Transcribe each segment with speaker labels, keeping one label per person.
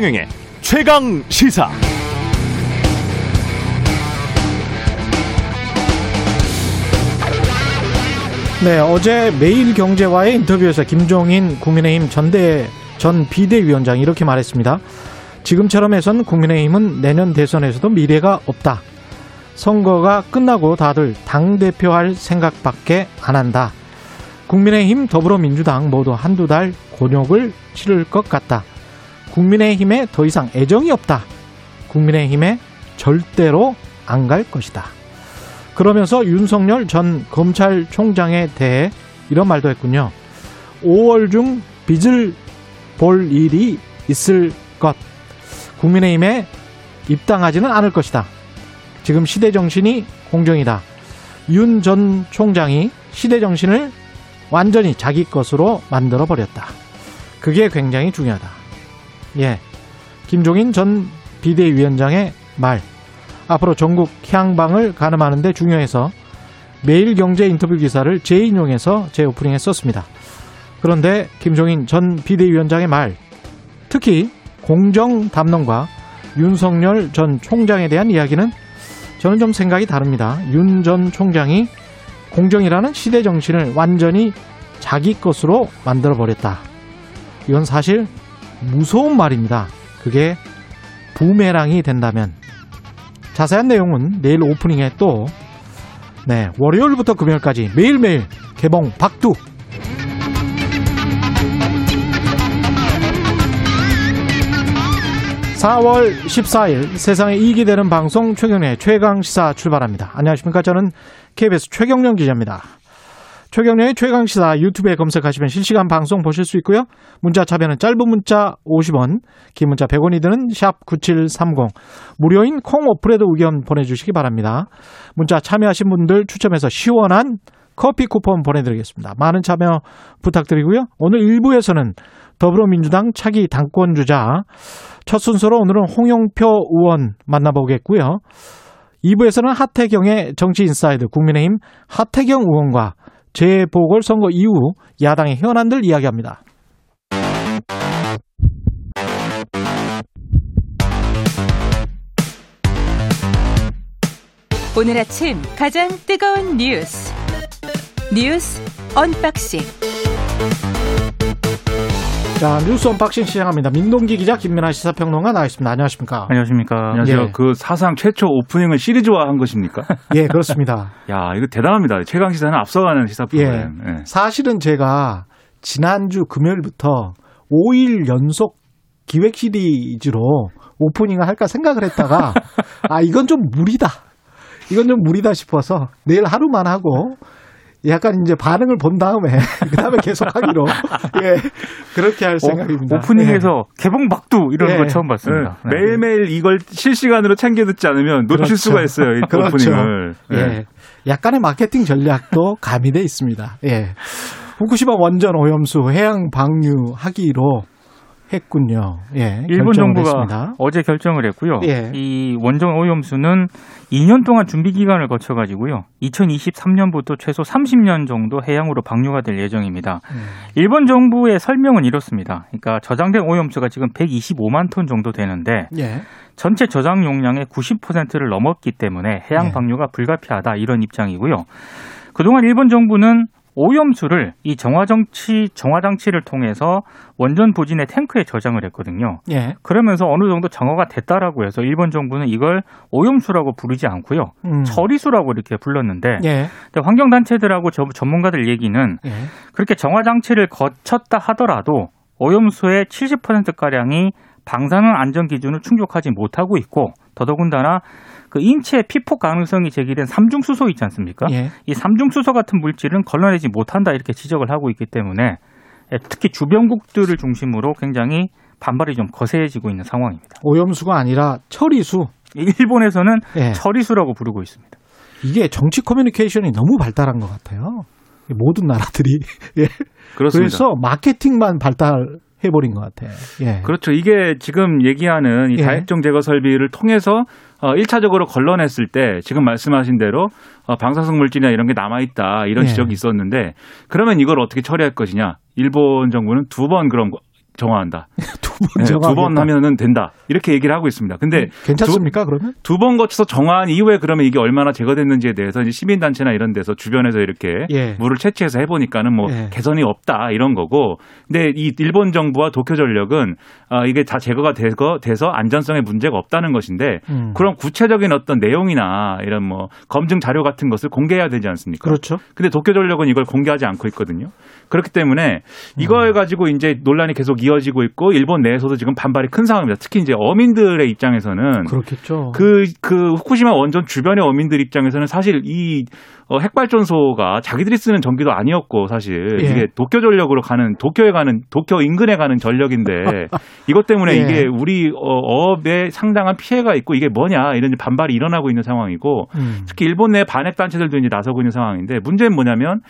Speaker 1: 최경영의 최강 시사.
Speaker 2: 네, 어제 매일경제와의 인터뷰에서 김종인 국민의힘 전대 전 비대위원장이 이렇게 말했습니다. 지금처럼 해선 국민의힘은 내년 대선에서도 미래가 없다. 선거가 끝나고 다들 당대표 할 생각밖에 안 한다. 국민의힘 더불어민주당 모두 한두 달 곤욕을 치를 것 같다. 국민의힘에 더 이상 애정이 없다. 국민의힘에 절대로 안 갈 것이다. 그러면서 윤석열 전 검찰총장에 대해 이런 말도 했군요. 5월 중 빚을 볼 일이 있을 것. 국민의힘에 입당하지는 않을 것이다. 지금 시대 정신이 공정이다. 윤 전 총장이 시대 정신을 완전히 자기 것으로 만들어 버렸다. 그게 굉장히 중요하다. 예. 김종인 전 비대위원장의 말. 앞으로 전국 향방을 가늠하는데 중요해서 매일경제 인터뷰 기사를 재인용해서 제 오프닝에 썼습니다. 그런데 김종인 전 비대위원장의 말, 특히 공정 담론과 윤석열 전 총장에 대한 이야기는 저는 좀 생각이 다릅니다. 윤 전 총장이 공정이라는 시대 정신을 완전히 자기 것으로 만들어 버렸다. 이건 사실 무서운 말입니다. 그게 부메랑이 된다면 자세한 내용은 내일 오프닝에 또 네, 월요일부터 금요일까지 매일매일 개봉 박두 4월 14일 세상에 이익이 되는 방송 최경련의 최강시사 출발합니다. 안녕하십니까. 저는 KBS 최경련 기자입니다. 최경련의 최강시사 유튜브에 검색하시면 실시간 방송 보실 수 있고요. 문자 참여는 짧은 문자 50원, 긴 문자 100원이 드는 샵 9730. 무료인 콩 어플에도 의견 보내주시기 바랍니다. 문자 참여하신 분들 추첨해서 시원한 커피 쿠폰 보내드리겠습니다. 많은 참여 부탁드리고요. 오늘 1부에서는 더불어민주당 차기 당권주자 첫 순서로 오늘은 홍영표 의원 만나보겠고요. 2부에서는 하태경의 정치 인사이드 국민의힘 하태경 의원과 재보궐선거 이후 야당의 현안들 이야기합니다.
Speaker 3: 오늘 아침 가장 뜨거운 뉴스 뉴스 언박싱
Speaker 2: 자 뉴스 언박싱 시작합니다. 민동기 기자 김민아 시사평론가 나와 있습니다. 안녕하십니까?
Speaker 4: 안녕하십니까? 안녕하세요.
Speaker 2: 예.
Speaker 4: 그 사상 최초 오프닝을 시리즈화한 것입니까?
Speaker 2: 예, 그렇습니다.
Speaker 4: 야, 이거 대단합니다. 최강 시사는 앞서가는 시사 프로그램.
Speaker 2: 예.
Speaker 4: 예.
Speaker 2: 사실은 제가 지난주 금요일부터 5일 연속 기획 시리즈로 오프닝을 할까 생각을 했다가 아 이건 좀 무리다. 이건 좀 무리다 싶어서 내일 하루만 하고 약간 이제 반응을 본 다음에 그다음에 계속 하기로 예 그렇게 할 생각입니다.
Speaker 4: 오프닝에서 개봉 박두 이런
Speaker 2: 예.
Speaker 4: 거 처음 봤습니다.
Speaker 2: 네.
Speaker 4: 예. 매일매일 이걸 실시간으로 챙겨 듣지 않으면 놓칠
Speaker 2: 그렇죠.
Speaker 4: 수가 있어요. 이
Speaker 2: 그렇죠.
Speaker 4: 오프닝을.
Speaker 2: 예.
Speaker 4: 예.
Speaker 2: 약간의 마케팅 전략도 가미돼 있습니다. 예. 후쿠시마 원전 오염수 해양 방류하기로 했군요. 예.
Speaker 4: 일본 정부가
Speaker 2: 했습니다.
Speaker 4: 어제 결정을 했고요.
Speaker 2: 예.
Speaker 4: 이 원전 오염수는 2년 동안 준비 기간을 거쳐 가지고요. 2023년부터 최소 30년 정도 해양으로 방류가 될 예정입니다.
Speaker 2: 음.
Speaker 4: 일본 정부의 설명은 이렇습니다. 그러니까 저장된 오염수가 지금 125만 톤 정도 되는데
Speaker 2: 예.
Speaker 4: 전체 저장 용량의 90%를 넘었기 때문에 해양
Speaker 2: 네.
Speaker 4: 방류가 불가피하다 이런 입장이고요. 그동안 일본 정부는 오염수를 이 정화정치 정화장치를 통해서 원전 부진의 탱크에 저장을 했거든요.
Speaker 2: 예.
Speaker 4: 그러면서 어느 정도 정화가 됐다라고 해서 일본 정부는 이걸 오염수라고 부르지 않고요.
Speaker 2: 음.
Speaker 4: 처리수라고 이렇게 불렀는데
Speaker 2: 예.
Speaker 4: 근데 환경 단체들하고 저- 전문가들 얘기는
Speaker 2: 예.
Speaker 4: 그렇게 정화장치를 거쳤다 하더라도 오염수의 70%가량이 방사능 안전 기준을 충족하지 못하고 있고 더더군다나 그 인체 피폭 가능성이 제기된 삼중 수소 있지 않습니까?
Speaker 2: 예.
Speaker 4: 이 삼중 수소 같은 물질은 걸러내지 못한다 이렇게 지적을 하고 있기 때문에 예, 특히 주변국들을 중심으로 굉장히 반발이 좀 거세지고 있는 상황입니다.
Speaker 2: 오염수가 아니라 처리수.
Speaker 4: 일본에서는
Speaker 2: 예.
Speaker 4: 처리수라고 부르고 있습니다.
Speaker 2: 이게 정치 커뮤니케이션이 너무 발달한 것 같아요. 모든 나라들이. 예.
Speaker 4: 그렇습니다.
Speaker 2: 그래서 마케팅만 발달 해버린 것 같아요. 예.
Speaker 4: 그렇죠. 이게 지금 얘기하는 이
Speaker 2: 예.
Speaker 4: 다액종 제거 설비를 통해서 어, 1차적으로 걸러냈을 때 지금 말씀하신 대로 어, 방사성 물질이나 이런 게 남아있다 이런
Speaker 2: 예.
Speaker 4: 지적이 있었는데 그러면 이걸 어떻게 처리할 것이냐. 일본 정부는 두 번 그런 거 정화한다.
Speaker 2: 두 두번
Speaker 5: 네, 두번 하면은 된다. 이렇게 얘기를 하고 있습니다. 근데
Speaker 2: 괜찮습니까, 그러면?
Speaker 5: 두 번 거쳐서 정화한 이후에 그러면 이게 얼마나 제거됐는지에 대해서 이제 시민단체나 이런 데서 주변에서 이렇게
Speaker 2: 예.
Speaker 5: 물을 채취해서 해보니까는 뭐
Speaker 2: 예.
Speaker 5: 개선이 없다 이런 거고. 근데 이 일본 정부와 도쿄전력은 어, 이게 다 제거가 되고 돼서 안전성에 문제가 없다는 것인데
Speaker 2: 음.
Speaker 5: 그런 구체적인 어떤 내용이나 이런 뭐 검증 자료 같은 것을 공개해야 되지 않습니까?
Speaker 2: 그렇죠.
Speaker 5: 근데 도쿄전력은 이걸 공개하지 않고 있거든요. 그렇기 때문에 이걸 가지고 이제 논란이 계속 이어지고 있고 일본 내 에서도 지금 반발이 큰 상황입니다. 특히 이제 어민들의 입장에서는
Speaker 2: 그렇겠죠.
Speaker 5: 그, 그, 후쿠시마 원전 주변의 어민들 입장에서는 사실 이 어, 핵발전소가 자기들이 쓰는 전기도 아니었고 사실
Speaker 2: 예.
Speaker 5: 이게 도쿄 전력으로 가는 도쿄에 가는 도쿄 인근에 가는 전력인데 이것 때문에
Speaker 2: 예.
Speaker 5: 이게 우리 어, 어업에 상당한 피해가 있고 이게 뭐냐 이런 반발이 일어나고 있는 상황이고
Speaker 2: 음.
Speaker 5: 특히 일본 내 반핵 단체들도 이제 나서고 있는 상황인데 문제는 뭐냐면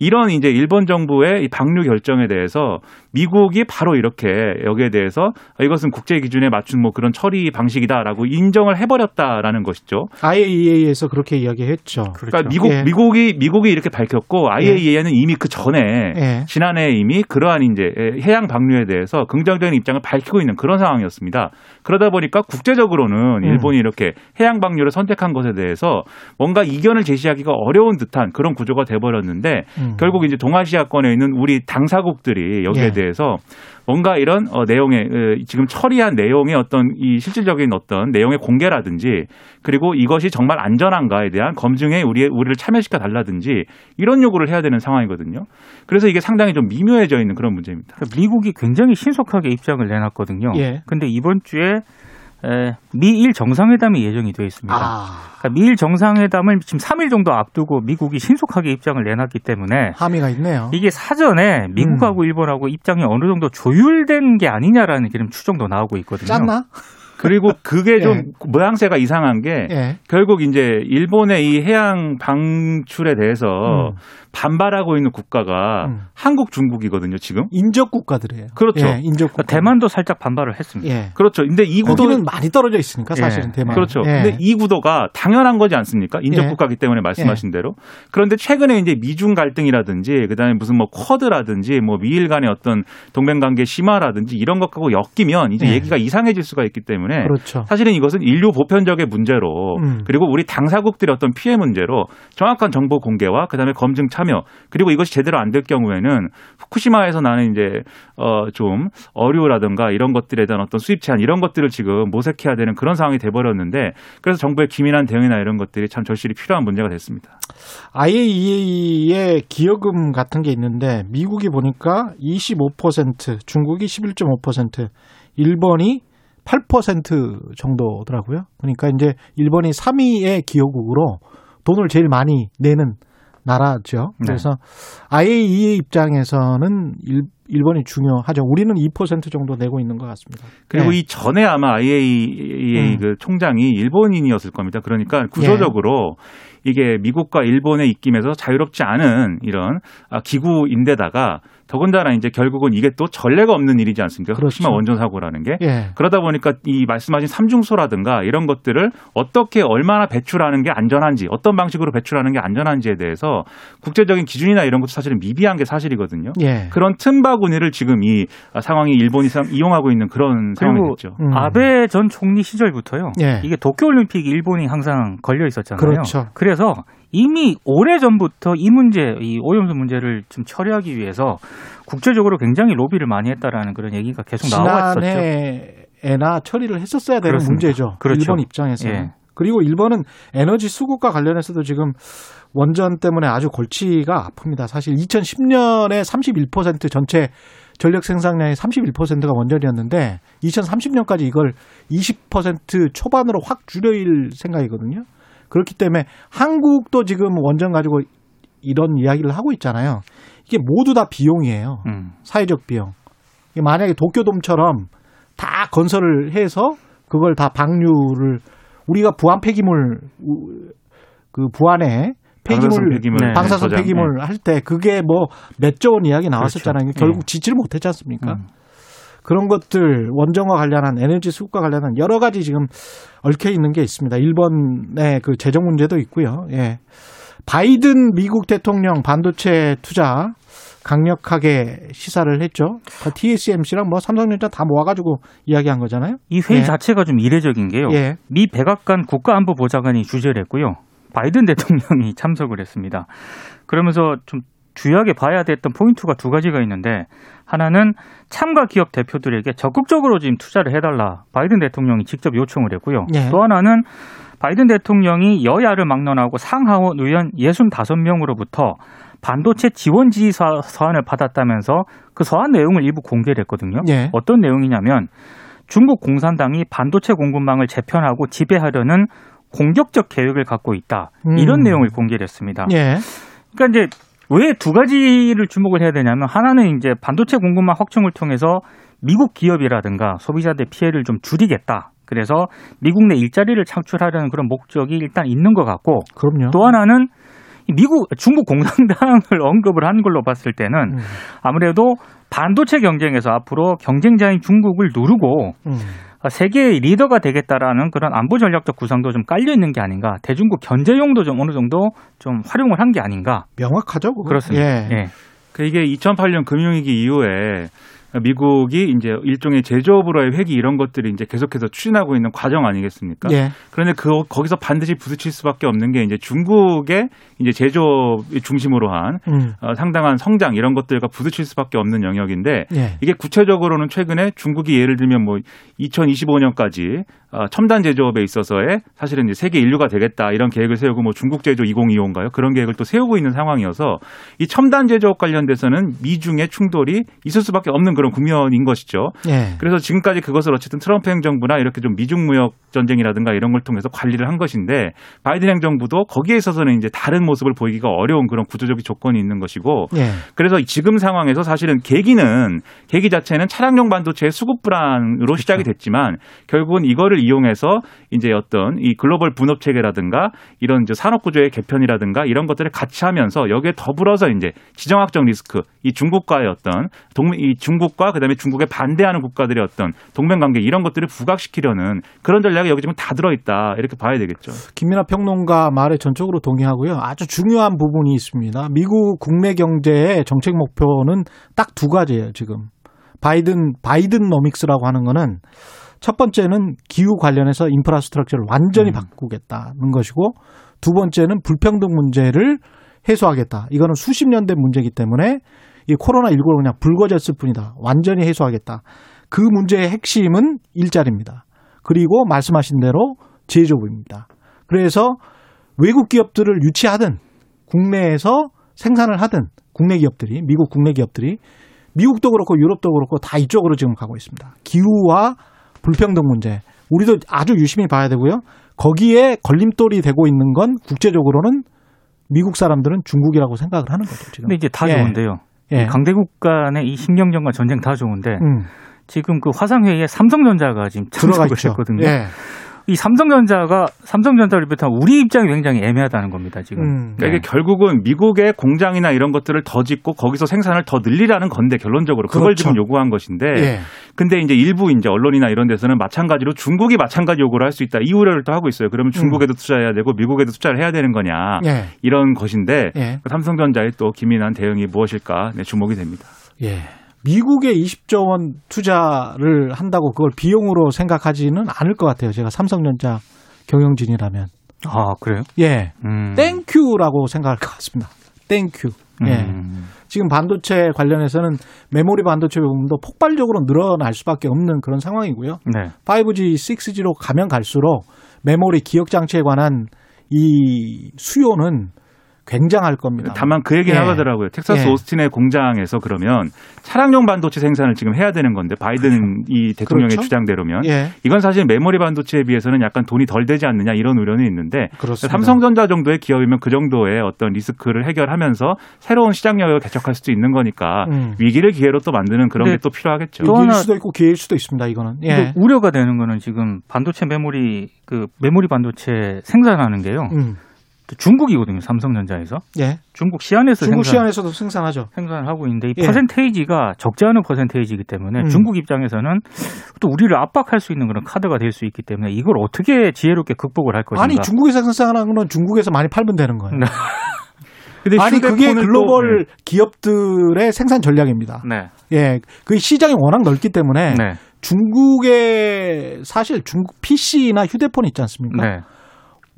Speaker 5: 이런 이제 일본 정부의 이 방류 결정에 대해서 미국이 바로 이렇게 여기에 대해서 이것은 국제 기준에 맞춘 뭐 그런 처리 방식이다라고 인정을 해버렸다라는 것이죠.
Speaker 2: IAEA에서 그렇게 이야기했죠.
Speaker 5: 그러니까 미국
Speaker 2: 예.
Speaker 5: 미국이 미국이 이렇게 밝혔고 IAEA는 이미 그 전에
Speaker 2: 예.
Speaker 5: 지난해 이미 그러한 이제 해양 방류에 대해서 긍정적인 입장을 밝히고 있는 그런 상황이었습니다. 그러다 보니까 국제적으로는
Speaker 2: 음.
Speaker 5: 일본이 이렇게 해양 방류를 선택한 것에 대해서 뭔가 이견을 제시하기가 어려운 듯한 그런 구조가 돼버렸는데
Speaker 2: 음.
Speaker 5: 결국 이제 동아시아권에 있는 우리 당사국들이 여기에
Speaker 2: 예.
Speaker 5: 대해서 뭔가 이런 어, 내용의 어, 지금 처리한 내용의 어떤 이 실질적인 어떤 내용의 공개라든지 그리고 이것이 정말 안전한가에 대한 검증에 우리 우리를 참여시켜 달라든지 이런 요구를 해야 되는 상황이거든요. 그래서 이게 상당히 좀 미묘해져 있는 그런 문제입니다.
Speaker 4: 그러니까 미국이 굉장히 신속하게 입장을 내놨거든요.
Speaker 2: 예.
Speaker 4: 근데 이번 주에 에, 미일 정상회담이 예정이 되어 있습니다.
Speaker 2: 아,
Speaker 4: 그러니까 미일 정상회담을 지금 3일 정도 앞두고 미국이 신속하게 입장을 내놨기 때문에
Speaker 2: 함의가 있네요.
Speaker 4: 이게 사전에 미국하고 일본하고 입장이 어느 정도 조율된 게 아니냐라는 그런 추정도 나오고 있거든요.
Speaker 2: 짰나?
Speaker 5: 그리고 그게 좀
Speaker 2: 예.
Speaker 5: 모양새가 이상한 게
Speaker 2: 예.
Speaker 5: 결국 이제 일본의 이 해양 방출에 대해서
Speaker 2: 음.
Speaker 5: 반발하고 있는 국가가
Speaker 2: 음.
Speaker 5: 한국, 중국이거든요, 지금.
Speaker 2: 인접 국가들이에요.
Speaker 5: 그렇죠.
Speaker 2: 예, 인접 국가.
Speaker 4: 대만도 살짝 반발을 했습니다.
Speaker 2: 예.
Speaker 5: 그렇죠. 근데 이 구도
Speaker 2: 거기는 많이 떨어져 있으니까 사실은
Speaker 4: 예.
Speaker 2: 대만.
Speaker 5: 그렇죠.
Speaker 2: 예.
Speaker 5: 근데 이 구도가 당연한 거지 않습니까? 인접
Speaker 2: 예.
Speaker 5: 국가기 때문에 말씀하신 대로. 그런데 최근에 이제 미중 갈등이라든지 그다음에 무슨 뭐 쿼드라든지 뭐 미일 간의 어떤 동맹 관계 심화라든지 이런 것하고 엮이면 이제
Speaker 2: 예.
Speaker 5: 얘기가 이상해질 수가 있기 때문에
Speaker 2: 그렇죠.
Speaker 5: 사실은 이것은 인류 보편적의 문제로
Speaker 2: 음.
Speaker 5: 그리고 우리 당사국들의 어떤 피해 문제로 정확한 정보 공개와 그다음에 검증 참여 그리고 이것이 제대로 안 될 경우에는 후쿠시마에서 나는 이제 어 좀 어류라든가 이런 것들에 대한 어떤 수입 제한 이런 것들을 지금 모색해야 되는 그런 상황이 돼 버렸는데 그래서 정부의 기민한 대응이나 이런 것들이 참 절실히 필요한 문제가 됐습니다.
Speaker 2: IAEA의 기여금 같은 게 있는데 미국이 보니까 25%, 중국이 11.5%, 일본이 8% 정도더라고요. 그러니까 이제 일본이 3위의 기여국으로 돈을 제일 많이 내는 나라죠.
Speaker 5: 네.
Speaker 2: 그래서 IAEA 입장에서는 일, 일본이 중요하죠. 우리는 2% 정도 내고 있는 것 같습니다.
Speaker 5: 그리고
Speaker 2: 네.
Speaker 5: 이 전에 아마 IAEA
Speaker 2: 음.
Speaker 5: 그 총장이 일본인이었을 겁니다. 그러니까 구조적으로 이게 미국과 일본의 입김에서 자유롭지 않은 이런 아, 기구인데다가 더군다나 이제 결국은 이게 또 전례가 없는 일이지 않습니까?
Speaker 2: 그렇죠.
Speaker 5: 후쿠시마 원전 사고라는 게.
Speaker 2: 예.
Speaker 5: 그러다 보니까 이 말씀하신 삼중소라든가 이런 것들을 어떻게 얼마나 배출하는 게 안전한지 어떤 방식으로 배출하는 게 안전한지에 대해서 국제적인 기준이나 이런 것도 사실은 미비한 게 사실이거든요.
Speaker 2: 예.
Speaker 5: 그런 틈바구니를 지금 이 상황이 일본이 상- 이용하고 있는 그런 상황이
Speaker 4: 그리고
Speaker 5: 됐죠.
Speaker 2: 음.
Speaker 4: 아베 전 총리 시절부터요.
Speaker 2: 예.
Speaker 4: 이게 도쿄올림픽 일본이 항상 걸려 있었잖아요.
Speaker 2: 그렇죠.
Speaker 4: 그래서 이미 오래 전부터 이 문제, 이 오염수 문제를 좀 처리하기 위해서 국제적으로 굉장히 로비를 많이 했다라는 그런 얘기가 계속 나왔었죠.
Speaker 2: 지난해에나 처리를 했었어야 되는
Speaker 4: 그렇습니다.
Speaker 2: 문제죠.
Speaker 4: 그렇죠.
Speaker 2: 일본 입장에서.
Speaker 4: 예.
Speaker 2: 그리고 일본은 에너지 수급과 관련해서도 지금 원전 때문에 아주 골치가 아픕니다. 사실 2010년에 31% 전체 전력 생산량의 31%가 원전이었는데 2030년까지 이걸 20% 초반으로 확 줄여일 생각이거든요. 그렇기 때문에 한국도 지금 원전 가지고 이런 이야기를 하고 있잖아요. 이게 모두 다 비용이에요.
Speaker 4: 음.
Speaker 2: 사회적 비용. 만약에 도쿄돔처럼 다 건설을 해서 그걸 다 방류를 우리가 부안 폐기물 우- 그 부안에 폐기물
Speaker 5: 방사선 폐기물
Speaker 4: 네,
Speaker 2: 방사선
Speaker 5: 저장.
Speaker 2: 폐기물 할 때 그게 뭐 몇조 원 이야기 나왔었잖아요.
Speaker 4: 그렇죠.
Speaker 2: 결국
Speaker 4: 예.
Speaker 2: 지지를 못했지 않습니까?
Speaker 4: 음.
Speaker 2: 그런 것들 원전과 관련한 에너지 수급과 관련한 여러 가지 지금 얽혀 있는 게 있습니다. 일본의 그 재정 문제도 있고요. 예. 바이든 미국 대통령 반도체 투자 강력하게 시사를 했죠. TSMC랑 뭐 삼성전자 다 모아가지고 이야기한 거잖아요.
Speaker 4: 이 회의
Speaker 2: 예.
Speaker 4: 자체가 좀 이례적인 게요.
Speaker 2: 예.
Speaker 4: 미 백악관 국가안보보좌관이 주재를 했고요. 바이든 대통령이 참석을 했습니다. 그러면서 좀 주요하게 봐야 됐던 포인트가 두 가지가 있는데 하나는 참가 기업 대표들에게 적극적으로 지금 투자를 해달라 바이든 대통령이 직접 요청을 했고요.
Speaker 2: 예.
Speaker 4: 또 하나는 바이든 대통령이 여야를 막론하고 상하원 의원 65명으로부터 반도체 지원 지휘 서- 서한을 받았다면서 그 서한 내용을 일부 공개를 했거든요.
Speaker 2: 예.
Speaker 4: 어떤 내용이냐면 중국 공산당이 반도체 공급망을 재편하고 지배하려는 공격적 계획을 갖고 있다. 이런
Speaker 2: 음.
Speaker 4: 내용을 공개를 했습니다.
Speaker 2: 예.
Speaker 4: 그러니까 이제 왜 두 가지를 주목을 해야 되냐면 하나는 이제 반도체 공급망 확충을 통해서 미국 기업이라든가 소비자들 피해를 좀 줄이겠다. 그래서 미국 내 일자리를 창출하려는 그런 목적이 일단 있는 것 같고
Speaker 2: 그럼요.
Speaker 4: 또 하나는 이 미국 중국 공산당을 언급을 한 걸로 봤을 때는
Speaker 2: 음.
Speaker 4: 아무래도 반도체 경쟁에서 앞으로 경쟁자인 중국을 누르고
Speaker 2: 음.
Speaker 4: 세계의 리더가 되겠다라는 그런 안보 전략적 구상도 좀 깔려 있는 게 아닌가. 대중국 견제용도 좀 어느 정도 좀 활용을 한 게 아닌가.
Speaker 2: 명확하죠. 그거.
Speaker 4: 그렇습니다.
Speaker 2: 예.
Speaker 4: 예.
Speaker 5: 그 이게 2008년 금융위기 이후에 미국이 이제 일종의 제조업으로의 회기 이런 것들이 이제 계속해서 추진하고 있는 과정 아니겠습니까?
Speaker 2: 예.
Speaker 5: 그런데 그 거기서 반드시 부딪힐 수밖에 없는 게 이제 중국의 이제 제조업 중심으로 한
Speaker 2: 음.
Speaker 5: 어, 상당한 성장 이런 것들과 부딪힐 수밖에 없는 영역인데
Speaker 2: 예.
Speaker 5: 이게 구체적으로는 최근에 중국이 예를 들면 뭐 2025년까지 어, 첨단 제조업에 있어서의 사실은 이제 세계 인류가 되겠다 이런 계획을 세우고 뭐 중국 제조 2025인가요? 그런 계획을 또 세우고 있는 상황이어서 이 첨단 제조업 관련돼서는 미중의 충돌이 있을 수밖에 없는 그런 국면인 것이죠.
Speaker 2: 예.
Speaker 5: 그래서 지금까지 그것을 어쨌든 트럼프 행정부나 이렇게 좀 미중 무역 전쟁이라든가 이런 걸 통해서 관리를 한 것인데 바이든 행정부도 거기에 있어서는 이제 다른 모습을 보이기가 어려운 그런 구조적인 조건이 있는 것이고
Speaker 2: 예.
Speaker 5: 그래서 지금 상황에서 사실은 계기는 계기 자체는 차량용 반도체의 수급 불안으로 시작이 됐지만 결국은 이거를 이용해서 이제 어떤 이 글로벌 분업 체계라든가 이런 이제 산업 구조의 개편이라든가 이런 것들을 같이 하면서 여기에 더불어서 이제 지정학적 리스크 이 중국과의 어떤 동맹 이 중국과 그다음에 중국에 반대하는 국가들의 어떤 동맹 관계 이런 것들을 부각시키려는 그런 전략이 여기 지금 다 들어 있다 이렇게 봐야 되겠죠.
Speaker 2: 김민아 평론가 말에 전적으로 동의하고요. 아주 중요한 부분이 있습니다. 미국 국내 경제의 정책 목표는 딱 두 가지예요, 지금. 바이든, 바이든 노믹스라고 하는 거는 첫 번째는 기후 관련해서 인프라스트럭처를 완전히 바꾸겠다는 것이고 두 번째는 불평등 문제를 해소하겠다. 이거는 수십 년 된 문제이기 때문에 이 코로나19로 그냥 불거졌을 뿐이다. 완전히 해소하겠다. 그 문제의 핵심은 일자리입니다. 그리고 말씀하신 대로 제조업입니다. 그래서 외국 기업들을 유치하든 국내에서 생산을 하든 국내 기업들이 미국 국내 기업들이 미국도 그렇고 유럽도 그렇고 다 이쪽으로 지금 가고 있습니다. 기후와 불평등 문제 우리도 아주 유심히 봐야 되고요. 거기에 걸림돌이 되고 있는 건 국제적으로는 미국 사람들은 중국이라고 생각을 하는 거죠. 지금.
Speaker 4: 근데 이제 다
Speaker 2: 예.
Speaker 4: 좋은데요.
Speaker 2: 예.
Speaker 4: 이 강대국 간의 이 신경전과 전쟁 다 좋은데
Speaker 2: 음,
Speaker 4: 지금 그 화상회의에 삼성전자가 지금
Speaker 2: 들어가
Speaker 4: 참석을
Speaker 2: 있죠.
Speaker 4: 했거든요.
Speaker 2: 예.
Speaker 4: 이 삼성전자가 삼성전자를 비롯한 우리 입장이 굉장히 애매하다는 겁니다. 지금.
Speaker 2: 음.
Speaker 5: 그러니까
Speaker 4: 네.
Speaker 5: 이게 결국은 미국의 공장이나 이런 것들을 더 짓고 거기서 생산을 더 늘리라는 건데 결론적으로 그걸
Speaker 2: 그렇죠.
Speaker 5: 지금 요구한 것인데
Speaker 2: 예.
Speaker 5: 근데 이제 일부 이제 언론이나 이런 데서는 마찬가지로 중국이 마찬가지 요구를 할 수 있다 이 우려를 또 하고 있어요. 그러면 중국에도 투자해야 되고 미국에도 투자를 해야 되는 거냐
Speaker 2: 음. 예.
Speaker 5: 이런 것인데
Speaker 2: 예.
Speaker 5: 그 삼성전자의 또 기민한 대응이 무엇일까 네, 주목이 됩니다.
Speaker 2: 예. 미국에 20조 원 투자를 한다고 그걸 비용으로 생각하지는 않을 것 같아요. 제가 삼성전자 경영진이라면.
Speaker 4: 아 그래요?
Speaker 2: 예.
Speaker 4: 음.
Speaker 2: thank you라고 생각할 것 같습니다. thank you. 예.
Speaker 4: 음.
Speaker 2: 지금 반도체 관련해서는 메모리 반도체 부분도 폭발적으로 늘어날 수밖에 없는 그런 상황이고요.
Speaker 4: 네.
Speaker 2: 5G, 6G로 가면 갈수록 메모리 기억 장치에 관한 이 수요는 굉장할 겁니다.
Speaker 5: 다만 그 얘기는
Speaker 2: 예.
Speaker 5: 하더라고요. 텍사스
Speaker 2: 예.
Speaker 5: 오스틴의 공장에서 그러면 차량용 반도체 생산을 지금 해야 되는 건데 바이든 이 대통령의
Speaker 2: 그렇죠.
Speaker 5: 주장대로면
Speaker 2: 예.
Speaker 5: 이건 사실 메모리 반도체에 비해서는 약간 돈이 덜 되지 않느냐 이런 우려는 있는데
Speaker 2: 그렇습니다.
Speaker 5: 삼성전자 정도의 기업이면 그 정도의 어떤 리스크를 해결하면서 새로운 시장 영역을 개척할 수도 있는 거니까
Speaker 2: 음.
Speaker 5: 위기를 기회로 또 만드는 그런 게 또 필요하겠죠.
Speaker 4: 또
Speaker 2: 위기일
Speaker 4: 하나-
Speaker 2: 수도 있고 기회일 수도 있습니다. 이거는. 예.
Speaker 4: 우려가 되는 거는 지금 반도체 메모리 그 메모리 반도체 생산하는 게요.
Speaker 2: 음.
Speaker 4: 또 중국이거든요. 삼성전자에서
Speaker 2: 예.
Speaker 4: 중국 시안에서
Speaker 2: 중국
Speaker 4: 생산,
Speaker 2: 시안에서도 생산하죠.
Speaker 4: 생산을 하고 있는데 이
Speaker 2: 예.
Speaker 4: 퍼센테이지가 적지 않은 퍼센테이지이기 때문에
Speaker 2: 음.
Speaker 4: 중국 입장에서는 또 우리를 압박할 수 있는 그런 카드가 될 수 있기 때문에 이걸 어떻게 지혜롭게 극복을 할 것인가.
Speaker 2: 아니 중국에서 생산하는 건 중국에서 많이 팔면 되는 거예요.
Speaker 4: 네.
Speaker 5: 근데
Speaker 2: 아니 그게
Speaker 5: 휴대폰을 또-
Speaker 2: 글로벌 기업들의 생산 전략입니다.
Speaker 4: 네.
Speaker 2: 예, 그 시장이 워낙 넓기 때문에
Speaker 4: 네.
Speaker 2: 중국의 사실 중국 PC나 휴대폰 있지 않습니까?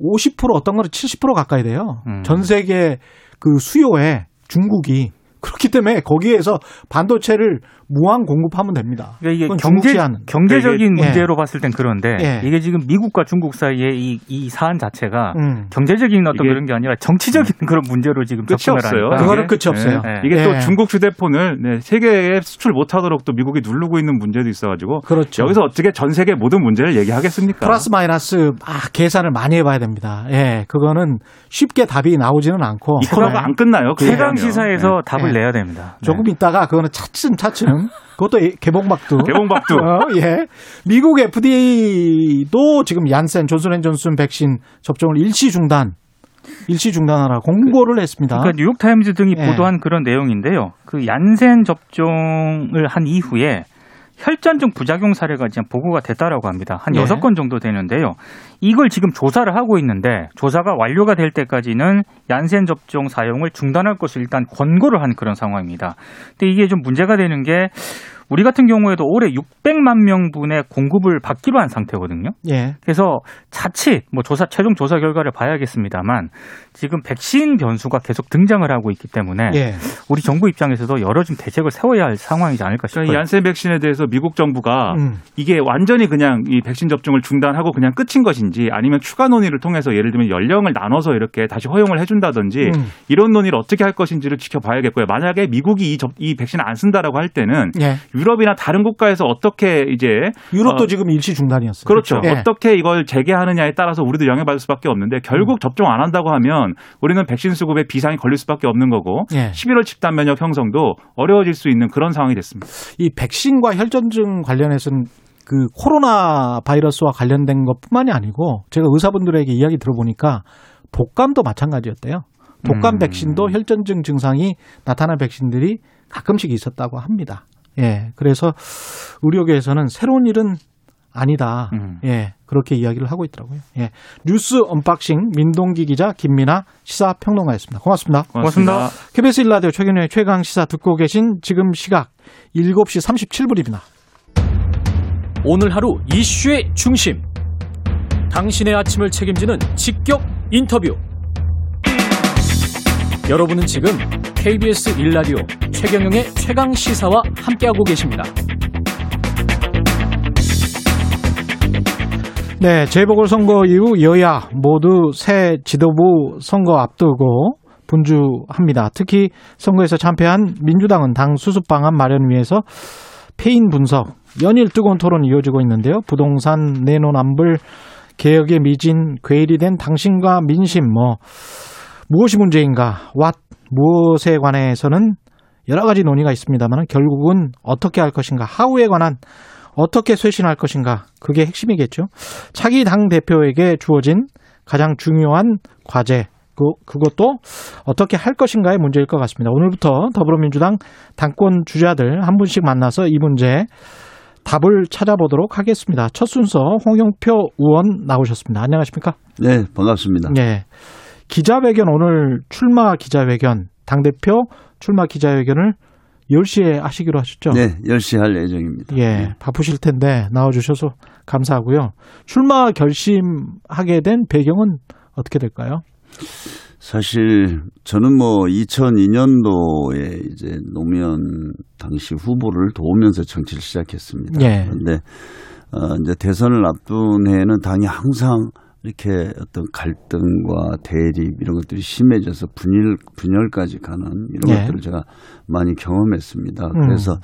Speaker 4: 네.
Speaker 2: 50% 어떤 거는 70% 가까이 돼요.
Speaker 4: 음.
Speaker 2: 전 세계 그 수요에 중국이 그렇기 때문에 거기에서 반도체를 무한 공급하면 됩니다.
Speaker 4: 그러니까 이게 경제. 경제적인
Speaker 2: 예.
Speaker 4: 문제로 봤을 땐 그런데
Speaker 2: 예.
Speaker 4: 이게 지금 미국과 중국 사이의 이, 이 사안 자체가
Speaker 2: 음.
Speaker 4: 경제적인 어떤
Speaker 5: 이게-
Speaker 4: 그런 게 아니라 정치적인 그런 문제로 지금
Speaker 5: 끝이
Speaker 4: 접근을
Speaker 5: 없어요.
Speaker 4: 하니까
Speaker 2: 그거는
Speaker 5: 이게.
Speaker 2: 끝이 없어요.
Speaker 4: 네.
Speaker 5: 이게
Speaker 2: 예.
Speaker 5: 또 중국 휴대폰을 네, 세계에 수출 못하도록 또 미국이 누르고 있는 문제도 있어가지고
Speaker 2: 그렇죠.
Speaker 5: 여기서 어떻게 전 세계 모든 문제를 얘기하겠습니까?
Speaker 2: 플러스 마이너스 아, 계산을 많이 해봐야 됩니다. 예, 그거는 쉽게 답이 나오지는 않고
Speaker 5: 이 코너가 안 끝나요. 그
Speaker 4: 최강. 시사에서 답을
Speaker 2: 네.
Speaker 4: 내야 됩니다. 네.
Speaker 2: 조금 있다가 그거는 차츰 차츰 그것도 개봉박두.
Speaker 5: 개봉박두.
Speaker 2: 어, 예. 미국 FDA도 지금 얀센 존슨앤존슨 백신 접종을 일시 중단, 일시 중단하라 공고를 했습니다.
Speaker 4: 그러니까 뉴욕 타임즈 등이
Speaker 2: 예.
Speaker 4: 보도한 그런 내용인데요. 그 얀센 접종을 한 이후에 혈전증 부작용 사례가 지금 보고가 됐다라고 합니다. 한
Speaker 2: 예.
Speaker 4: 여섯 건 정도 되는데요. 이걸 지금 조사를 하고 있는데 조사가 완료가 될 때까지는 얀센 접종 사용을 중단할 것을 일단 권고를 한 그런 상황입니다. 근데 이게 좀 문제가 되는 게 우리 같은 경우에도 올해 600만 명분의 공급을 받기로 한 상태거든요.
Speaker 2: 예.
Speaker 4: 그래서 자칫 뭐 조사 최종 조사 결과를 봐야겠습니다만 지금 백신 변수가 계속 등장을 하고 있기 때문에
Speaker 2: 예.
Speaker 4: 우리 정부 입장에서도 여러 좀 대책을 세워야 할 상황이지 않을까 싶어요.
Speaker 5: 그러니까 이 얀센 백신에 대해서 미국 정부가
Speaker 2: 음.
Speaker 5: 이게 완전히 그냥 이 백신 접종을 중단하고 그냥 끝인 것인지 아니면 추가 논의를 통해서 예를 들면 연령을 나눠서 이렇게 다시 허용을 해준다든지
Speaker 2: 음.
Speaker 5: 이런 논의를 어떻게 할 것인지를 지켜봐야겠고요. 만약에 미국이 이, 접, 이 백신을 안 쓴다라고 할 때는
Speaker 2: 예.
Speaker 5: 유럽이나 다른 국가에서 어떻게 이제
Speaker 2: 유럽도
Speaker 5: 어,
Speaker 2: 지금 일시 중단이었어요.
Speaker 5: 그렇죠.
Speaker 2: 예.
Speaker 5: 어떻게 이걸 재개하느냐에 따라서 우리도 영향받을 수밖에 없는데 결국 접종 안 한다고 하면 우리는 백신 수급에 비상이 걸릴 수밖에 없는 거고
Speaker 2: 예.
Speaker 5: 11월 집단 면역 형성도 어려워질 수 있는 그런 상황이 됐습니다.
Speaker 2: 이 백신과 혈전증 관련해서는 그 코로나 바이러스와 관련된 것뿐만이 아니고 제가 의사분들에게 이야기 들어보니까 독감도 마찬가지였대요. 독감
Speaker 4: 음.
Speaker 2: 백신도 혈전증 증상이 나타난 백신들이 가끔씩 있었다고 합니다. 예. 그래서 의료계에서는 새로운 일은 아니다.
Speaker 4: 음.
Speaker 2: 예. 그렇게 이야기를 하고 있더라고요. 예. 뉴스 언박싱 민동기 기자 김민아 시사 평론가였습니다. 고맙습니다.
Speaker 4: 고맙습니다.
Speaker 2: KBS 1라디오 최경영의 최강 시사 듣고 계신 지금 시각 7시 37분입니다.
Speaker 6: 오늘 하루 이슈의 중심. 당신의 아침을 책임지는 직격 인터뷰. 여러분은 지금 KBS 1라디오 최경영의 최강 시사와 함께하고 계십니다.
Speaker 2: 네, 재보궐선거 이후 여야 모두 새 지도부 선거 앞두고 분주합니다. 특히 선거에서 참패한 민주당은 당 수습 방안 마련 위해서 패인 분석, 연일 뜨거운 토론이 이어지고 있는데요. 부동산 내노남불 개혁의 미진, 괴일이 된 당신과 민심, 뭐 무엇이 문제인가, 왓 무엇에 관해서는 여러 가지 논의가 있습니다만 결국은 어떻게 할 것인가, 하우에 관한 어떻게 쇄신할 것인가, 그게 핵심이겠죠. 차기 당 대표에게 주어진 가장 중요한 과제, 그, 그것도 어떻게 할 것인가의 문제일 것 같습니다. 오늘부터 더불어민주당 당권 주자들 한 분씩 만나서 이 문제 답을 찾아보도록 하겠습니다. 첫 순서 홍영표 의원 나오셨습니다. 안녕하십니까?
Speaker 7: 네, 반갑습니다.
Speaker 2: 네. 기자회견 오늘 출마 기자회견 당 대표 출마 기자회견을 10시에 하시기로 하셨죠?
Speaker 7: 네, 10시 할 예정입니다.
Speaker 2: 예,
Speaker 7: 네.
Speaker 2: 바쁘실 텐데 나와주셔서 감사하고요. 출마 결심하게 된 배경은 어떻게 될까요?
Speaker 7: 사실 저는 뭐 2002년도에 이제 노무현 당시 후보를 도우면서 정치를 시작했습니다.
Speaker 2: 예.
Speaker 7: 그런데 어 이제 대선을 앞둔 해에는 당이 항상 이렇게 어떤 갈등과 대립 이런 것들이 심해져서 분열 분열까지 가는 이런
Speaker 2: 예.
Speaker 7: 것들을 제가 많이 경험했습니다.
Speaker 2: 음.
Speaker 7: 그래서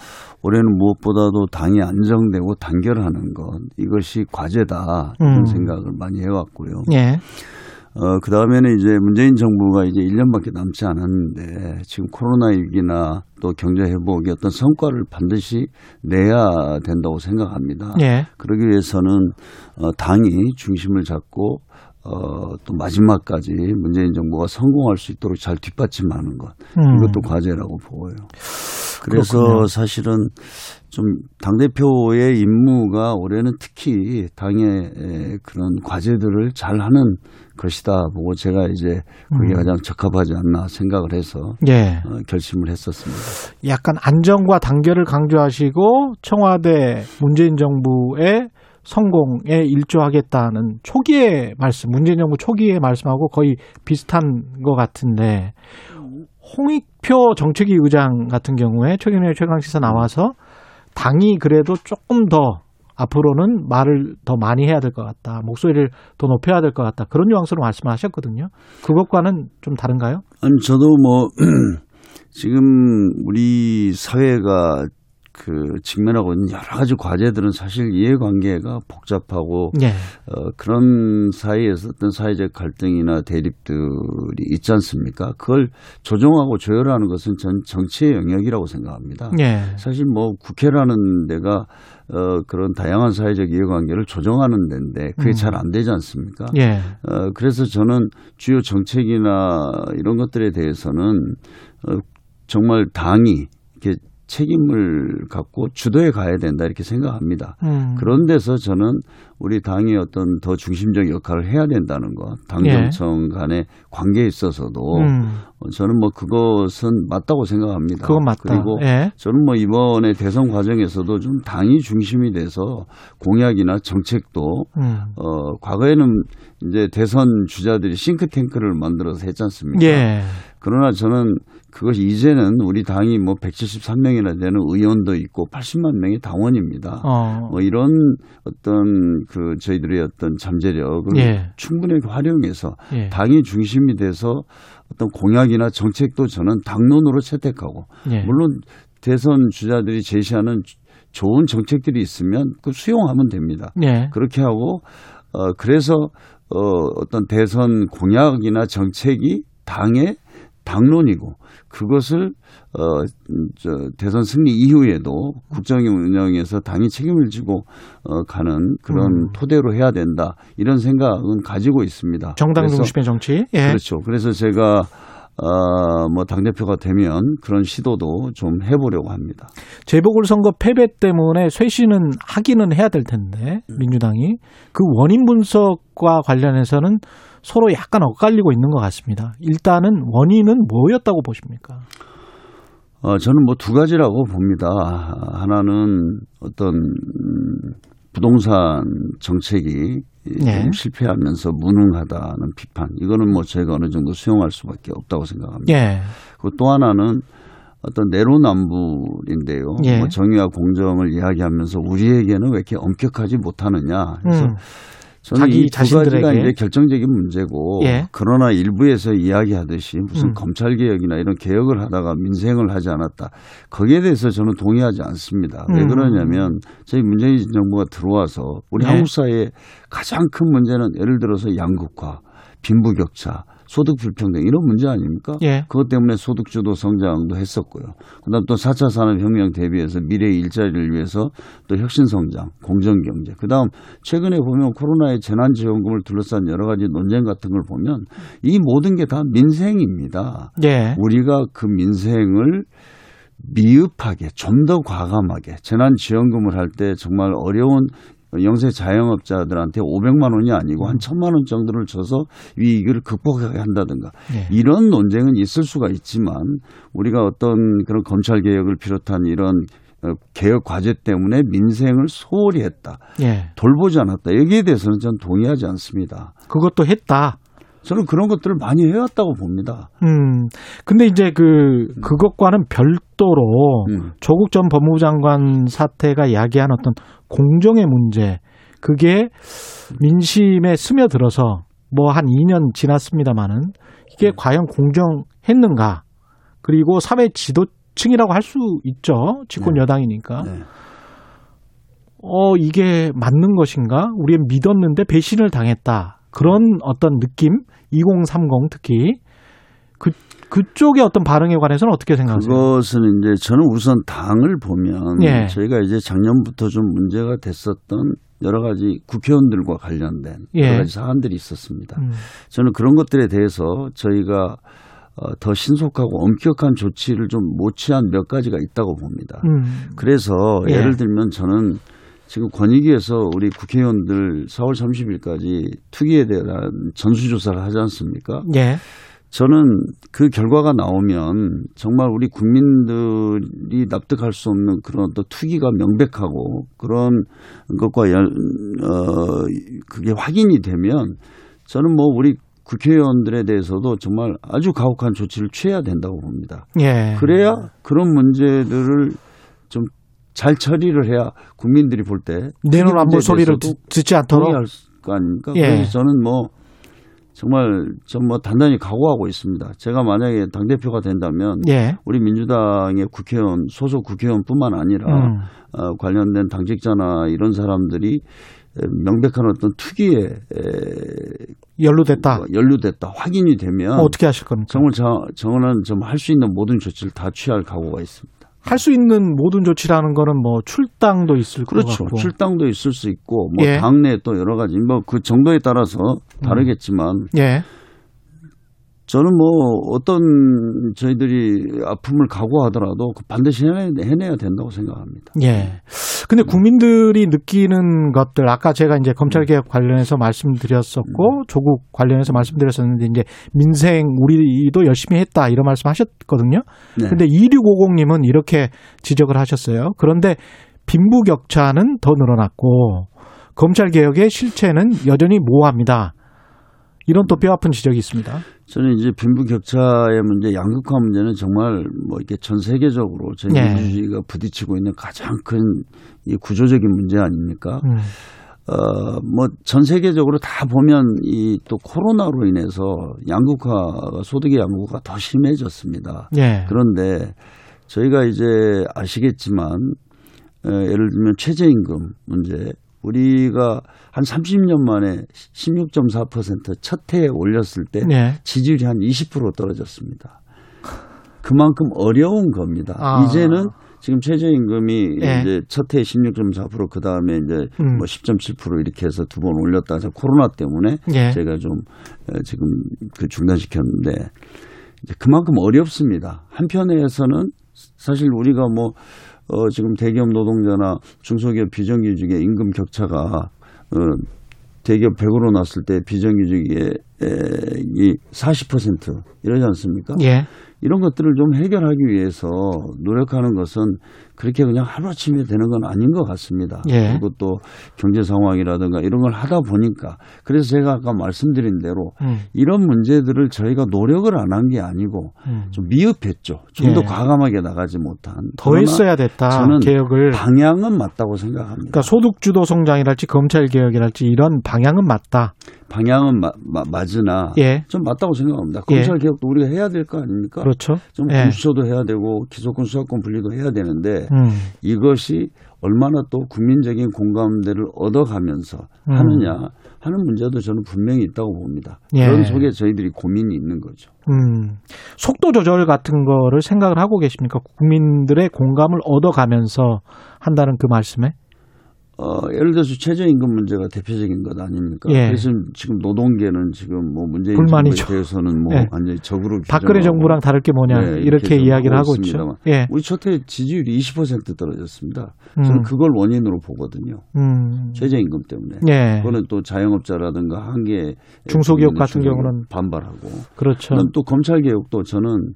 Speaker 7: 올해는 무엇보다도 당이 안정되고 단결하는 것 이것이 과제다 이런
Speaker 2: 음.
Speaker 7: 생각을 많이 해왔고요.
Speaker 2: 예.
Speaker 7: 어, 그 다음에는 이제 문재인 정부가 이제 1년밖에 남지 않았는데 지금 코로나 위기나 또 경제 회복의 어떤 성과를 반드시 내야 된다고 생각합니다.
Speaker 2: 예.
Speaker 7: 그러기 위해서는 어, 당이 중심을 잡고 어, 또 마지막까지 문재인 정부가 성공할 수 있도록 잘 뒷받침하는 것
Speaker 2: 음.
Speaker 7: 이것도 과제라고 보여요. 그래서
Speaker 2: 그렇군요.
Speaker 7: 사실은 좀 당대표의 임무가 올해는 특히 당의 에, 그런 과제들을 잘 하는 것이다 보고 제가 이제 그게
Speaker 2: 음.
Speaker 7: 가장 적합하지 않나 생각을 해서
Speaker 2: 예.
Speaker 7: 어, 결심을 했었습니다.
Speaker 2: 약간 안정과 단결을 강조하시고 청와대 문재인 정부의 성공에 일조하겠다는 초기의 말씀, 문재인 정부 초기의 말씀하고 거의 비슷한 것 같은데 홍익표 정책위 의장 같은 경우에 최근에 최강시사 나와서 당이 그래도 조금 더 앞으로는 말을 더 많이 해야 될 것 같다. 목소리를 더 높여야 될 것 같다. 그런 뉘앙스로 말씀을 하셨거든요. 그것과는 좀 다른가요?
Speaker 7: 아니 저도 뭐 지금 우리 사회가 그 직면하고 있는 여러 가지 과제들은 사실 이해관계가 복잡하고
Speaker 2: 예.
Speaker 7: 어, 그런 사이에서 어떤 사회적 갈등이나 대립들이 있지 않습니까? 그걸 조정하고 조율하는 것은 전 정치의 영역이라고 생각합니다.
Speaker 2: 예.
Speaker 7: 사실 뭐 국회라는 데가 어, 그런 다양한 사회적 이해관계를 조정하는 데인데 그게
Speaker 2: 음.
Speaker 7: 잘안 되지 않습니까?
Speaker 2: 예.
Speaker 7: 어, 그래서 저는 주요 정책이나 이런 것들에 대해서는 어, 정말 당이 이렇게 책임을 갖고 주도해 가야 된다 이렇게 생각합니다.
Speaker 2: 음.
Speaker 7: 그런 데서 저는 우리 당이 어떤 더 중심적 역할을 해야 된다는 것, 당정청 간의 관계에 있어서도
Speaker 2: 음.
Speaker 7: 어, 저는 뭐 그것은 맞다고 생각합니다.
Speaker 2: 그건 맞다.
Speaker 7: 그리고
Speaker 2: 예.
Speaker 7: 저는 뭐 이번에 대선 과정에서도 좀 당이 중심이 돼서 공약이나 정책도
Speaker 2: 음.
Speaker 7: 어, 과거에는 이제 대선 주자들이 싱크탱크를 만들어서 했지 않습니까?
Speaker 2: 예.
Speaker 7: 그러나 저는 그것이 이제는 우리 당이 뭐 173명이나 되는 의원도 있고 80만 명의 당원입니다.
Speaker 2: 어.
Speaker 7: 뭐 이런 어떤 그 저희들의 어떤 잠재력을
Speaker 2: 예.
Speaker 7: 충분히 활용해서
Speaker 2: 예.
Speaker 7: 당이 중심이 돼서 어떤 공약이나 정책도 저는 당론으로 채택하고
Speaker 2: 예.
Speaker 7: 물론 대선 주자들이 제시하는 주- 좋은 정책들이 있으면 그 수용하면 됩니다.
Speaker 2: 예.
Speaker 7: 그렇게 하고 어 그래서 어 어떤 대선 공약이나 정책이 당의 당론이고 그것을 어 저 대선 승리 이후에도 국정 운영에서 당이 책임을 지고 어 가는 그런
Speaker 2: 음.
Speaker 7: 토대로 해야 된다 이런 생각은 가지고 있습니다.
Speaker 2: 정당 중심의 정치. 예.
Speaker 7: 그렇죠. 그래서 제가 어 뭐 당대표가 되면 그런 시도도 좀 해보려고 합니다.
Speaker 2: 재보궐선거 패배 때문에 쇄신은 하기는 해야 될 텐데 민주당이 그 원인 분석과 관련해서는 서로 약간 엇갈리고 있는 것 같습니다. 일단은 원인은 뭐였다고 보십니까?
Speaker 7: 어, 저는 뭐 두 가지라고 봅니다. 하나는 어떤 음, 부동산 정책이
Speaker 2: 네.
Speaker 7: 좀 실패하면서 무능하다는 비판. 이거는 뭐 저희가 어느 정도 수용할 수밖에 없다고 생각합니다.
Speaker 2: 예.
Speaker 7: 그리고 또 하나는 어떤 내로남불인데요.
Speaker 2: 예.
Speaker 7: 뭐 정의와 공정을 이야기하면서 우리에게는 왜 이렇게 엄격하지 못하느냐. 그래서
Speaker 2: 음.
Speaker 7: 저는
Speaker 2: 자기
Speaker 7: 이두 가지가
Speaker 2: 자신들에게.
Speaker 7: 이제 결정적인 문제고
Speaker 2: 예.
Speaker 7: 그러나 일부에서 이야기하듯이 무슨
Speaker 2: 음.
Speaker 7: 검찰 개혁이나 이런 개혁을 하다가 민생을 하지 않았다. 거기에 대해서 저는 동의하지 않습니다. 왜
Speaker 2: 음.
Speaker 7: 그러냐면 저희 문재인 정부가 들어와서 우리
Speaker 2: 예.
Speaker 7: 한국 사회의 가장 큰 문제는 예를 들어서 양극화, 빈부격차, 소득 불평등 이런 문제 아닙니까?
Speaker 2: 예.
Speaker 7: 그것 때문에 소득 주도 성장도 했었고요. 그다음 또 4차 산업 혁명 대비해서 미래의 일자리를 위해서 또 혁신 성장, 공정 경제. 그다음 최근에 보면 코로나의 재난 지원금을 둘러싼 여러 가지 논쟁 같은 걸 보면 이 모든 게 다 민생입니다.
Speaker 2: 예.
Speaker 7: 우리가 그 민생을 미흡하게 좀 더 과감하게 재난지원금을 할 때 정말 어려운 영세 자영업자들한테 500만 원이 아니고 한 1000만 원 정도를 줘서 위기를 극복하게 한다든가
Speaker 2: 예.
Speaker 7: 이런 논쟁은 있을 수가 있지만 우리가 어떤 그런 검찰 개혁을 비롯한 이런 어, 개혁 과제 때문에 민생을 소홀히 했다.
Speaker 2: 예.
Speaker 7: 돌보지 않았다. 여기에 대해서는 저는 동의하지 않습니다.
Speaker 2: 그것도 했다.
Speaker 7: 저는 그런 것들을 많이 해왔다고 봅니다.
Speaker 2: 음. 근데 이제 그 그것과는 별도로
Speaker 7: 음.
Speaker 2: 조국 전 법무부 장관 사태가 야기한 어떤 공정의 문제 그게 민심에 스며들어서 뭐 한 2년 지났습니다마는 이게 과연 공정했는가 그리고 사회 지도층이라고 할 수 있죠 집권 여당이니까
Speaker 7: 네.
Speaker 2: 어 이게 맞는 것인가 우리는 믿었는데 배신을 당했다 그런 어떤 느낌 2030 특히 그 그쪽의 어떤 반응에 관해서는 어떻게 생각하세요?
Speaker 7: 그것은 이제 저는 우선 당을 보면
Speaker 2: 예.
Speaker 7: 저희가 이제 작년부터 좀 문제가 됐었던 여러 가지 국회의원들과 관련된
Speaker 2: 예.
Speaker 7: 여러 가지 사안들이 있었습니다.
Speaker 2: 음.
Speaker 7: 저는 그런 것들에 대해서 저희가 어, 더 신속하고 엄격한 조치를 좀 못 취한 몇 가지가 있다고 봅니다.
Speaker 2: 음.
Speaker 7: 그래서
Speaker 2: 예.
Speaker 7: 예를 들면 저는 지금 권익위에서 우리 국회의원들 4월 30일까지 투기에 대한 전수조사를 하지 않습니까?
Speaker 2: 예.
Speaker 7: 저는 그 결과가 나오면 정말 우리 국민들이 납득할 수 없는 그런 또 투기가 명백하고 그런 것과 연, 어, 그게 확인이 되면 저는 뭐 우리 국회의원들에 대해서도 정말 아주 가혹한 조치를 취해야 된다고 봅니다.
Speaker 2: 예.
Speaker 7: 그래야 그런 문제들을 좀 잘 처리를 해야 국민들이 볼 때
Speaker 2: 내놓은 안보 소리를 듣- 듣지 않도록
Speaker 7: 동의할 거 아닙니까?
Speaker 2: 예.
Speaker 7: 그래서 저는 뭐 정말 전뭐 단단히 각오하고 있습니다. 제가 만약에 당 대표가 된다면
Speaker 2: 예.
Speaker 7: 우리 민주당의 국회의원 소속 국회의원뿐만 아니라
Speaker 2: 음.
Speaker 7: 어, 관련된 당직자나 이런 사람들이 에, 명백한 어떤 투기에 에,
Speaker 2: 연루됐다.
Speaker 7: 연루됐다 확인이 되면
Speaker 2: 어, 어떻게 하실 겁니까?
Speaker 7: 정말 저, 저는 좀할 수 있는 모든 조치를 다 취할 각오가 있습니다.
Speaker 2: 할 수 있는 모든 조치라는 거는 뭐 출당도 있을 것
Speaker 7: 그렇죠.
Speaker 2: 같고.
Speaker 7: 출당도 있을 수 있고 뭐
Speaker 2: 예.
Speaker 7: 당내 또 여러 가지 뭐 그 정도에 따라서 다르겠지만
Speaker 2: 예.
Speaker 7: 저는 뭐 어떤 저희들이 아픔을 각오하더라도 그 반드시 해내, 해내야 된다고 생각합니다.
Speaker 2: 예. 근데 국민들이 느끼는 것들 아까 제가 이제 검찰 개혁 관련해서 말씀드렸었고 조국 관련해서 말씀드렸었는데 이제 민생 우리도 열심히 했다 이런 말씀하셨거든요.
Speaker 7: 네.
Speaker 2: 근데 2650님은 이렇게 지적을 하셨어요. 그런데 빈부격차는 더 늘어났고 검찰 개혁의 실체는 여전히 모호합니다. 이런 또 뼈아픈 지적이 있습니다.
Speaker 7: 저는 이제 빈부격차의 문제, 양극화 문제는 정말 뭐 이렇게 전 세계적으로
Speaker 2: 예.
Speaker 7: 민주주의가 부딪히고 있는 가장 큰 이 구조적인 문제 아닙니까?
Speaker 2: 음.
Speaker 7: 어, 뭐 전 세계적으로 다 보면 이 또 코로나로 인해서 양극화가 소득의 양극화가 더 심해졌습니다.
Speaker 2: 예.
Speaker 7: 그런데 저희가 이제 아시겠지만 에, 예를 들면 최저임금 문제 우리가 한 30년 만에 16.4%첫 해에 올렸을 때
Speaker 2: 예.
Speaker 7: 지지율이 한 20% 떨어졌습니다. 그만큼 어려운 겁니다.
Speaker 2: 아.
Speaker 7: 이제는 지금 최저임금이
Speaker 2: 예.
Speaker 7: 이제 첫 해에 16.4% 그다음에 이제
Speaker 2: 음.
Speaker 7: 뭐10.7% 이렇게 해서 두 번 올렸다 해서 코로나 때문에
Speaker 2: 예.
Speaker 7: 제가 좀 어, 지금 그 중단시켰는데 이제 그만큼 어렵습니다. 한편에서는 사실 우리가 뭐 어, 지금 대기업 노동자나 중소기업 비정규직의 임금 격차가 어, 대기업 100으로 났을 때 비정규직의 에, 이40% 이러지 않습니까?
Speaker 2: 예.
Speaker 7: 이런 것들을 좀 해결하기 위해서 노력하는 것은 그렇게 그냥 하루아침에 되는 건 아닌 것 같습니다.
Speaker 2: 예.
Speaker 7: 그리고 또 경제 상황이라든가 이런 걸 하다 보니까 그래서 제가 아까 말씀드린 대로
Speaker 2: 음.
Speaker 7: 이런 문제들을 저희가 노력을 안 한 게 아니고
Speaker 2: 음.
Speaker 7: 좀 미흡했죠. 좀더
Speaker 2: 예.
Speaker 7: 과감하게 나가지 못한.
Speaker 2: 더 했어야 됐다.
Speaker 7: 저는
Speaker 2: 개혁을.
Speaker 7: 방향은 맞다고 생각합니다.
Speaker 2: 그러니까 소득 주도 성장이랄지 검찰 개혁이랄지 이런 방향은 맞다.
Speaker 7: 방향은 마- 마- 맞으나
Speaker 2: 예.
Speaker 7: 좀 맞다고 생각합니다.
Speaker 2: 예.
Speaker 7: 검찰 개혁도 우리가 해야 될 거 아닙니까?
Speaker 2: 그렇죠.
Speaker 7: 좀
Speaker 2: 예.
Speaker 7: 공수처도 해야 되고 기소권 수사권 분리도 해야 되는데
Speaker 2: 음.
Speaker 7: 이것이 얼마나 또 국민적인 공감대를 얻어가면서
Speaker 2: 음.
Speaker 7: 하느냐 하는 문제도 저는 분명히 있다고 봅니다.
Speaker 2: 예.
Speaker 7: 그런 속에 저희들이 고민이 있는 거죠.
Speaker 2: 음. 속도 조절 같은 거를 생각을 하고 계십니까? 국민들의 공감을 얻어가면서 한다는 그 말씀에?
Speaker 7: 어, 예를 들어서 최저임금 문제가 대표적인 것 아닙니까?
Speaker 2: 예.
Speaker 7: 그래서 지금 노동계는 지금 뭐 문재인
Speaker 2: 불만이죠.
Speaker 7: 대해서는 뭐
Speaker 2: 예.
Speaker 7: 완전히 적으로
Speaker 2: 박근혜 정부랑 다를 게 뭐냐
Speaker 7: 네,
Speaker 2: 이렇게
Speaker 7: 좀
Speaker 2: 이야기를 하고
Speaker 7: 있습니다만.
Speaker 2: 있죠. 예.
Speaker 7: 우리 첫해 지지율이 20% 떨어졌습니다.
Speaker 2: 음.
Speaker 7: 저는 그걸 원인으로 보거든요.
Speaker 2: 음.
Speaker 7: 최저임금 때문에.
Speaker 2: 예.
Speaker 7: 그거는 또 자영업자라든가 한계
Speaker 2: 중소기업 같은 경우는
Speaker 7: 반발하고.
Speaker 2: 그렇죠.
Speaker 7: 또 검찰 개혁도 저는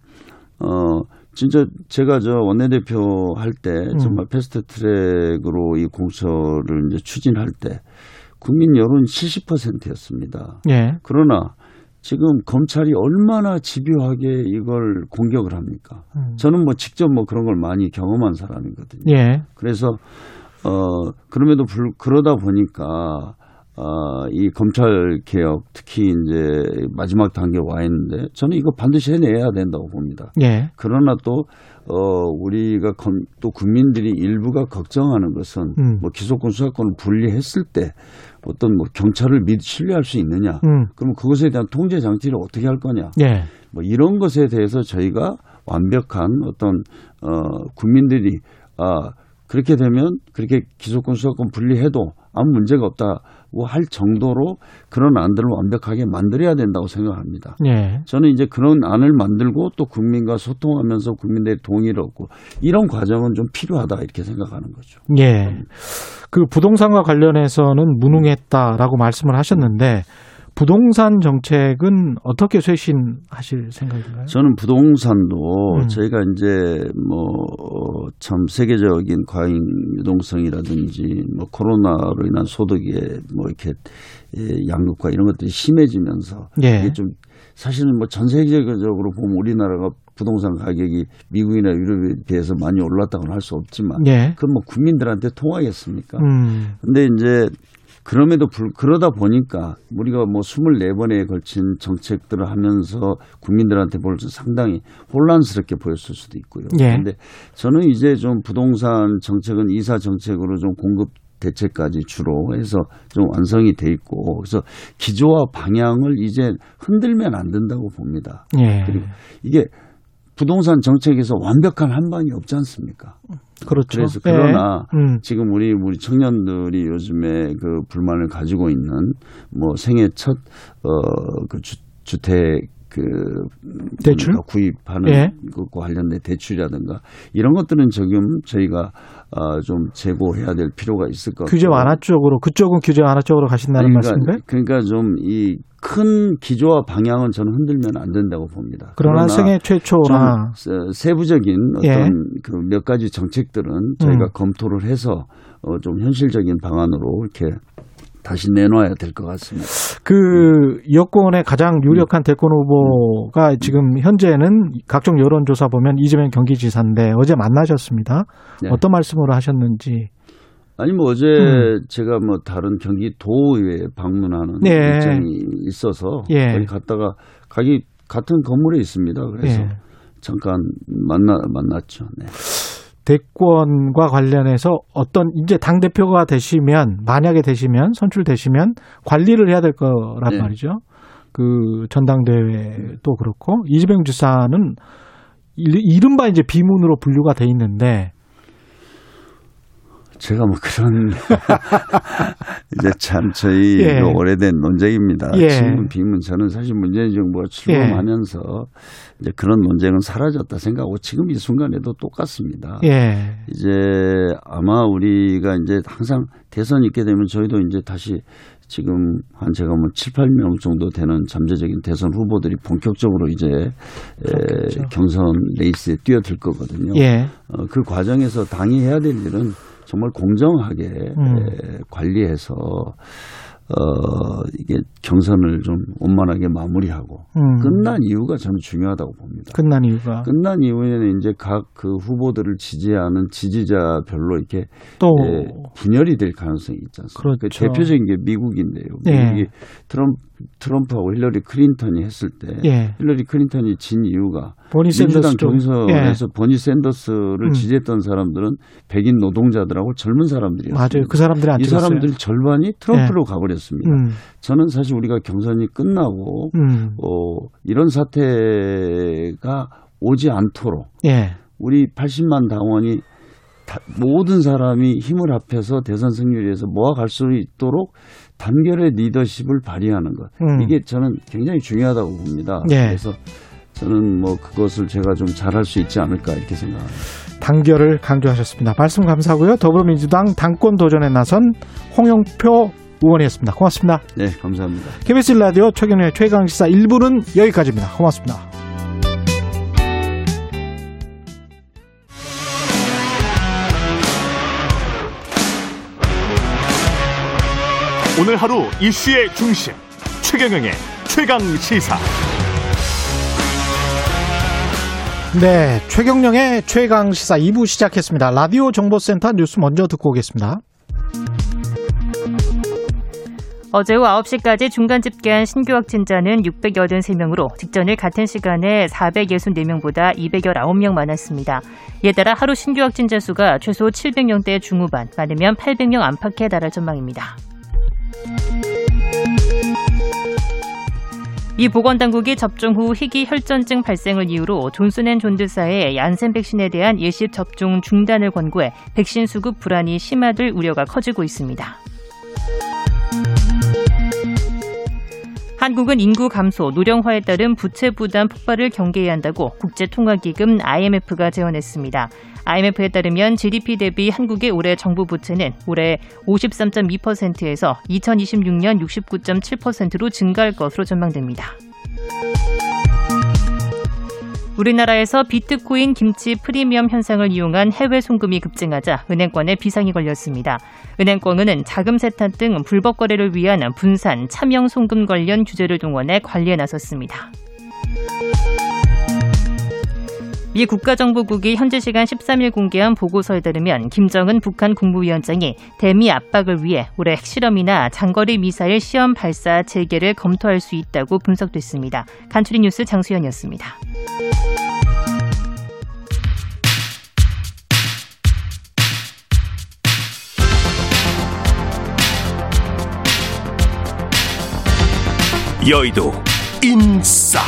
Speaker 7: 어 진짜 제가 저 원내대표 할때
Speaker 2: 음.
Speaker 7: 정말 패스트 트랙으로 이 공수처를 이제 추진할 때 국민 여론 70%였습니다.
Speaker 2: 예.
Speaker 7: 그러나 지금 검찰이 얼마나 집요하게 이걸 공격을 합니까?
Speaker 2: 음.
Speaker 7: 저는 뭐 직접 뭐 그런 걸 많이 경험한 사람이거든요.
Speaker 2: 예.
Speaker 7: 그래서 어 그럼에도 불 그러다 보니까 어, 이 검찰 개혁 특히 이제 마지막 단계 와 있는데 저는 이거 반드시 해내야 된다고 봅니다.
Speaker 2: 예.
Speaker 7: 그러나 또 어, 우리가 검, 또 국민들이 일부가 걱정하는 것은
Speaker 2: 음.
Speaker 7: 뭐 기소권 수사권을 분리했을 때 어떤 뭐 경찰을 믿 신뢰할 수 있느냐?
Speaker 2: 음.
Speaker 7: 그럼 그것에 대한 통제 장치를 어떻게 할 거냐?
Speaker 2: 예.
Speaker 7: 뭐 이런 것에 대해서 저희가 완벽한 어떤 어 국민들이 아 그렇게 되면 그렇게 기소권 수사권 분리해도 아무 문제가 없다고 할 정도로 그런 안들을 완벽하게 만들어야 된다고 생각합니다.
Speaker 2: 예.
Speaker 7: 저는 이제 그런 안을 만들고 또 국민과 소통하면서 국민들의 동의를 얻고 이런 과정은 좀 필요하다 이렇게 생각하는 거죠.
Speaker 2: 예. 그 부동산과 관련해서는 무능했다라고 말씀을 하셨는데 부동산 정책은 어떻게 쇄신하실 생각인가요?
Speaker 7: 저는 부동산도
Speaker 2: 음.
Speaker 7: 저희가 이제 뭐 참 세계적인 과잉 유동성이라든지 뭐 코로나로 인한 소득의 뭐 이렇게 예, 양극화 이런 것들이 심해지면서
Speaker 2: 예.
Speaker 7: 이게 좀 사실은 뭐 전 세계적으로 보면 우리나라가 부동산 가격이 미국이나 유럽에 비해서 많이 올랐다고는 할 수 없지만
Speaker 2: 예.
Speaker 7: 그건 뭐 국민들한테 통하겠습니까?
Speaker 2: 음.
Speaker 7: 근데 이제 그럼에도 불 그러다 보니까 우리가 뭐 24번에 걸친 정책들을 하면서 국민들한테 볼때 상당히 혼란스럽게 보였을 수도 있고요.
Speaker 2: 예.
Speaker 7: 근데 저는 이제 좀 부동산 정책은 이사 정책으로 좀 공급 대책까지 주로 해서 좀 완성이 돼 있고 그래서 기조와 방향을 이제 흔들면 안 된다고 봅니다.
Speaker 2: 예.
Speaker 7: 그리고 이게 부동산 정책에서 완벽한 한방이 없지 않습니까?
Speaker 2: 그렇죠.
Speaker 7: 그래서
Speaker 2: 예.
Speaker 7: 그러나
Speaker 2: 음.
Speaker 7: 지금 우리 우리 청년들이 요즘에 그 불만을 가지고 있는 뭐 생애 첫어그 주택 그
Speaker 2: 대출?
Speaker 7: 뭡니까? 구입하는
Speaker 2: 예.
Speaker 7: 것과 관련된 대출이라든가 이런 것들은 지금 저희가 어, 좀 제고해야 될 필요가 있을 것 같고
Speaker 2: 규제 완화 쪽으로 그쪽은 규제 완화 쪽으로 가신다는
Speaker 7: 아니,
Speaker 2: 말씀인가요?
Speaker 7: 그러니까, 그러니까 좀 이 큰 기조와 방향은 저는 흔들면 안 된다고 봅니다.
Speaker 2: 그러나 생애 최초나
Speaker 7: 세부적인 어떤
Speaker 2: 예.
Speaker 7: 그몇 가지 정책들은 저희가
Speaker 2: 음.
Speaker 7: 검토를 해서 어, 좀 현실적인 방안으로 이렇게 다시 내놔야 될 것 같습니다.
Speaker 2: 그 여권의 가장 유력한 대권 후보가 지금 현재는 각종 여론조사 보면 이재명 경기지사인데 어제 만나셨습니다.
Speaker 7: 네.
Speaker 2: 어떤 말씀으로 하셨는지.
Speaker 7: 아니 뭐 어제
Speaker 2: 음.
Speaker 7: 제가 뭐 다른 경기 도의회 방문하는
Speaker 2: 네.
Speaker 7: 일정이 있어서
Speaker 2: 예.
Speaker 7: 거기 갔다가 가기 같은 건물에 있습니다. 그래서
Speaker 2: 예.
Speaker 7: 잠깐 만나 만났죠. 네.
Speaker 2: 대권과 관련해서 어떤 이제 당 대표가 되시면 만약에 되시면 선출되시면 관리를 해야 될 거란
Speaker 7: 네.
Speaker 2: 말이죠. 그 전당대회도 그렇고 이재명 지사는 이- 이른바 이제 비문으로 분류가 돼 있는데
Speaker 7: 제가 뭐 그런 이제 참 저희
Speaker 2: 예.
Speaker 7: 그 오래된 논쟁입니다.
Speaker 2: 예.
Speaker 7: 친문 비문 저는 사실 문재인 정부가 출범하면서 이제 그런 논쟁은 사라졌다 생각하고 지금 이 순간에도 똑같습니다.
Speaker 2: 예.
Speaker 7: 이제 아마 우리가 이제 항상 대선 있게 되면 저희도 이제 다시 지금 한 제가 뭐 7, 8명 정도 되는 잠재적인 대선 후보들이 본격적으로 이제 에, 경선 레이스에 뛰어들 거거든요.
Speaker 2: 예.
Speaker 7: 어, 그 과정에서 당이 해야 될 일은 정말 공정하게
Speaker 2: 음.
Speaker 7: 에, 관리해서 어, 이게 경선을 좀 원만하게 마무리하고
Speaker 2: 음.
Speaker 7: 끝난 이유가 저는 중요하다고 봅니다.
Speaker 2: 끝난 이유가
Speaker 7: 끝난 이후에는 이제 각 그 후보들을 지지하는 지지자별로 이렇게
Speaker 2: 또
Speaker 7: 예, 분열이 될 가능성이 있지 않습니까?
Speaker 2: 그렇죠.
Speaker 7: 그 대표적인 게 미국인데요.
Speaker 2: 예.
Speaker 7: 미국이 트럼프, 트럼프하고 힐러리 클린턴이 했을 때
Speaker 2: 예.
Speaker 7: 힐러리 클린턴이 진 이유가
Speaker 2: 보니
Speaker 7: 민주당. 경선에서 버니 샌더스를
Speaker 2: 음.
Speaker 7: 지지했던 사람들은 백인 노동자들하고 젊은 사람들이었습니다.
Speaker 2: 맞아요. 그 사람들이 안
Speaker 7: 이. 사람들 절반이 트럼프로 가버렸 습니다.
Speaker 2: 음.
Speaker 7: 저는 사실 우리가 경선이 끝나고
Speaker 2: 음.
Speaker 7: 어, 이런 사태가 오지 않도록
Speaker 2: 예.
Speaker 7: 우리 80만 당원이 다- 모든 사람이 힘을 합해서 대선 위해서 모아갈 수 있도록 단결의 리더십을 발휘하는 것.
Speaker 2: 음.
Speaker 7: 이게 저는 굉장히 중요하다고 봅니다.
Speaker 2: 예.
Speaker 7: 그래서 저는 뭐 그것을 제가 좀 잘할 수 있지 않을까 이렇게 생각합니다.
Speaker 2: 단결을 강조하셨습니다. 말씀 감사하고요. 더불어민주당 당권 도전에 나선 홍영표 의원이었습니다. 고맙습니다.
Speaker 7: 네, 감사합니다.
Speaker 2: KBS 라디오 최경련의 최강시사 1부는 여기까지입니다. 고맙습니다.
Speaker 1: 오늘 하루 이슈의 중심 최경영의 최강 시사.
Speaker 2: 네, 최경령의 최강 시사 2부 시작했습니다. 라디오 정보센터 뉴스 먼저 듣고 오겠습니다.
Speaker 8: 어제 오후 9시까지 중간 집계한 신규 확진자는 683명으로 직전일 같은 시간에 464명보다 219명 많았습니다. 이에 따라 하루 신규 확진자 수가 최소 700명대 중후반, 많으면 800명 안팎에 달할 전망입니다. 미 보건당국이 접종 후 희귀 혈전증 발생을 이유로 존슨앤존드사의 얀센 백신에 대한 예시 접종 중단을 권고해 백신 수급 불안이 심화될 우려가 커지고 있습니다. 한국은 인구 감소, 노령화에 따른 부채 부담 폭발을 경계해야 한다고 국제통화기금 IMF가 제언했습니다. IMF에 따르면 GDP 대비 한국의 올해 정부 부채는 올해 53.2%에서 2026년 69.7%로 증가할 것으로 전망됩니다. 우리나라에서 비트코인 김치 프리미엄 현상을 이용한 해외 송금이 급증하자 은행권에 비상이 걸렸습니다. 은행권은 자금 세탁 등 불법 거래를 위한 분산, 차명 송금 관련 규제를 동원해 관리에 나섰습니다. 미 국가정보국이 현지 시간 13일 공개한 보고서에 따르면 김정은 북한 국무위원장이 대미 압박을 위해 올해 핵실험이나 장거리 미사일 시험 발사 재개를 검토할 수 있다고 분석됐습니다. 간추리 뉴스 장수현이었습니다.
Speaker 9: 여의도 인싸.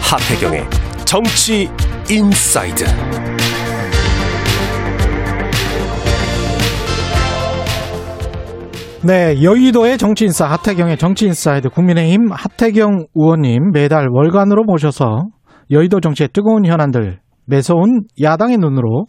Speaker 9: 하태경의 정치 인사이드.
Speaker 2: 네, 여의도의 정치인싸 하태경의 정치인사이드. 국민의힘 하태경 의원님 매달 월간으로 모셔서 여의도 정치의 뜨거운 현안들 매서운 야당의 눈으로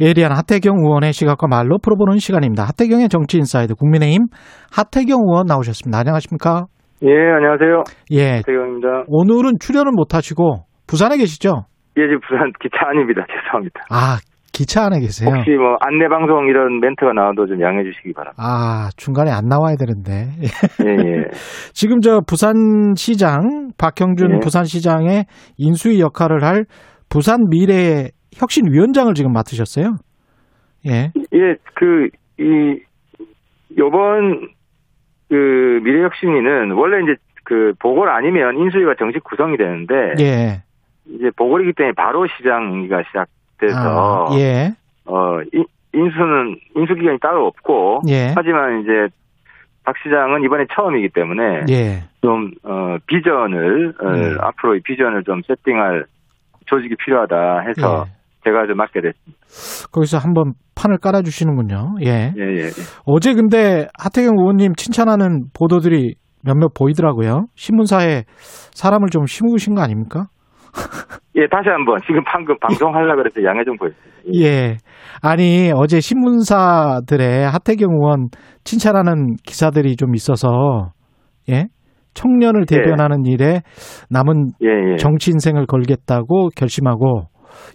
Speaker 2: 예리한 하태경 의원의 시각과 말로 풀어보는 시간입니다. 하태경의 정치인사이드 국민의힘 하태경 의원 나오셨습니다. 안녕하십니까?
Speaker 10: 예, 안녕하세요.
Speaker 2: 예,
Speaker 10: 대경입니다.
Speaker 2: 오늘은 출연은 못하시고 부산에 계시죠?
Speaker 10: 예, 지금 부산 기차 안입니다. 죄송합니다.
Speaker 2: 아, 기차 안에 계세요?
Speaker 10: 혹시 뭐 안내 방송 이런 멘트가 나와도 좀 양해해 주시기 바랍니다.
Speaker 2: 아, 중간에 안 나와야 되는데.
Speaker 10: 예, 예.
Speaker 2: 지금 저 부산시장, 박형준
Speaker 10: 예.
Speaker 2: 부산시장의 인수위 역할을 할 부산 미래 혁신위원장을 지금 맡으셨어요? 예.
Speaker 10: 예, 그, 이, 요번, 그, 미래혁신위는 원래 이제 그 보궐 아니면 인수위가 정식 구성이 되는데,
Speaker 2: 예.
Speaker 10: 이제 보궐이기 때문에 바로 시장이가 시작돼서,
Speaker 2: 아, 예.
Speaker 10: 어, 인, 인수는, 인수기간이 따로 없고,
Speaker 2: 예.
Speaker 10: 하지만 이제 박 시장은 이번에 처음이기 때문에,
Speaker 2: 예.
Speaker 10: 좀, 어, 비전을, 어,
Speaker 2: 음.
Speaker 10: 앞으로의 비전을 좀 세팅할 조직이 필요하다 해서
Speaker 2: 예.
Speaker 10: 제가 좀 맡게 됐습니다.
Speaker 2: 거기서 한번 판을 깔아주시는군요. 예.
Speaker 10: 예, 예. 예.
Speaker 2: 어제 근데 하태경 의원님 칭찬하는 보도들이 몇몇 보이더라고요. 신문사에 사람을 좀 심으신 거 아닙니까?
Speaker 10: 예, 다시 한번 지금 방금 방송하려고 그래서 양해 좀 보여주세요.
Speaker 2: 예. 아니, 어제 신문사들의 하태경 의원 칭찬하는 기사들이 좀 있어서, 예? 청년을 대변하는 일에 남은
Speaker 10: 예, 예.
Speaker 2: 정치 인생을 걸겠다고 결심하고,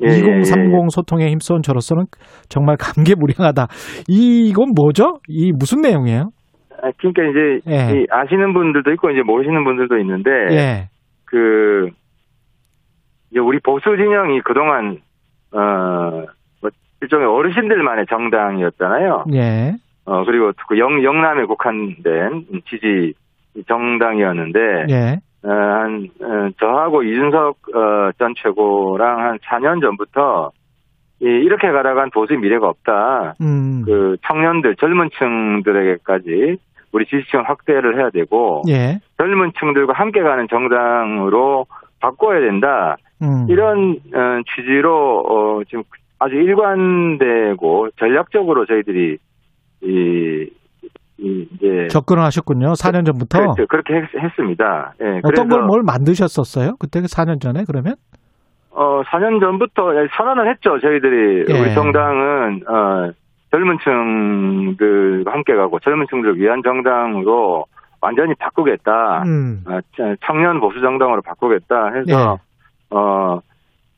Speaker 10: 예, 예,
Speaker 2: 2030 소통에 힘써온 저로서는 정말 감개무량하다. 이건 뭐죠? 이 무슨 내용이에요?
Speaker 10: 아, 그러니까 이제
Speaker 2: 예.
Speaker 10: 이 아시는 분들도 있고 이제 모르시는 분들도 있는데
Speaker 2: 예.
Speaker 10: 그 이제 우리 보수 진영이 그동안 어뭐 일종의 어르신들만의 정당이었잖아요.
Speaker 2: 예.
Speaker 10: 어 그리고 그 영, 영남에 국한된 지지 정당이었는데
Speaker 2: 예.
Speaker 10: 어, 한 어, 저하고 이준석 어, 전 최고랑 한 4년 전부터 이, 이렇게 가다간 보수의 미래가 없다.
Speaker 2: 음.
Speaker 10: 그 청년들 젊은 층들에게까지 우리 지지층 확대를 해야 되고
Speaker 2: 예.
Speaker 10: 젊은 층들과 함께 가는 정당으로 바꿔야 된다.
Speaker 2: 음.
Speaker 10: 이런 어, 취지로 어, 지금 아주 일관되고 전략적으로 저희들이 이, 이 이제
Speaker 2: 접근을 하셨군요. 4년 전부터.
Speaker 10: 그렇죠. 그렇게 했, 습니다 예,
Speaker 2: 어떤 걸 뭘 만드셨었어요? 그때 4년 전에 그러면?
Speaker 10: 어, 4년 전부터 선언을 했죠. 저희들이
Speaker 2: 예.
Speaker 10: 우리 정당은 어, 젊은 층들과 함께 가고 젊은 층들을 위한 정당으로 완전히 바꾸겠다.
Speaker 2: 음.
Speaker 10: 어, 저- 청년 보수 정당으로 바꾸겠다 해서 어,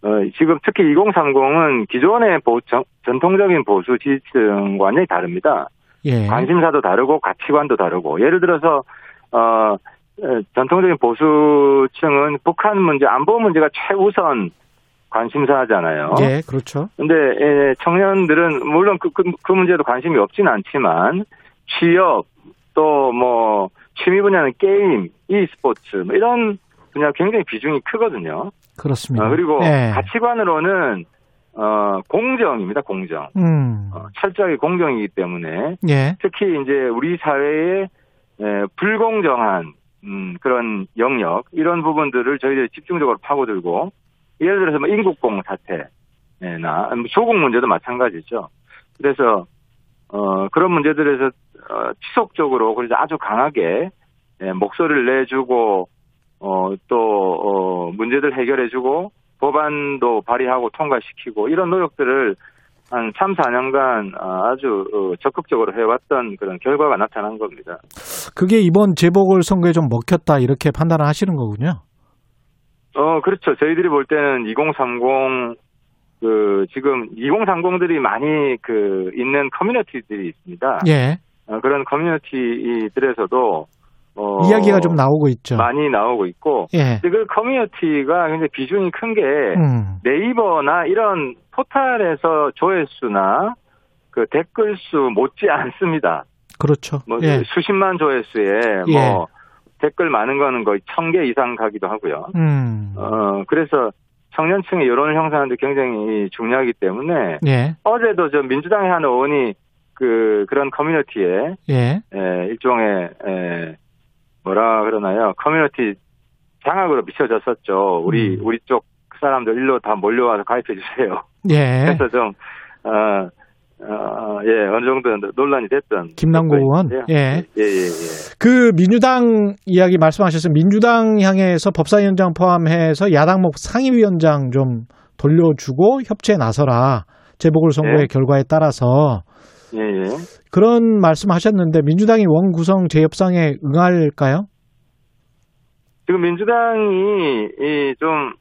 Speaker 10: 어, 지금 특히 2030은 기존의 보, 정- 전통적인 보수 지지층과 완전히 다릅니다.
Speaker 2: 예.
Speaker 10: 관심사도 다르고 가치관도 다르고 예를 들어서 어 에, 전통적인 보수층은 북한 문제 안보 문제가 최우선 관심사잖아요.
Speaker 2: 예, 그렇죠.
Speaker 10: 근데 에, 청년들은 물론 그, 그, 그 문제도 관심이 없진 않지만 취업 또 뭐 취미 분야는 게임, e스포츠 뭐 이런 분야 굉장히 비중이 크거든요.
Speaker 2: 그렇습니다.
Speaker 10: 어, 그리고
Speaker 2: 예.
Speaker 10: 가치관으로는 어 공정입니다. 공정.
Speaker 2: 음.
Speaker 10: 어, 철저하게 공정이기 때문에
Speaker 2: 예.
Speaker 10: 특히 이제 우리 사회에 에, 불공정한 음, 그런 영역 이런 부분들을 저희들이 집중적으로 파고들고 예를 들어서 뭐 인국공 사태나 조국 문제도 마찬가지죠. 그래서 어, 그런 문제들에서 어, 지속적으로 그래서 아주 강하게 예, 목소리를 내주고 어, 또 어, 문제들 해결해주고 법안도 발의하고 통과시키고 이런 노력들을 한 3, 4년간 아주 어, 적극적으로 해왔던 그런 결과가 나타난 겁니다.
Speaker 2: 그게 이번 재보궐선거에 좀 먹혔다 이렇게 판단을 하시는 거군요.
Speaker 10: 어, 그렇죠. 저희들이 볼 때는 2030, 그, 지금 2030들이 많이 그, 있는 커뮤니티들이 있습니다.
Speaker 2: 예.
Speaker 10: 어, 그런 커뮤니티들에서도, 어,
Speaker 2: 이야기가 좀 나오고 있죠.
Speaker 10: 많이 나오고 있고,
Speaker 2: 예.
Speaker 10: 그 커뮤니티가 굉장히 비중이 큰 게,
Speaker 2: 음.
Speaker 10: 네이버나 이런 포탈에서 조회수나 그 댓글 수 못지 않습니다.
Speaker 2: 그렇죠.
Speaker 10: 뭐
Speaker 2: 예.
Speaker 10: 수십만 조회수에
Speaker 2: 예.
Speaker 10: 뭐 댓글 많은 거는 거의 천 개 이상 가기도 하고요.
Speaker 2: 음.
Speaker 10: 어 그래서 청년층의 여론을 형성하는데 굉장히 중요하기 때문에
Speaker 2: 예.
Speaker 10: 어제도 저 민주당의 한 의원이 그 그런 커뮤니티에
Speaker 2: 예.
Speaker 10: 에, 일종의 에, 뭐라 그러나요 커뮤니티 장악으로 비춰졌었죠. 우리 우리 쪽 사람들 일로 다 몰려와서 가입해 주세요.
Speaker 2: 예.
Speaker 10: 그래서 좀 어, 어, 예, 어느 정도 논란이 됐던.
Speaker 2: 김남국 의원. 예.
Speaker 10: 예, 예, 예.
Speaker 2: 그 민주당 이야기 말씀하셨어요. 민주당 향해서 법사위원장 포함해서 야당 몫 상임위원장 좀 돌려주고 협치에 나서라. 재보궐선거의
Speaker 10: 네.
Speaker 2: 결과에 따라서
Speaker 10: 예, 예.
Speaker 2: 그런 말씀하셨는데 민주당이 원 구성 재협상에 응할까요?
Speaker 10: 지금 민주당이 이좀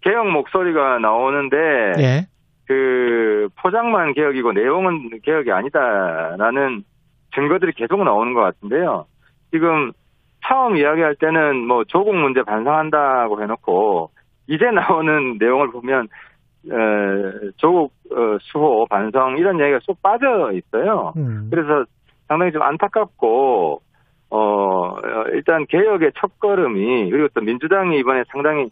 Speaker 10: 개혁 목소리가 나오는데
Speaker 2: 예.
Speaker 10: 그 포장만 개혁이고 내용은 개혁이 아니다라는 증거들이 계속 나오는 것 같은데요. 지금 처음 이야기할 때는 뭐 조국 문제 반성한다고 해놓고 이제 나오는 내용을 보면 에, 조국 어, 수호 반성 이런 얘기가 쏙 빠져 있어요.
Speaker 2: 음.
Speaker 10: 그래서 상당히 좀 안타깝고 어 일단 개혁의 첫 걸음이 그리고 또 민주당이 이번에 상당히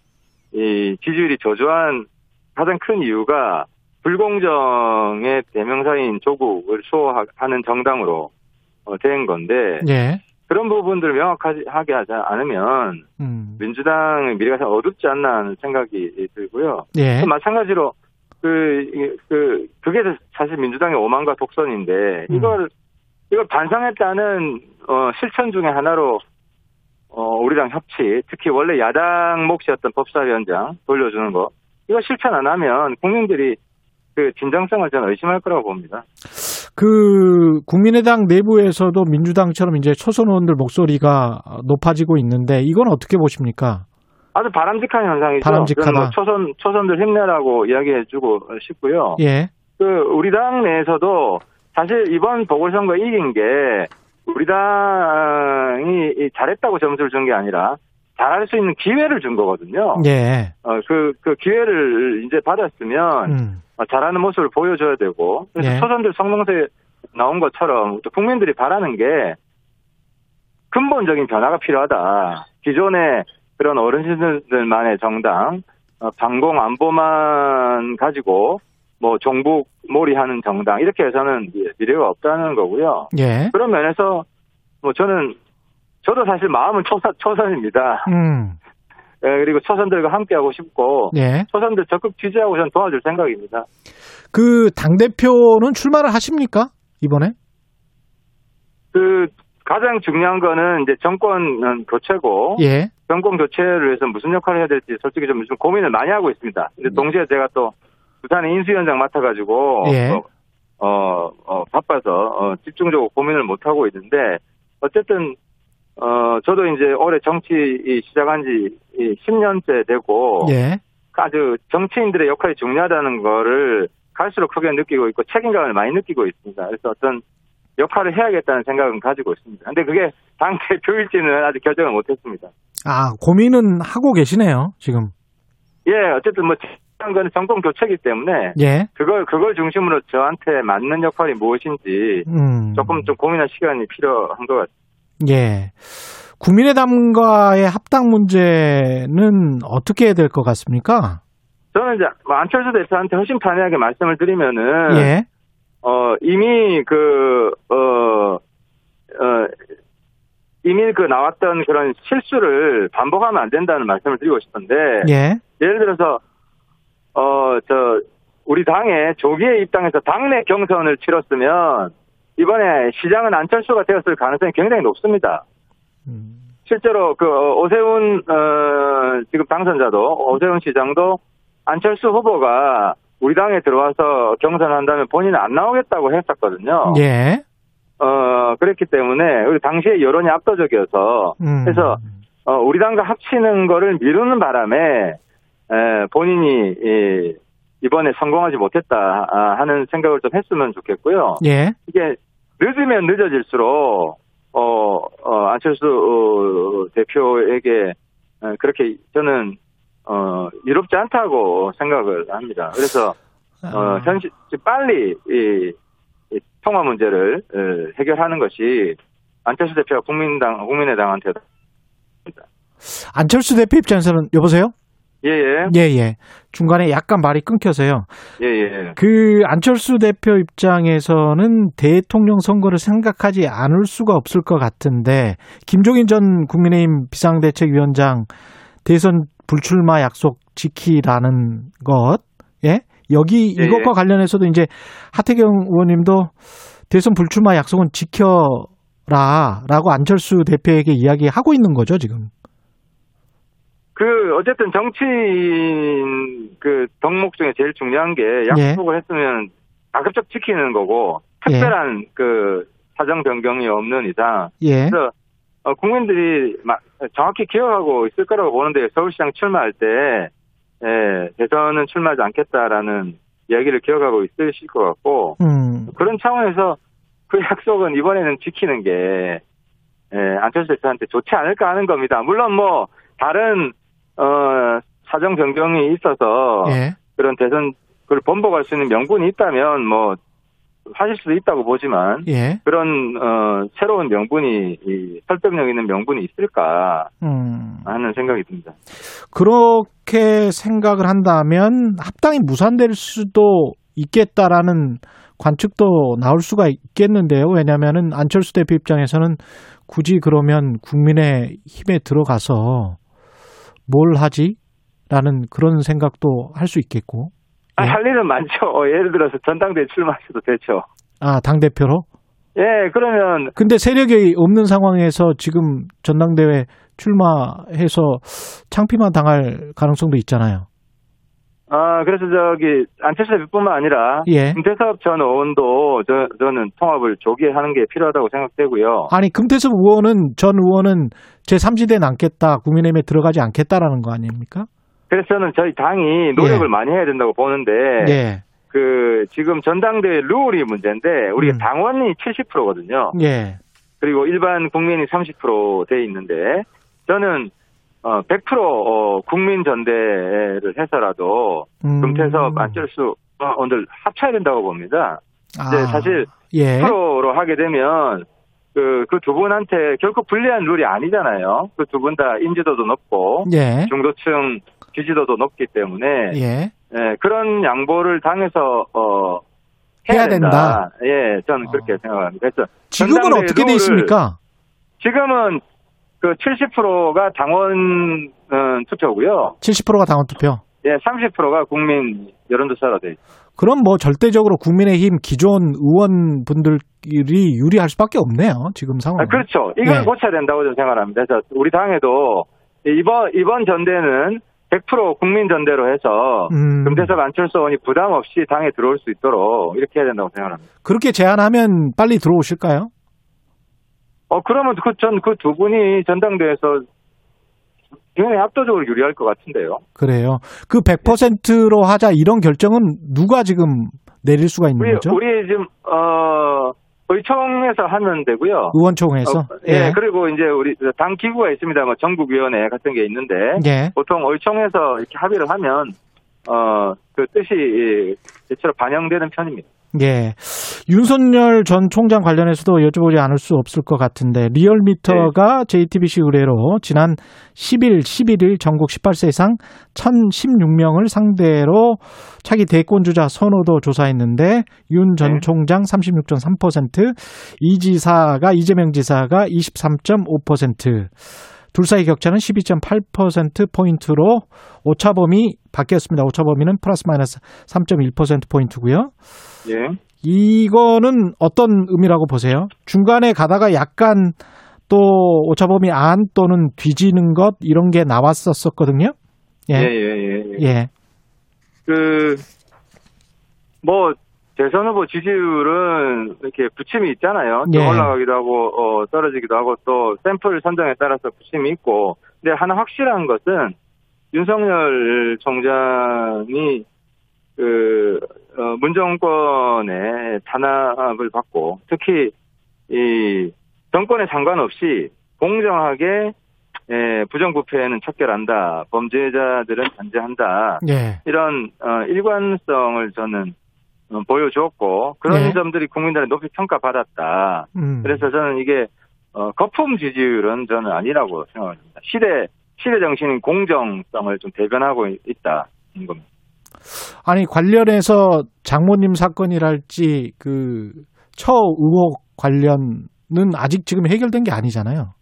Speaker 10: 이 지지율이 저조한 가장 큰 이유가 불공정의 대명사인 조국을 수호하는 정당으로 어, 된 건데
Speaker 2: 예.
Speaker 10: 그런 부분들을 명확하게 하지 않으면
Speaker 2: 음.
Speaker 10: 민주당의 미래가 참 어둡지 않나 하는 생각이 들고요.
Speaker 2: 예.
Speaker 10: 또 마찬가지로 그, 이- 그, 그게 사실 민주당의 오만과 독선인데,
Speaker 2: 음.
Speaker 10: 이걸, 이걸 반성했다는, 어, 실천 중에 하나로, 어, 우리랑 협치, 특히 원래 야당 몫이었던 법사위원장 돌려주는 거, 이거 실천 안 하면 국민들이 그 진정성을 저는 의심할 거라고 봅니다.
Speaker 2: 그 국민의당 내부에서도 민주당처럼 이제 초선 의원들 목소리가 높아지고 있는데 이건 어떻게 보십니까?
Speaker 10: 아주 바람직한 현상이죠.
Speaker 2: 바람직하다.
Speaker 10: 뭐 초선, 초선들 힘내라고 이야기해주고 싶고요.
Speaker 2: 예.
Speaker 10: 그 우리 당 내에서도 사실 이번 보궐선거 이긴 게 우리 당이 이 잘했다고 점수를 준 게 아니라 잘할 수 있는 기회를 준 거거든요.
Speaker 2: 예.
Speaker 10: 어, 그, 그 기회를 이제 받았으면
Speaker 2: 음.
Speaker 10: 어, 잘하는 모습을 보여줘야 되고 그래서
Speaker 2: 예.
Speaker 10: 초선들 성명서에 나온 것처럼 또 국민들이 바라는 게 근본적인 변화가 필요하다. 기존의 그런 어르신들만의 정당, 어, 방공 안보만 가지고 뭐 종북 몰이하는 정당 이렇게 해서는 미- 미래가 없다는 거고요.
Speaker 2: 예.
Speaker 10: 그런 면에서 뭐 저는 저도 사실 마음은 초선, 초선입니다.
Speaker 2: 음.
Speaker 10: 예, 그리고 초선들과 함께하고 싶고
Speaker 2: 예.
Speaker 10: 초선들 적극 지지하고 저는 도와줄 생각입니다.
Speaker 2: 그 당 대표는 출마를 하십니까? 이번에?
Speaker 10: 그 가장 중요한 거는 이제 정권 교체고
Speaker 2: 예.
Speaker 10: 정권 교체를 위해서 무슨 역할을 해야 될지 솔직히 좀 요즘 고민을 많이 하고 있습니다. 근데 동시에 제가 또 부산에 인수위원장 맡아가지고
Speaker 2: 예.
Speaker 10: 어, 어, 어, 바빠서 어, 집중적으로 고민을 못 하고 있는데 어쨌든 어 저도 이제 올해 정치 이 시작한 지 10년째 되고
Speaker 2: 예.
Speaker 10: 아주 정치인들의 역할이 중요하다는 거를 갈수록 크게 느끼고 있고 책임감을 많이 느끼고 있습니다. 그래서 어떤 역할을 해야겠다는 생각은 가지고 있습니다. 근데 그게 당 대표일지는 아직 결정을 못했습니다.
Speaker 2: 아, 고민은 하고 계시네요, 지금.
Speaker 10: 예, 어쨌든 뭐 중요한 거는 정권 교체이기 때문에
Speaker 2: 예.
Speaker 10: 그걸 그걸 중심으로 저한테 맞는 역할이 무엇인지
Speaker 2: 음.
Speaker 10: 조금 좀 고민할 시간이 필요한 것 같습니다.
Speaker 2: 예. 국민의당과의 합당 문제는 어떻게 해야 될 것 같습니까?
Speaker 10: 저는 이제 뭐 안철수 대표한테 훨씬 단호하게 말씀을 드리면은
Speaker 2: 예.
Speaker 10: 어, 이미 그, 어, 어, 이미 그 나왔던 그런 실수를 반복하면 안 된다는 말씀을 드리고 싶은데
Speaker 2: 예.
Speaker 10: 예를 들어서 어 저 우리 당의 조기에 입당해서 당내 경선을 치렀으면 이번에 시장은 안철수가 되었을 가능성이 굉장히 높습니다. 실제로 그 어, 오세훈 어 지금 당선자도 오세훈 시장도 안철수 후보가 우리 당에 들어와서 경선을 한다면 본인은 안 나오겠다고 했었거든요.
Speaker 2: 예.
Speaker 10: 어 그랬기 때문에 우리 당시에 여론이 압도적이어서
Speaker 2: 음.
Speaker 10: 그래서 어, 우리 당과 합치는 거를 미루는 바람에 에, 본인이 이, 이번에 성공하지 못했다 아, 하는 생각을 좀 했으면 좋겠고요.
Speaker 2: 예.
Speaker 10: 이게 늦으면 늦어질수록 어, 어, 안철수 어, 대표에게 어, 그렇게 저는 어, 이롭지 않다고 생각을 합니다. 그래서 어, 현실 빨리 이, 이 통화 문제를 어, 해결하는 것이 안철수 대표가 국민당 국민의당한테
Speaker 2: 안철수 대표 입장에서는 여보세요?
Speaker 10: 예예
Speaker 2: 예, 예. 중간에 약간 말이 끊겨서요.
Speaker 10: 예예
Speaker 2: 그 안철수 대표 입장에서는 대통령 선거를 생각하지 않을 수가 없을 것 같은데 김종인 전 국민의힘 비상대책위원장 대선 불출마 약속 지키라는 것, 예? 여기
Speaker 10: 예,
Speaker 2: 이것과
Speaker 10: 예.
Speaker 2: 관련해서도 이제 하태경 의원님도 대선 불출마 약속은 지켜라라고 안철수 대표에게 이야기하고 있는 거죠 지금.
Speaker 10: 그 어쨌든 정치인 그 덕목 중에 제일 중요한 게 약속을 했으면 가급적 지키는 거고 특별한 그 사정 변경이 없는 이상
Speaker 2: 예.
Speaker 10: 그래서 어, 국민들이 막 정확히 기억하고 있을 거라고 보는데 서울시장 출마할 때 예, 대선은 출마하지 않겠다라는 이야기를 기억하고 있으실 것 같고
Speaker 2: 음.
Speaker 10: 그런 차원에서 그 약속은 이번에는 지키는 게 예, 안철수 대표한테 좋지 않을까 하는 겁니다. 물론 뭐 다른 어, 사정 변경이 있어서
Speaker 2: 예.
Speaker 10: 그런 대선 그걸 번복할 수 있는 명분이 있다면 뭐 하실 수도 있다고 보지만
Speaker 2: 예.
Speaker 10: 그런 어, 새로운 명분이 이 설득력 있는 명분이 있을까
Speaker 2: 음.
Speaker 10: 하는 생각이 듭니다.
Speaker 2: 그렇게 생각을 한다면 합당이 무산될 수도 있겠다라는 관측도 나올 수가 있겠는데요. 왜냐하면은 안철수 대표 입장에서는 굳이 그러면 국민의 힘에 들어가서 뭘 하지? 라는 그런 생각도 할 수 있겠고.
Speaker 10: 아, 할 일은 많죠. 어, 예를 들어서 전당대회 출마하셔도 되죠.
Speaker 2: 아, 당대표로?
Speaker 10: 예, 그러면
Speaker 2: 근데 세력이 없는 상황에서 지금 전당대회 출마해서 창피만 당할 가능성도 있잖아요.
Speaker 10: 아, 그래서 저기, 안철수 대표뿐만 아니라,
Speaker 2: 예.
Speaker 10: 김태섭 전 의원도 저, 저는 통합을 조기에 하는 게 필요하다고 생각되고요.
Speaker 2: 아니 금태섭 의원은 전 의원은 제 3지대에 남겠다 국민의힘에 들어가지 않겠다라는 거 아닙니까?
Speaker 10: 그래서 저는 저희 당이 노력을 많이 해야 된다고 보는데,
Speaker 2: 예.
Speaker 10: 그, 지금 전당대회 룰이 문제인데, 우리가
Speaker 2: 음.
Speaker 10: 당원이 70%거든요.
Speaker 2: 예.
Speaker 10: 그리고 일반 국민이 30%돼 있는데, 저는, 어, 100% 어, 국민 전대를 해서라도,
Speaker 2: 음.
Speaker 10: 금태섭, 안철수, 어, 오늘 합쳐야 된다고 봅니다. 근데
Speaker 2: 아,
Speaker 10: 사실,
Speaker 2: 예.
Speaker 10: 프로로 하게 되면 그 그 두 분한테 결코 불리한 룰이 아니잖아요. 그 두 분 다 인지도도 높고
Speaker 2: 예.
Speaker 10: 중도층 지지도도 높기 때문에
Speaker 2: 예.
Speaker 10: 예, 그런 양보를 당해서 어
Speaker 2: 해야 된다.
Speaker 10: 예, 저는 그렇게 생각합니다. 그래서
Speaker 2: 지금은 어떻게 돼
Speaker 10: 룰을
Speaker 2: 있습니까?
Speaker 10: 지금은 그 70%가 당원 어, 투표고요.
Speaker 2: 70%가 당원 투표.
Speaker 10: 예, 30%가 국민 여론조사로 돼 있어요.
Speaker 2: 그럼 뭐 절대적으로 국민의힘 기존 의원분들이 유리할 수밖에 없네요. 지금 상황.
Speaker 10: 아, 그렇죠. 이걸
Speaker 2: 예.
Speaker 10: 고쳐야 된다고 저는 생각합니다. 그래서 우리 당에도 이번 이번 전대는 100% 국민 전대로 해서
Speaker 2: 음.
Speaker 10: 금태섭 안철수 의원이 부담 없이 당에 들어올 수 있도록 이렇게 해야 된다고 생각합니다.
Speaker 2: 그렇게 제안하면 빨리 들어오실까요?
Speaker 10: 어 그러면 그 전 그 두 분이 전당대회에서 굉장히 압도적으로 유리할 것 같은데요.
Speaker 2: 그래요. 그 100%로 하자 이런 결정은 누가 지금 내릴 수가 있는
Speaker 10: 우리
Speaker 2: 거죠?
Speaker 10: 우리 지금 어 의총에서 하면 되고요.
Speaker 2: 의원총회에서?
Speaker 10: 어, 예, 그리고 이제 우리 당 기구가 있습니다. 뭐 전국위원회 같은 게 있는데
Speaker 2: 예.
Speaker 10: 보통 의총에서 이렇게 합의를 하면 어 그 뜻이 대체로 반영되는 편입니다.
Speaker 2: 예. 윤석열 전 총장 관련해서도 여쭤보지 않을 수 없을 것 같은데 리얼미터가
Speaker 10: 네.
Speaker 2: JTBC 의뢰로 지난 10일, 11일 전국 18세 이상 1016명을 상대로 차기 대권 주자 선호도 조사했는데 윤전
Speaker 10: 네.
Speaker 2: 총장 36.3%, 이 지사가 이재명 지사가 23.5%, 둘 사이 격차는 12.8% 포인트로 오차범위 바뀌었습니다. 오차범위는 플러스 마이너스 3.1% 포인트고요.
Speaker 10: 예.
Speaker 2: 이거는 어떤 의미라고 보세요? 중간에 가다가 약간 또 오차범위 안 또는 뒤지는 것 이런 게 나왔었었거든요.
Speaker 10: 예,
Speaker 2: 예.
Speaker 10: 예, 예. 예.
Speaker 2: 예.
Speaker 10: 그, 뭐, 대선 후보 지지율은 이렇게 부침이 있잖아요. 또
Speaker 2: 예.
Speaker 10: 올라가기도 하고, 어, 떨어지기도 하고, 또 샘플 선정에 따라서 부침이 있고. 근데 하나 확실한 것은 윤석열 총장이 그, 어, 문정권의 탄압을 받고, 특히 이 정권에 상관없이 공정하게 예, 부정부패는 척결한다. 범죄자들은 단죄한다.
Speaker 2: 예.
Speaker 10: 이런 어, 일관성을 저는 어, 보여주었고 그런
Speaker 2: 네.
Speaker 10: 점들이 국민들의 높이 평가받았다.
Speaker 2: 음.
Speaker 10: 그래서 저는 이게 어, 거품 지지율은 저는 아니라고 생각합니다. 시대 시대 정신인 공정성을 좀 대변하고 있- 있다. 는 겁니다.
Speaker 2: 아니 관련해서 장모님 사건이랄지 그 처 의혹 관련은 아직 지금 해결된 게 아니잖아요.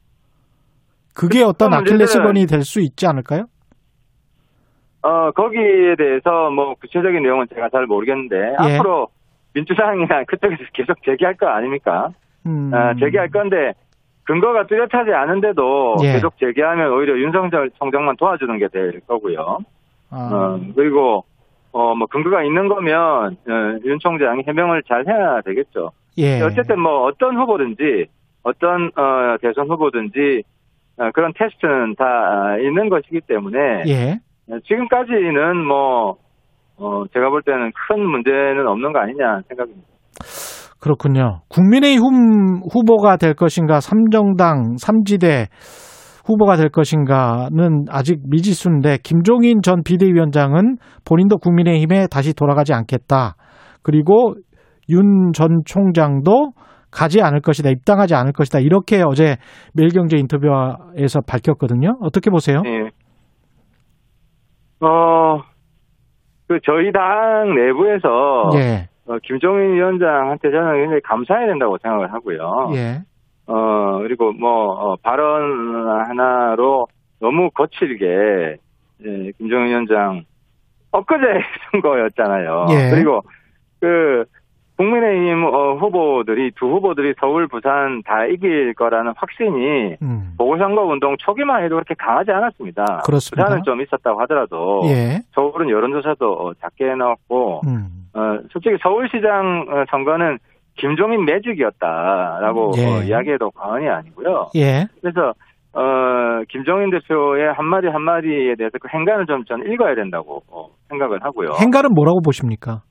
Speaker 2: 그게 어떤
Speaker 10: 문제는-
Speaker 2: 아킬레스건이 될 수 있지 않을까요?
Speaker 10: 어, 거기에 대해서 뭐 구체적인 내용은 제가 잘 모르겠는데
Speaker 2: 예.
Speaker 10: 앞으로 민주당이나 그쪽에서 계속 제기할 거 아닙니까?
Speaker 2: 음.
Speaker 10: 아, 제기할 건데 근거가 뚜렷하지 않은데도
Speaker 2: 예.
Speaker 10: 계속 제기하면 오히려 윤석열 총장만 도와주는 게 될 거고요.
Speaker 2: 아,
Speaker 10: 어, 그리고 어, 뭐 근거가 있는 거면 어, 윤 총장이 해명을 잘 해야 되겠죠.
Speaker 2: 예.
Speaker 10: 어쨌든 뭐 어떤 후보든지 어떤 어, 대선 후보든지 어, 그런 테스트는 다 아, 있는 것이기 때문에
Speaker 2: 예.
Speaker 10: 어, 지금까지는 뭐 어, 제가 볼 때는 큰 문제는 없는 거 아니냐 생각입니다.
Speaker 2: 그렇군요. 국민의힘 후보가 될 것인가, 삼정당, 삼지대 후보가 될 것인가는 아직 미지수인데 김종인 전 비대위원장은 본인도 국민의힘에 다시 돌아가지 않겠다. 그리고 윤 전 총장도 가지 않을 것이다, 입당하지 않을 것이다. 이렇게 어제 매일경제 인터뷰에서 밝혔거든요. 어떻게 보세요?
Speaker 10: 예. 어, 그 저희 당 내부에서
Speaker 2: 예,
Speaker 10: 어, 김종인 위원장한테 저는 굉장히 감사해야 된다고 생각을 하고요.
Speaker 2: 예,
Speaker 10: 어, 그리고 뭐, 어, 발언 하나로 너무 거칠게, 예, 김종인 위원장, 엊그제 선거였잖아요.
Speaker 2: 예.
Speaker 10: 그리고 그, 국민의힘 어, 후보들이, 두 후보들이 서울, 부산 다 이길 거라는 확신이
Speaker 2: 음,
Speaker 10: 보궐선거 운동 초기만 해도 그렇게 강하지 않았습니다.
Speaker 2: 그렇습니다.
Speaker 10: 부산은 좀 있었다고 하더라도,
Speaker 2: 예,
Speaker 10: 서울은 여론조사도 어, 작게 해놨고,
Speaker 2: 음,
Speaker 10: 어, 솔직히 서울시장 어, 선거는 김종인 매직이었다라고
Speaker 2: 예.
Speaker 10: 어, 이야기해도 과언이 아니고요.
Speaker 2: 예,
Speaker 10: 그래서 어, 김종인 대표의 한마디 한마디에 대해서 그 행간을 좀 저는 읽어야 된다고 어, 생각을 하고요.
Speaker 2: 행간은 뭐라고 보십니까?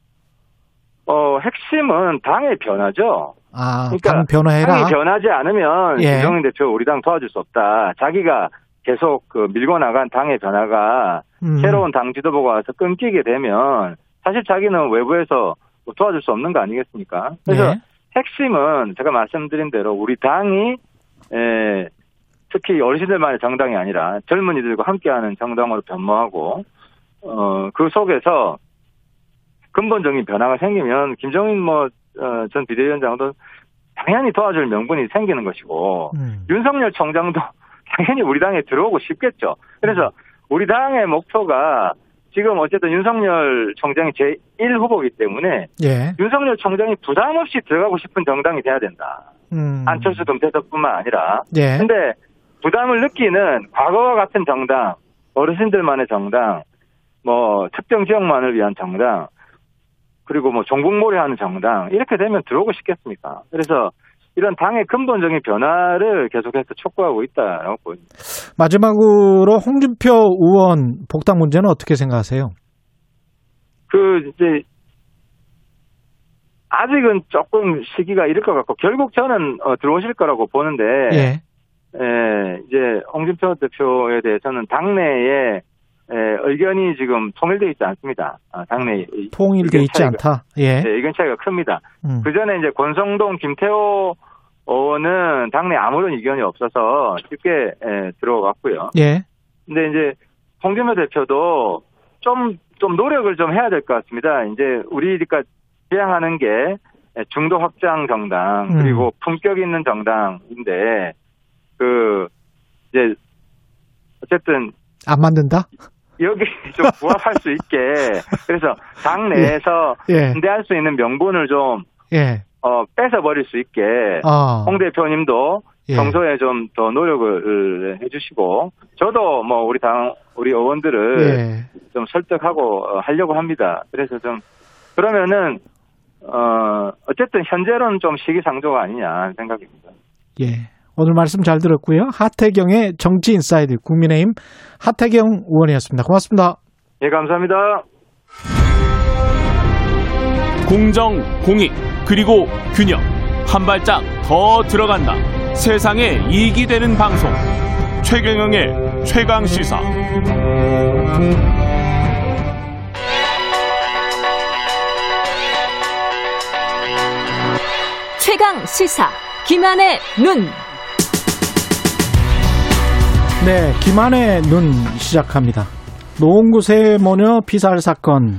Speaker 10: 어, 핵심은 당의 변화죠.
Speaker 2: 아,
Speaker 10: 그러니까
Speaker 2: 당 변화해라.
Speaker 10: 당이 변하지 않으면
Speaker 2: 예.
Speaker 10: 김종인 대표 우리 당 도와줄 수 없다. 자기가 계속 그 밀고 나간 당의 변화가
Speaker 2: 음,
Speaker 10: 새로운 당 지도부가 와서 끊기게 되면 사실 자기는 외부에서 뭐 도와줄 수 없는 거 아니겠습니까? 그래서
Speaker 2: 예.
Speaker 10: 핵심은 제가 말씀드린 대로 우리 당이 에, 특히 어르신들만의 정당이 아니라 젊은이들과 함께하는 정당으로 변모하고 어, 그 속에서 근본적인 변화가 생기면 김정인 뭐전 비대위원장도 당연히 도와줄 명분이 생기는 것이고
Speaker 2: 음.
Speaker 10: 윤석열 총장도 당연히 우리 당에 들어오고 싶겠죠. 그래서 우리 당의 목표가 지금 어쨌든 윤석열 총장이 제1 후보이기 때문에
Speaker 2: 예.
Speaker 10: 윤석열 총장이 부담 없이 들어가고 싶은 정당이 돼야 된다.
Speaker 2: 음.
Speaker 10: 안철수 금태섭뿐만 아니라.
Speaker 2: 예.
Speaker 10: 근데 부담을 느끼는 과거와 같은 정당, 어르신들만의 정당, 뭐 특정 지역만을 위한 정당, 그리고 뭐 종북몰이하는 정당 이렇게 되면 들어오고 싶겠습니까? 그래서 이런 당의 근본적인 변화를 계속해서 촉구하고 있다라고 보입니다.
Speaker 2: 마지막으로 홍준표 의원 복당 문제는 어떻게 생각하세요?
Speaker 10: 그 이제 아직은 조금 시기가 이를 것 같고 결국 저는 어, 들어오실 거라고 보는데
Speaker 2: 예.
Speaker 10: 에, 이제 홍준표 대표에 대해서는 당내에 에, 의견이 지금 통일되어 있지 않습니다. 아, 당내
Speaker 2: 통일돼 있지
Speaker 10: 차이가-
Speaker 2: 않다. 예.
Speaker 10: 네, 의견 차이가 큽니다.
Speaker 2: 음.
Speaker 10: 그 전에 이제 권성동, 김태호 의원은 당내 아무런 의견이 없어서 쉽게 에, 들어갔고요.
Speaker 2: 예.
Speaker 10: 근데 이제 홍준표 대표도 좀, 좀 노력을 좀 해야 될 것 같습니다. 이제 우리가 지향하는 게 중도 확장 정당,
Speaker 2: 음.
Speaker 10: 그리고 품격 있는 정당인데, 그, 이제, 어쨌든
Speaker 2: 안 만든다?
Speaker 10: 여기 좀 부합할 수 있게, 그래서 당 내에서
Speaker 2: 예.
Speaker 10: 반대할 수 있는 명분을 좀,
Speaker 2: 예.
Speaker 10: 어, 뺏어 버릴 수 있게,
Speaker 2: 어.
Speaker 10: 홍 대표님도
Speaker 2: 예.
Speaker 10: 평소에 좀 더 노력을 해주시고 저도 뭐 우리 당 우리 의원들을
Speaker 2: 예.
Speaker 10: 좀 설득하고 어, 하려고 합니다. 그래서 좀 그러면은 어 어쨌든 현재로는 좀 시기상조가 아니냐 생각입니다.
Speaker 2: 예. 오늘 말씀 잘 들었고요. 하태경의 정치 인사이드 국민의힘 하태경 의원이었습니다. 고맙습니다.
Speaker 10: 예 감사합니다.
Speaker 1: 공정, 공익, 그리고 균형. 한 발짝 더 들어간다. 세상에 이익이 되는 방송. 최경영의 최강 시사.
Speaker 11: 최강 시사 김한의 눈.
Speaker 2: 네, 김한의 눈 시작합니다. 노원구 세모녀 피살 사건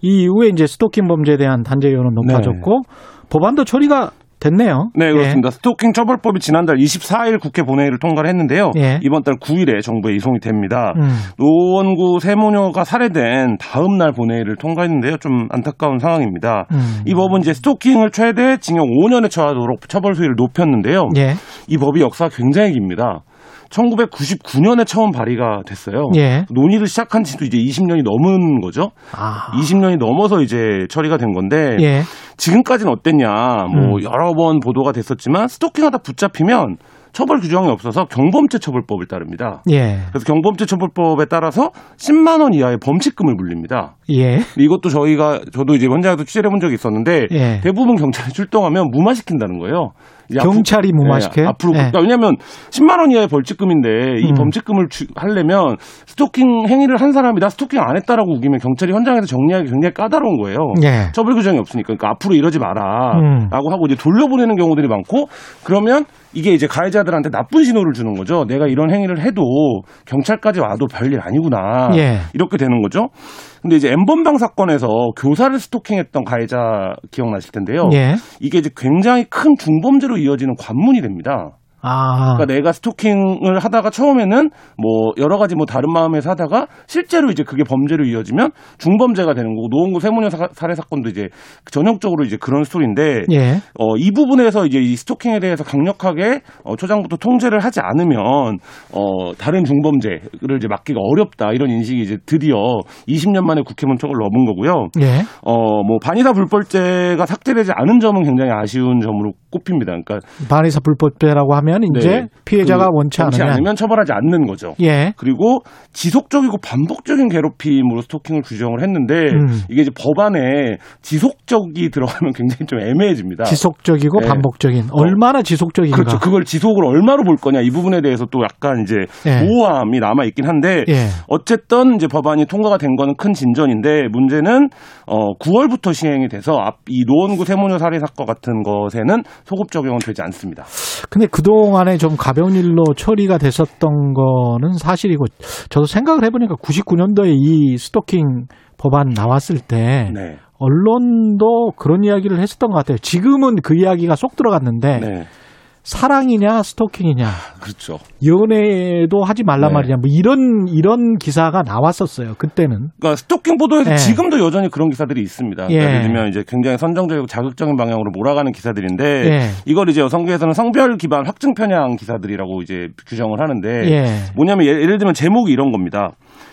Speaker 2: 이 이후에 이제 스토킹 범죄에 대한 단죄 여론은 높아졌고 법안도 처리가 됐네요.
Speaker 12: 네,
Speaker 2: 예.
Speaker 12: 그렇습니다. 스토킹 처벌법이 지난달 24일 국회 본회의를 통과를 했는데요.
Speaker 2: 예.
Speaker 12: 이번 달 9일에 정부에 이송이 됩니다.
Speaker 2: 음.
Speaker 12: 노원구 세모녀가 살해된 다음 날 본회의를 통과했는데요. 좀 안타까운 상황입니다.
Speaker 2: 음.
Speaker 12: 이 법은 이제 스토킹을 최대 징역 5년에 처하도록 처벌 수위를 높였는데요.
Speaker 2: 예.
Speaker 12: 이 법이 역사가 굉장히 깁니다. 1999년에 처음 발의가 됐어요.
Speaker 2: 예.
Speaker 12: 논의를 시작한 지도 이제 20년이 넘은 거죠.
Speaker 2: 아.
Speaker 12: 20년이 넘어서 이제 처리가 된 건데
Speaker 2: 예.
Speaker 12: 지금까지는 어땠냐? 뭐
Speaker 2: 음.
Speaker 12: 여러 번 보도가 됐었지만 스토킹하다 붙잡히면 처벌 규정이 없어서 경범죄 처벌법을 따릅니다.
Speaker 2: 예.
Speaker 12: 그래서 경범죄 처벌법에 따라서 10만 원 이하의 범칙금을 물립니다.
Speaker 2: 예.
Speaker 12: 이것도 저희가 저도 이제 현장에서 취재를 해본 적이 있었는데
Speaker 2: 예.
Speaker 12: 대부분 경찰이 출동하면 무마시킨다는 거예요. 이제 앞으로-
Speaker 2: 경찰이 무마시켜요?
Speaker 12: 네, 앞으로
Speaker 2: 예.
Speaker 12: 그러니까 왜냐하면 10만 원 이하의 벌칙금인데 이
Speaker 2: 음.
Speaker 12: 범칙금을 주- 하려면 스토킹 행위를 한 사람이 나 스토킹 안 했다라고 우기면 경찰이 현장에서 정리하기 굉장히 까다로운 거예요.
Speaker 2: 예.
Speaker 12: 처벌 규정이 없으니까 그러니까 앞으로 이러지 마라라고
Speaker 2: 음.
Speaker 12: 하고 이제 돌려보내는 경우들이 많고 그러면 이게 이제 가해자들한테 나쁜 신호를 주는 거죠. 내가 이런 행위를 해도 경찰까지 와도 별일 아니구나.
Speaker 2: 예.
Speaker 12: 이렇게 되는 거죠. 근데 이제 엠번방 사건에서 교사를 스토킹했던 가해자 기억나실 텐데요.
Speaker 2: 예.
Speaker 12: 이게 이제 굉장히 큰 중범죄로 이어지는 관문이 됩니다.
Speaker 2: 아.
Speaker 12: 그러니까 내가 스토킹을 하다가 처음에는 뭐 여러 가지 뭐 다른 마음에서 하다가 실제로 이제 그게 범죄로 이어지면 중범죄가 되는 거고 노원구 세모녀 사- 살해 사건도 이제 전형적으로 이제 그런 스토리인데
Speaker 2: 예.
Speaker 12: 어, 이 부분에서 이제 이 스토킹에 대해서 강력하게 어, 초장부터 통제를 하지 않으면 어, 다른 중범죄를 이제 막기가 어렵다 이런 인식이 이제 드디어 20년 만에 국회 문턱을 넘은 거고요.
Speaker 2: 예.
Speaker 12: 어, 뭐 반의사 불법죄가 삭제되지 않은 점은 굉장히 아쉬운 점으로 꼽힙니다. 그러니까
Speaker 2: 반의사 불법죄라고 하면 이제
Speaker 12: 네.
Speaker 2: 피해자가
Speaker 12: 그
Speaker 2: 원치 않으면,
Speaker 12: 처벌하지 않는 거죠.
Speaker 2: 예.
Speaker 12: 그리고 지속적이고 반복적인 괴롭힘으로 스토킹을 규정을 했는데
Speaker 2: 음.
Speaker 12: 이게 이제 법안에 지속적이 들어가면 굉장히 좀 애매해집니다.
Speaker 2: 지속적이고
Speaker 12: 네.
Speaker 2: 반복적인 얼마나 지속적인가?
Speaker 12: 그렇죠. 그걸 지속으로 얼마로 볼 거냐 이 부분에 대해서 또 약간 이제
Speaker 2: 예.
Speaker 12: 모호함이 남아 있긴 한데
Speaker 2: 예.
Speaker 12: 어쨌든 이제 법안이 통과가 된 거는 큰 진전인데 문제는 어 9월부터 시행이 돼서 앞 이 노원구 세모녀 살해 사건 같은 것에는 소급 적용은 되지 않습니다.
Speaker 2: 근데 그동 안에 좀 가벼운 일로 처리가 됐었던 거는 사실이고 저도 생각을 해보니까 99년도에 이 스토킹 법안 나왔을 때
Speaker 12: 네.
Speaker 2: 언론도 그런 이야기를 했었던 것 같아요. 지금은 그 이야기가 쏙 들어갔는데
Speaker 12: 네.
Speaker 2: 사랑이냐 스토킹이냐
Speaker 12: 그렇죠.
Speaker 2: 연애도 하지 말란
Speaker 12: 네.
Speaker 2: 말이냐 뭐 이런 이런 기사가 나왔었어요. 그때는
Speaker 12: 그러니까 스토킹 보도에서
Speaker 2: 예.
Speaker 12: 지금도 여전히 그런 기사들이 있습니다.
Speaker 2: 예.
Speaker 12: 그러니까 예를 들면 이제 굉장히 선정적이고 자극적인 방향으로 몰아가는 기사들인데
Speaker 2: 예.
Speaker 12: 이걸 이제 여성계에서는 성별 기반 확증 편향 기사들이라고 이제 규정을 하는데
Speaker 2: 예.
Speaker 12: 뭐냐면 예를, 예를 들면 제목이 이런 겁니다.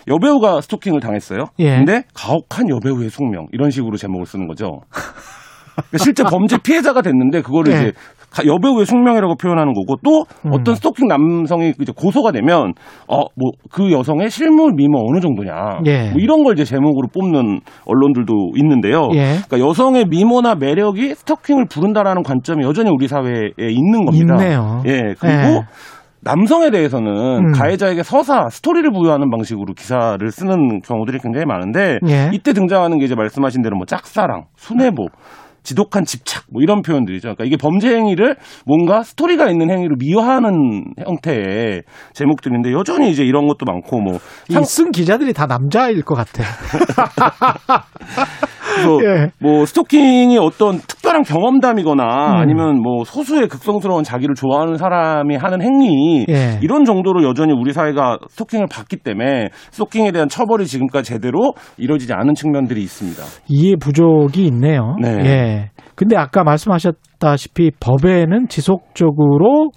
Speaker 12: 여배우가 스토킹을 당했어요.
Speaker 2: 예.
Speaker 12: 근데 가혹한 여배우의 숙명 이런 식으로 제목을 쓰는 거죠. 그러니까 실제 범죄 피해자가 됐는데 그거를
Speaker 2: 예.
Speaker 12: 이제 가- 여배우의 숙명이라고 표현하는 거고 또
Speaker 2: 음.
Speaker 12: 어떤 스토킹 남성이 이제 고소가 되면 어 뭐 그 여성의 실물 미모 어느 정도냐
Speaker 2: 예.
Speaker 12: 뭐 이런 걸 이제 제목으로 뽑는 언론들도 있는데요.
Speaker 2: 예.
Speaker 12: 그러니까 여성의 미모나 매력이 스토킹을 부른다라는 관점이 여전히 우리 사회에 있는 겁니다.
Speaker 2: 있네요.
Speaker 12: 예 그리고
Speaker 2: 예.
Speaker 12: 남성에 대해서는
Speaker 2: 음.
Speaker 12: 가해자에게 서사, 스토리를 부여하는 방식으로 기사를 쓰는 경우들이 굉장히 많은데
Speaker 2: 예.
Speaker 12: 이때 등장하는 게 이제 말씀하신 대로 뭐 짝사랑, 순애보, 지독한 집착 뭐 이런 표현들이죠. 그러니까 이게 범죄 행위를 뭔가 스토리가 있는 행위로 미화하는 형태의 제목들인데 여전히 이제 이런 것도 많고 뭐
Speaker 2: 이쓴 기자들이 다 남자일 것 같아.
Speaker 12: 그래서
Speaker 2: 예.
Speaker 12: 뭐 스토킹이 어떤 특별한 경험담이거나
Speaker 2: 음.
Speaker 12: 아니면 뭐 소수의 극성스러운 자기를 좋아하는 사람이 하는 행위
Speaker 2: 예.
Speaker 12: 이런 정도로 여전히 우리 사회가 스토킹을 봤기 때문에 스토킹에 대한 처벌이 지금까지 제대로 이루어지지 않은 측면들이 있습니다.
Speaker 2: 이해 부족이 있네요.
Speaker 12: 네.
Speaker 2: 예. 근데 아까 말씀하셨다시피 법에는 지속적으로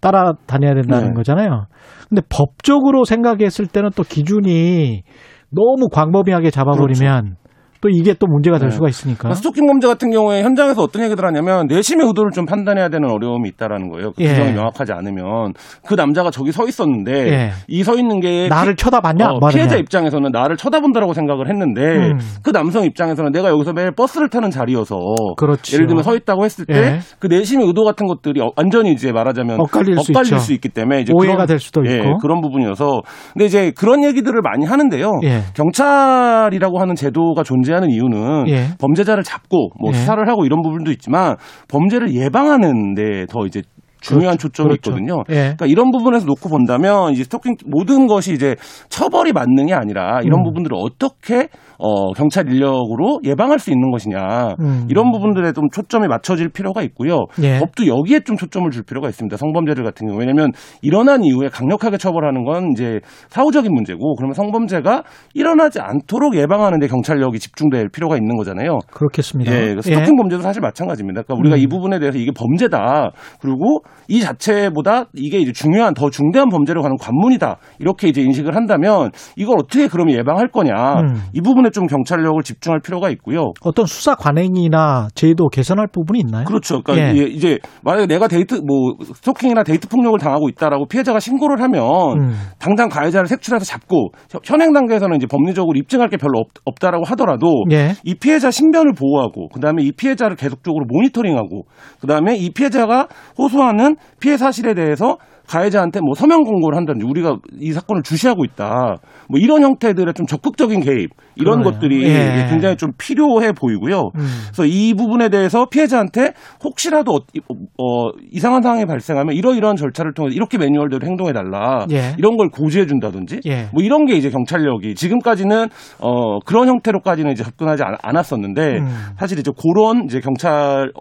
Speaker 2: 따라다녀야 된다는
Speaker 12: 네.
Speaker 2: 거잖아요. 근데 법적으로 생각했을 때는 또 기준이 너무 광범위하게 잡아버리면 또 이게 또 문제가 될.
Speaker 12: 네.
Speaker 2: 수가 있으니까.
Speaker 12: 스토킹 범죄 같은 경우에 현장에서 어떤 얘기들 하냐면 내심의 의도를 좀 판단해야 되는 어려움이 있다라는 거예요. 그
Speaker 2: 예.
Speaker 12: 규정이 명확하지 않으면 그 남자가 저기 서 있었는데
Speaker 2: 예.
Speaker 12: 이서 있는 게
Speaker 2: 나를 쳐다봤냐?
Speaker 12: 어? 피해자 입장에서는 나를 쳐다본다라고 생각을 했는데
Speaker 2: 음.
Speaker 12: 그 남성 입장에서는 내가 여기서 매일 버스를 타는 자리여서
Speaker 2: 그렇죠.
Speaker 12: 예를 들면 서 있다고 했을 때
Speaker 2: 예.
Speaker 12: 그 내심의 의도 같은 것들이 어- 완전히 이제 말하자면
Speaker 2: 엇갈릴 수 있죠.
Speaker 12: 있기 때문에 이제
Speaker 2: 오해가
Speaker 12: 그런,
Speaker 2: 될 수도
Speaker 12: 예,
Speaker 2: 있고.
Speaker 12: 그런 부분이어서 근데 이제 그런 얘기들을 많이 하는데요.
Speaker 2: 예.
Speaker 12: 경찰이라고 하는 제도가 존재 하는 이유는
Speaker 2: 예.
Speaker 12: 범죄자를 잡고 뭐
Speaker 2: 예.
Speaker 12: 수사를 하고 이런 부분도 있지만 범죄를 예방하는 데 더 이제 중요한 초점이
Speaker 2: 그렇죠.
Speaker 12: 있거든요.
Speaker 2: 예.
Speaker 12: 그러니까 이런 부분에서 놓고 본다면 이제 스토킹 모든 것이 이제 처벌이 만능이 아니라 이런
Speaker 2: 음.
Speaker 12: 부분들을 어떻게 어 경찰 인력으로 예방할 수 있는 것이냐
Speaker 2: 음.
Speaker 12: 이런 부분들에 좀 초점이 맞춰질 필요가 있고요.
Speaker 2: 예.
Speaker 12: 법도 여기에 좀 초점을 줄 필요가 있습니다. 성범죄들 같은 경우 왜냐하면 일어난 이후에 강력하게 처벌하는 건 이제 사후적인 문제고 그러면 성범죄가 일어나지 않도록 예방하는데 경찰력이 집중될 필요가 있는 거잖아요.
Speaker 2: 그렇겠습니다.
Speaker 12: 예, 그 스토킹 범죄도 사실 마찬가지입니다. 그러니까 우리가
Speaker 2: 음.
Speaker 12: 이 부분에 대해서 이게 범죄다. 그리고 이 자체보다 이게 이제 중요한 더 중대한 범죄로 가는 관문이다. 이렇게 이제 인식을 한다면 이걸 어떻게 그러면 예방할 거냐.
Speaker 2: 음.
Speaker 12: 이 부분에 좀 경찰력을 집중할 필요가 있고요.
Speaker 2: 어떤 수사 관행이나 제도 개선할 부분이 있나요?
Speaker 12: 그렇죠. 그러니까
Speaker 2: 예.
Speaker 12: 이제 만약에 내가 데이트 뭐 스토킹이나 데이트 폭력을 당하고 있다라고 피해자가 신고를 하면
Speaker 2: 음.
Speaker 12: 당장 가해자를 색출해서 잡고 현- 현행 단계에서는 이제 법리적으로 입증할 게 별로 없, 다라고 하더라도
Speaker 2: 예.
Speaker 12: 이 피해자 신변을 보호하고 그다음에 이 피해자를 계속적으로 모니터링하고 그다음에 이 피해자가 호소하는 피해 사실에 대해서 가해자한테 뭐 서면 공고를 한다든지 우리가 이 사건을 주시하고 있다. 뭐 이런 형태들의 좀 적극적인 개입 이런
Speaker 2: 그러네요.
Speaker 12: 것들이
Speaker 2: 예.
Speaker 12: 굉장히 좀 필요해 보이고요.
Speaker 2: 음.
Speaker 12: 그래서 이 부분에 대해서 피해자한테 혹시라도 어, 어, 이상한 상황이 발생하면 이러이러한 절차를 통해서 이렇게 매뉴얼대로 행동해 달라.
Speaker 2: 예.
Speaker 12: 이런 걸 고지해 준다든지
Speaker 2: 예.
Speaker 12: 뭐 이런 게 이제 경찰력이 지금까지는 어 그런 형태로까지는 이제 접근하지 않, 않았었는데
Speaker 2: 음.
Speaker 12: 사실 이제 그런 이제 경찰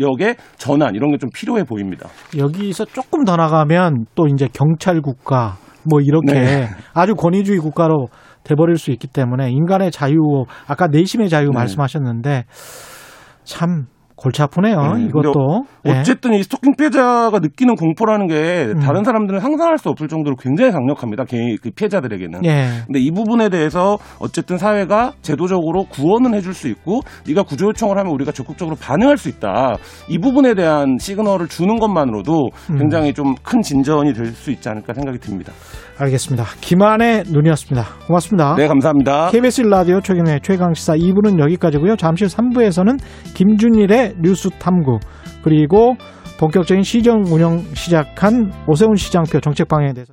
Speaker 12: 역의 전환 이런 게 좀 필요해 보입니다.
Speaker 2: 여기서 조금 더 나가면 또 이제 경찰 국가 뭐 이렇게
Speaker 12: 네.
Speaker 2: 아주 권위주의 국가로 돼버릴 수 있기 때문에 인간의 자유, 아까 내심의 자유
Speaker 12: 네.
Speaker 2: 말씀하셨는데 참 골치 아프네요.
Speaker 12: 네,
Speaker 2: 이것도. 예.
Speaker 12: 어쨌든 이 스토킹 피해자가 느끼는 공포라는 게
Speaker 2: 음.
Speaker 12: 다른 사람들은 상상할 수 없을 정도로 굉장히 강력합니다. 개인 그 피해자들에게는.
Speaker 2: 예.
Speaker 12: 근데 이 부분에 대해서 어쨌든 사회가 제도적으로 구원은 해줄 수 있고 네가 구조 요청을 하면 우리가 적극적으로 반응할 수 있다. 이 부분에 대한 시그널을 주는 것만으로도
Speaker 2: 음.
Speaker 12: 굉장히 좀 큰 진전이 될 수 있지 않을까 생각이 듭니다.
Speaker 2: 알겠습니다. 김한의 눈이었습니다. 고맙습니다.
Speaker 12: 네, 감사합니다.
Speaker 2: KBS 라디오 최경의 최강시사 2부는 여기까지고요. 잠시 후 3부에서는 김준일의 뉴스 탐구 그리고 본격적인 시정 운영 시작한 오세훈 시장표 정책 방향에 대해서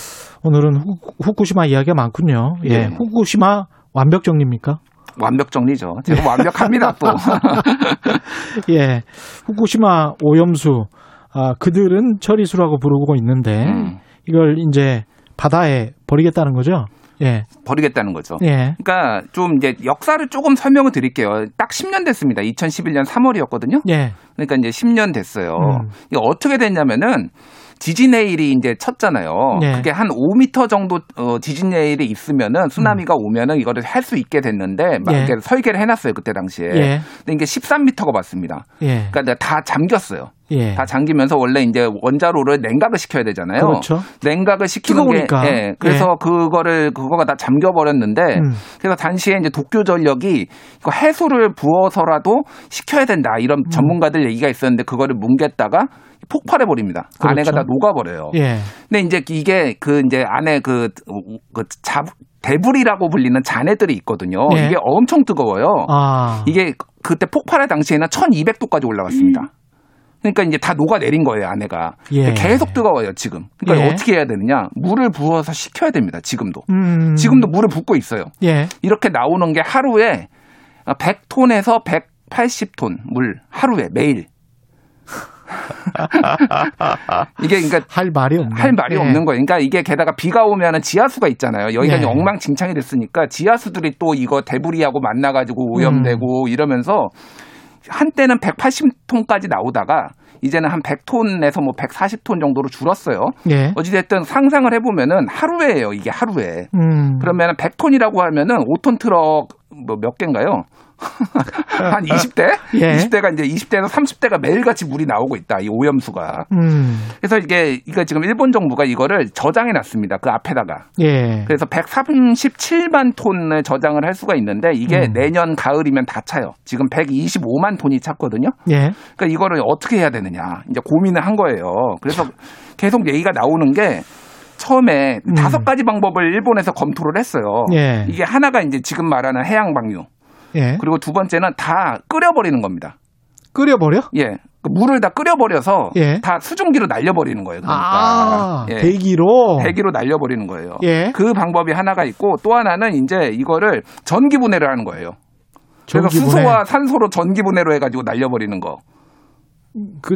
Speaker 2: 오늘은 후, 후쿠시마 이야기가 많군요. 예,
Speaker 13: 예.
Speaker 2: 후쿠시마 완벽 정리입니까?
Speaker 13: 완벽 정리죠. 제가 완벽합니다 또.
Speaker 2: 예, 후쿠시마 오염수 아, 그들은 처리수라고 부르고 있는데
Speaker 13: 음.
Speaker 2: 이걸 이제 바다에 버리겠다는 거죠. 예,
Speaker 13: 버리겠다는 거죠.
Speaker 2: 예,
Speaker 13: 그러니까 좀 이제 역사를 조금 설명을 드릴게요. 딱 10년 됐습니다. 2011년 3월이었거든요.
Speaker 2: 예,
Speaker 13: 그러니까 이제 10년 됐어요.
Speaker 2: 음.
Speaker 13: 이게 어떻게 됐냐면은 지진 해일이 이제 쳤잖아요.
Speaker 2: 네.
Speaker 13: 그게 한 5m 정도 어, 지진 해일이 있으면은 쓰나미가 오면은 이거를 할 수 있게 됐는데 막
Speaker 2: 음. 예.
Speaker 13: 이렇게 설계를 해놨어요 그때 당시에.
Speaker 2: 예.
Speaker 13: 근데 이게 13m가 맞습니다.
Speaker 2: 예.
Speaker 13: 그러니까 다 잠겼어요.
Speaker 2: 예.
Speaker 13: 다 잠기면서 원래 이제 원자로를 냉각을 시켜야 되잖아요.
Speaker 2: 그렇죠.
Speaker 13: 냉각을 시키는
Speaker 2: 뜨거우니까.
Speaker 13: 게 예. 그래서 그거를 그거가 다 잠겨 버렸는데
Speaker 2: 음.
Speaker 13: 그래서 당시에 이제 도쿄 전력이 이거 해수를 부어서라도 시켜야 된다 이런
Speaker 2: 음.
Speaker 13: 전문가들 얘기가 있었는데 그거를 뭉갰다가 폭발해 버립니다.
Speaker 2: 그렇죠.
Speaker 13: 안에가 다 녹아 버려요.
Speaker 2: 예.
Speaker 13: 근데 이제 이게 그 이제 안에 그, 그 자, 대불이라고 불리는 잔해들이 있거든요.
Speaker 2: 예.
Speaker 13: 이게 엄청 뜨거워요.
Speaker 2: 아.
Speaker 13: 이게 그때 폭발할 당시에는 1200도까지 올라갔습니다. 그러니까 이제 다 녹아내린 거예요, 안에가.
Speaker 2: 예.
Speaker 13: 계속 뜨거워요, 지금. 그러니까
Speaker 2: 예.
Speaker 13: 어떻게 해야 되느냐? 물을 부어서 식혀야 됩니다, 지금도.
Speaker 2: 음.
Speaker 13: 지금도 물을 붓고 있어요.
Speaker 2: 예.
Speaker 13: 이렇게 나오는 게 하루에 100톤에서 180톤 물 하루에 매일. 이게 그러니까
Speaker 2: 할 말이 없네.
Speaker 13: 할 말이
Speaker 2: 예.
Speaker 13: 없는 거예요. 그러니까 이게 게다가 비가 오면은 지하수가 있잖아요. 여기가
Speaker 2: 네.
Speaker 13: 이제 엉망진창이 됐으니까 지하수들이 또 이거 대부리하고 만나가지고 오염되고
Speaker 2: 음.
Speaker 13: 이러면서 한때는 180톤까지 나오다가 이제는 한 100톤에서 뭐 140톤 정도로 줄었어요.
Speaker 2: 예.
Speaker 13: 어찌됐든 상상을 해보면은 하루에요. 이게 하루에.
Speaker 2: 음.
Speaker 13: 그러면은 100톤이라고 하면은 5톤 트럭 뭐 몇 개인가요? 한 20대?
Speaker 2: 예.
Speaker 13: 20대가 이제 20대에서 30대가 매일같이 물이 나오고 있다. 이 오염수가.
Speaker 2: 음.
Speaker 13: 그래서 이게 이거 지금 일본 정부가 이거를 저장해 놨습니다. 그 앞에다가.
Speaker 2: 예.
Speaker 13: 그래서 137만 톤을 저장을 할 수가 있는데 이게
Speaker 2: 음.
Speaker 13: 내년 가을이면 다 차요. 지금 125만 톤이 찼거든요.
Speaker 2: 예.
Speaker 13: 그러니까 이거를 어떻게 해야 되느냐. 이제 고민을 한 거예요. 그래서 계속 얘기가 나오는 게 처음에
Speaker 2: 음.
Speaker 13: 다섯 가지 방법을 일본에서 검토를 했어요.
Speaker 2: 예.
Speaker 13: 이게 하나가 이제 지금 말하는 해양 방류.
Speaker 2: 예.
Speaker 13: 그리고 두 번째는 다 끓여버리는 겁니다.
Speaker 2: 끓여버려?
Speaker 13: 예. 그 물을 다 끓여버려서
Speaker 2: 예.
Speaker 13: 다 수증기로 날려버리는 거예요. 그러니까.
Speaker 2: 아,
Speaker 13: 예.
Speaker 2: 대기로.
Speaker 13: 대기로 날려버리는 거예요.
Speaker 2: 예.
Speaker 13: 그 방법이 하나가 있고 또 하나는 이제 이거를 전기 분해를 하는 거예요. 그래서
Speaker 2: 전기 분해.
Speaker 13: 수소와 산소로 전기 분해로 해가지고 날려버리는 거.
Speaker 2: 그, 그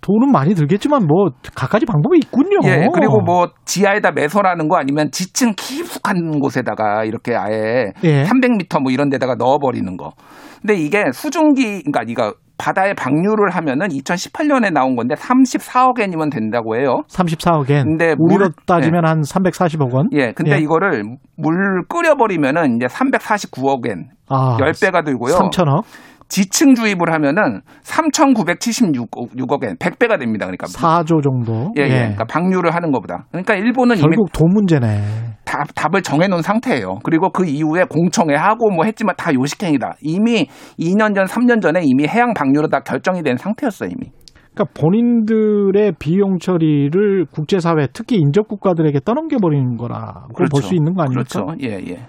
Speaker 2: 돈은 많이 들겠지만 뭐 갖가지 방법이 있군요.
Speaker 13: 예, 그리고 뭐 지하에다 매설하는 거 아니면 지층 깊숙한 곳에다가 이렇게 아예
Speaker 2: 예.
Speaker 13: 300m 뭐 이런 데다가 넣어버리는 거. 근데 이게 수증기, 그러니까 이거 바다에 방류를 하면은 2018년에 나온 건데 34억 엔이면 된다고 해요.
Speaker 2: 34억 엔.
Speaker 13: 근데
Speaker 2: 우리로
Speaker 13: 물-
Speaker 2: 따지면 한 340억 원.
Speaker 13: 예, 근데
Speaker 2: 예.
Speaker 13: 이거를 물 끓여버리면은 이제 349억 엔.
Speaker 2: 아,
Speaker 13: 10배가 들고요.
Speaker 2: 3천억.
Speaker 13: 지층 주입을 하면은 3,976억 엔, 100배가 됩니다. 그러니까
Speaker 2: 4조 정도.
Speaker 13: 예, 예. 그러니까 방류를 하는 것보다. 그러니까 일본은
Speaker 2: 결국 돈 문제네.
Speaker 13: 답, 답을 정해놓은 상태예요. 그리고 그 이후에 공청회 하고 뭐 했지만 다 요식행위다. 이미 2년 전, 3년 전에 이미 해양 방류로 다 결정이 된 상태였어요, 이미.
Speaker 2: 그러니까 본인들의 비용 처리를 국제사회, 특히 인접 국가들에게 떠넘겨 버리는 거라고 볼수 있는 거 아닙니까?
Speaker 13: 그렇죠. 예, 예.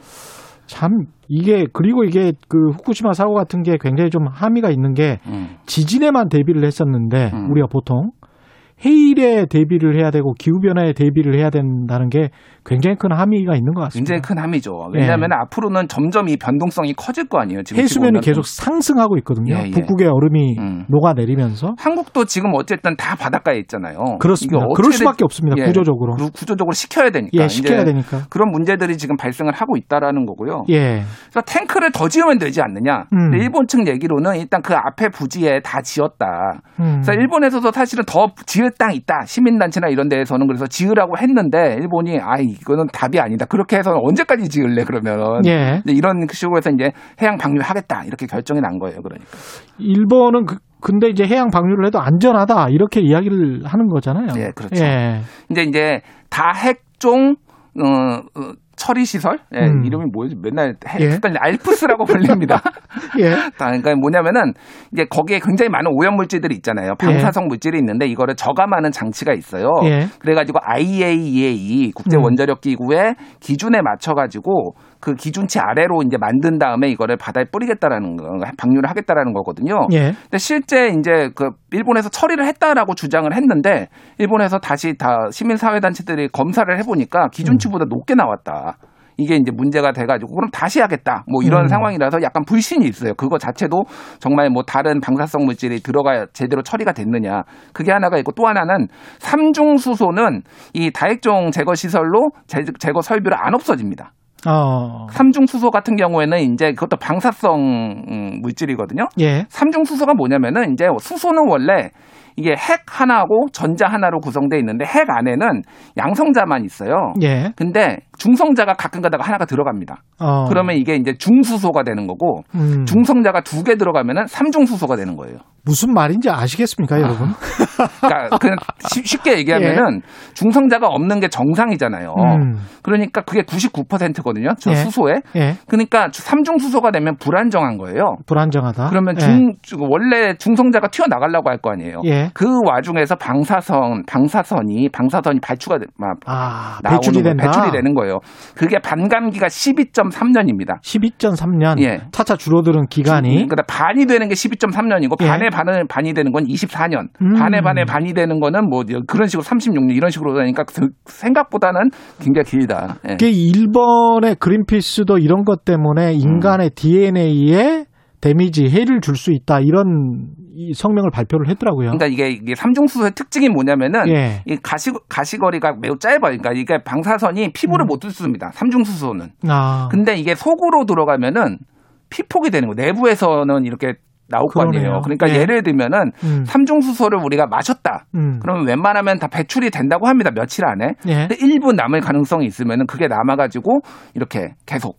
Speaker 2: 참 이게 그리고 이게 그 후쿠시마 사고 같은 게 굉장히 좀 함의가 있는 게
Speaker 13: 음.
Speaker 2: 지진에만 대비를 했었는데
Speaker 13: 음.
Speaker 2: 우리가 보통 해일에 대비를 해야 되고 기후 변화에 대비를 해야 된다는 게 굉장히 큰 함의가 있는 것 같습니다.
Speaker 13: 굉장히 큰 함이죠. 왜냐하면 앞으로는 점점 이 변동성이 커질 거 아니에요. 지금
Speaker 2: 해수면이. 계속 상승하고 있거든요.
Speaker 13: 예, 예.
Speaker 2: 북극의 얼음이
Speaker 13: 음.
Speaker 2: 녹아내리면서
Speaker 13: 한국도 지금 어쨌든 다 바닷가에 있잖아요.
Speaker 2: 그렇습니다. 그럴 수밖에 없습니다.
Speaker 13: 예,
Speaker 2: 구조적으로.
Speaker 13: 구- 구조적으로 시켜야 되니까.
Speaker 2: 예, 시켜야
Speaker 13: 이제
Speaker 2: 되니까.
Speaker 13: 그런 문제들이 지금 발생을 하고 있다라는 거고요.
Speaker 2: 예.
Speaker 13: 그래서 탱크를 더 지으면 되지 않느냐.
Speaker 2: 음.
Speaker 13: 일본 측 얘기로는 일단 그 앞에 부지에 다 지었다.
Speaker 2: 음.
Speaker 13: 그래서 일본에서도 사실은 더 지을 땅 있다. 시민단체나 이런 데에서는 그래서 지으라고 했는데 일본이 아 이거는 답이 아니다. 그렇게 해서 언제까지 지을래 그러면.
Speaker 2: 예.
Speaker 13: 이런 식으로 해서 이제 해양 방류하겠다 이렇게 결정이 난 거예요. 그러니까.
Speaker 2: 일본은 그, 근데 이제 해양 방류를 해도 안전하다 이렇게 이야기를 하는 거잖아요.
Speaker 13: 예, 그렇죠.
Speaker 2: 예.
Speaker 13: 이제 다 핵종 어, 어, 처리 시설 예,
Speaker 2: 음.
Speaker 13: 이름이 뭐지 맨날 핵
Speaker 2: 예.
Speaker 13: 알프스라고 불립니다.
Speaker 2: 예.
Speaker 13: 다 그러니까 뭐냐면은 이제 거기에 굉장히 많은 오염 물질들이 있잖아요. 방사성 물질이 있는데 이거를 저감하는 장치가 있어요.
Speaker 2: 예.
Speaker 13: 그래가지고 IAEA 국제
Speaker 2: 음.
Speaker 13: 원자력 기구의 기준에 맞춰가지고 그 기준치 아래로 이제 만든 다음에 이거를 바다에 뿌리겠다라는 거, 방류를 하겠다라는 거거든요.
Speaker 2: 예.
Speaker 13: 근데 실제 이제 그 일본에서 처리를 했다라고 주장을 했는데 일본에서 다시 다 시민사회단체들이 검사를 해보니까 기준치보다
Speaker 2: 음.
Speaker 13: 높게 나왔다. 이게 이제 문제가 돼가지고 그럼 다시 하겠다. 뭐 이런
Speaker 2: 음.
Speaker 13: 상황이라서 약간 불신이 있어요. 그거 자체도 정말 뭐 다른 방사성 물질이 들어가 제대로 처리가 됐느냐. 그게 하나가 있고 또 하나는 삼중 수소는 이 다액종 제거 시설로 제- 제거 설비를 안 없어집니다.
Speaker 2: 어.
Speaker 13: 삼중수소 같은 경우에는 이제 그것도 방사성 음, 물질이거든요.
Speaker 2: 예.
Speaker 13: 삼중수소가 뭐냐면은 이제 수소는 원래 이게 핵 하나하고 전자 하나로 구성되어 있는데 핵 안에는 양성자만 있어요.
Speaker 2: 예.
Speaker 13: 근데 중성자가 가끔 가다가 하나가 들어갑니다.
Speaker 2: 어.
Speaker 13: 그러면 이게 이제 중수소가 되는 거고
Speaker 2: 음.
Speaker 13: 중성자가 두 개 들어가면은 삼중수소가 되는 거예요.
Speaker 2: 무슨 말인지 아시겠습니까, 여러분?
Speaker 13: 그러니까 그냥 쉽- 쉽게 얘기하면은 중성자가 없는 게 정상이잖아요.
Speaker 2: 예. 음.
Speaker 13: 그러니까 그게 99%거든요. 저
Speaker 2: 예.
Speaker 13: 수소에.
Speaker 2: 예.
Speaker 13: 그러니까 삼중수소가 되면 불안정한 거예요.
Speaker 2: 불안정하다.
Speaker 13: 그러면
Speaker 2: 예.
Speaker 13: 중 원래 중성자가 튀어나가려고 할 거 아니에요.
Speaker 2: 예.
Speaker 13: 그 와중에서 방사선 방사선이 방사선이 발추가 돼- 막
Speaker 2: 아, 배출이. 된다.
Speaker 13: 배출이 되는 거예요. 그게 반감기가 12.3년입니다.
Speaker 2: 12.3년.
Speaker 13: 예.
Speaker 2: 차차 줄어드는 기간이.
Speaker 13: 그러니까 반이 되는 게 12.3년이고
Speaker 2: 예.
Speaker 13: 반에 반은 반이 되는 건 24년.
Speaker 2: 음.
Speaker 13: 반에 반에 반이 되는 거는 뭐 그런 식으로 36년 이런 식으로 되니까 그 생각보다는 굉장히 길다. 예.
Speaker 2: 이게 일본의 그린피스도 이런 것 때문에 인간의 DNA에 데미지 해를 줄 수 있다 이런 이 성명을 발표를 했더라고요.
Speaker 13: 그러니까 이게, 이게 삼중수소의 특징이 뭐냐면은
Speaker 2: 예.
Speaker 13: 이 가시 가시거리가 매우 짧아요. 그러니까 이게 방사선이 피부를
Speaker 2: 음.
Speaker 13: 못 뚫습니다. 삼중수소는.
Speaker 2: 아,
Speaker 13: 근데 이게 속으로 들어가면은 피폭이 되는 거예요. 내부에서는 이렇게 나올 거
Speaker 2: 그러네요.
Speaker 13: 아니에요. 그러니까
Speaker 2: 예.
Speaker 13: 예를 들면은
Speaker 2: 음.
Speaker 13: 삼중수소를 우리가 마셨다.
Speaker 2: 음.
Speaker 13: 그러면 웬만하면 다 배출이 된다고 합니다. 며칠 안에.
Speaker 2: 예.
Speaker 13: 근데 일부 남을 가능성이 있으면은 그게 남아가지고 이렇게 계속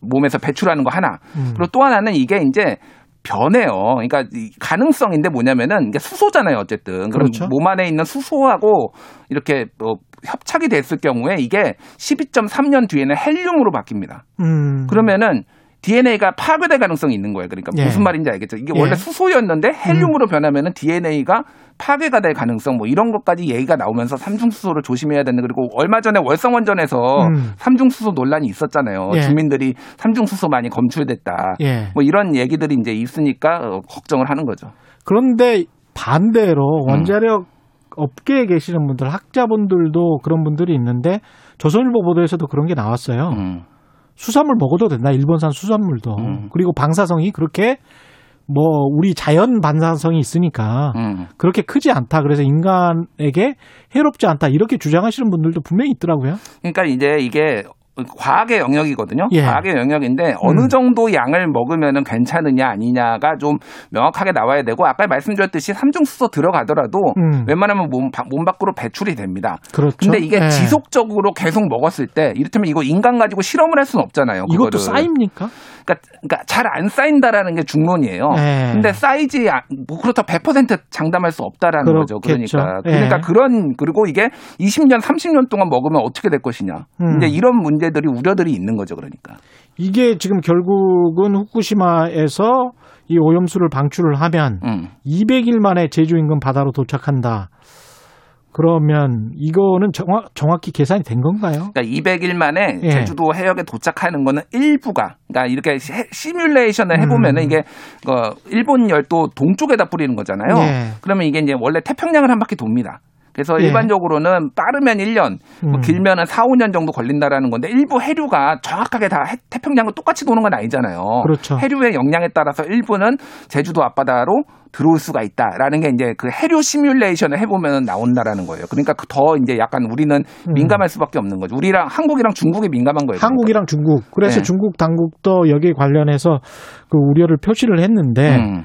Speaker 13: 몸에서 배출하는 거 하나.
Speaker 2: 음.
Speaker 13: 그리고 또 하나는 이게 이제 변해요. 그러니까 이 가능성인데 뭐냐면은 이게 수소잖아요. 어쨌든 그럼
Speaker 2: 그렇죠.
Speaker 13: 몸 안에 있는 수소하고 이렇게 뭐 협착이 됐을 경우에 이게 12.3년 뒤에는 헬륨으로 바뀝니다.
Speaker 2: 음.
Speaker 13: 그러면은 DNA가 파괴될 가능성이 있는 거예요. 그러니까
Speaker 2: 예.
Speaker 13: 무슨 말인지 알겠죠? 이게
Speaker 2: 예.
Speaker 13: 원래 수소였는데
Speaker 2: 음.
Speaker 13: 헬륨으로 변하면은 DNA가 파괴가 될 가능성 뭐 이런 것까지 얘기가 나오면서 삼중수소를 조심해야 되는 그리고 얼마 전에 월성원전에서
Speaker 2: 음.
Speaker 13: 삼중수소 논란이 있었잖아요.
Speaker 2: 예.
Speaker 13: 주민들이 삼중수소 많이 검출됐다.
Speaker 2: 예.
Speaker 13: 뭐 이런 얘기들이 이제 있으니까 어, 걱정을 하는 거죠.
Speaker 2: 그런데 반대로
Speaker 13: 음.
Speaker 2: 원자력 업계에 계시는 분들, 학자분들도 그런 분들이 있는데 조선일보 보도에서도 그런 게 나왔어요.
Speaker 13: 음.
Speaker 2: 수산물 먹어도 된다. 일본산 수산물도.
Speaker 13: 음.
Speaker 2: 그리고 방사성이 그렇게 뭐 우리 자연 반사성이 있으니까
Speaker 13: 음.
Speaker 2: 그렇게 크지 않다. 그래서 인간에게 해롭지 않다. 이렇게 주장하시는 분들도 분명히 있더라고요.
Speaker 13: 그러니까 이제 이게 과학의 영역이거든요.
Speaker 2: 예.
Speaker 13: 과학의 영역인데 어느
Speaker 2: 음.
Speaker 13: 정도 양을 먹으면은 괜찮으냐 아니냐가 좀 명확하게 나와야 되고 아까 말씀드렸듯이 삼중수소 들어가더라도
Speaker 2: 음.
Speaker 13: 웬만하면 몸, 바- 몸 밖으로 배출이 됩니다.
Speaker 2: 그렇죠.
Speaker 13: 근데 이게
Speaker 2: 예.
Speaker 13: 지속적으로 계속 먹었을 때 이를테면 이거 인간 가지고 실험을 할 수는 없잖아요.
Speaker 2: 이것도
Speaker 13: 그거를.
Speaker 2: 쌓입니까?
Speaker 13: 그러니까, 그러니까 잘 안 쌓인다라는 게 중론이에요.
Speaker 2: 예.
Speaker 13: 근데 쌓이지 아- 뭐 그렇다 100% 장담할 수 없다라는 거죠.
Speaker 2: 그렇겠죠.
Speaker 13: 그러니까
Speaker 2: 예.
Speaker 13: 그러니까 그런 그리고 이게 20년 30년 동안 먹으면 어떻게 될 것이냐.
Speaker 2: 음.
Speaker 13: 이제 이런 문제들이 우려들이 있는 거죠. 그러니까.
Speaker 2: 이게 지금 결국은 후쿠시마에서 이 오염수를 방출을 하면
Speaker 13: 음.
Speaker 2: 200일 만에 제주 인근 바다로 도착한다. 그러면 이거는 정확, 정확히 계산이 된 건가요?
Speaker 13: 그러니까 200일 만에
Speaker 2: 예.
Speaker 13: 제주도 해역에 도착하는 거는 일부가 그러니까 이렇게 시- 시뮬레이션을 해보면은
Speaker 2: 음.
Speaker 13: 이게 어, 일본 열도 동쪽에다 뿌리는 거잖아요.
Speaker 2: 예.
Speaker 13: 그러면 이게 이제 원래 태평양을 한 바퀴 돕니다. 그래서
Speaker 2: 예.
Speaker 13: 일반적으로는 빠르면 1년, 뭐
Speaker 2: 음.
Speaker 13: 길면은 4, 5년 정도 걸린다라는 건데 일부 해류가 정확하게 다 해- 태평양을 똑같이 도는 건 아니잖아요.
Speaker 2: 그렇죠.
Speaker 13: 해류의 역량에 따라서 일부는 제주도 앞바다로 들어올 수가 있다라는 게 이제 그 해류 시뮬레이션을 해보면 나온다라는 거예요. 그러니까 그더 이제 약간 우리는
Speaker 2: 음.
Speaker 13: 민감할 수밖에 없는 거죠. 우리랑 한국이랑 중국이 민감한 거예요.
Speaker 2: 한국이랑 중국. 그래서
Speaker 13: 네.
Speaker 2: 중국 당국도 여기에 관련해서 그 우려를 표시를 했는데
Speaker 13: 음.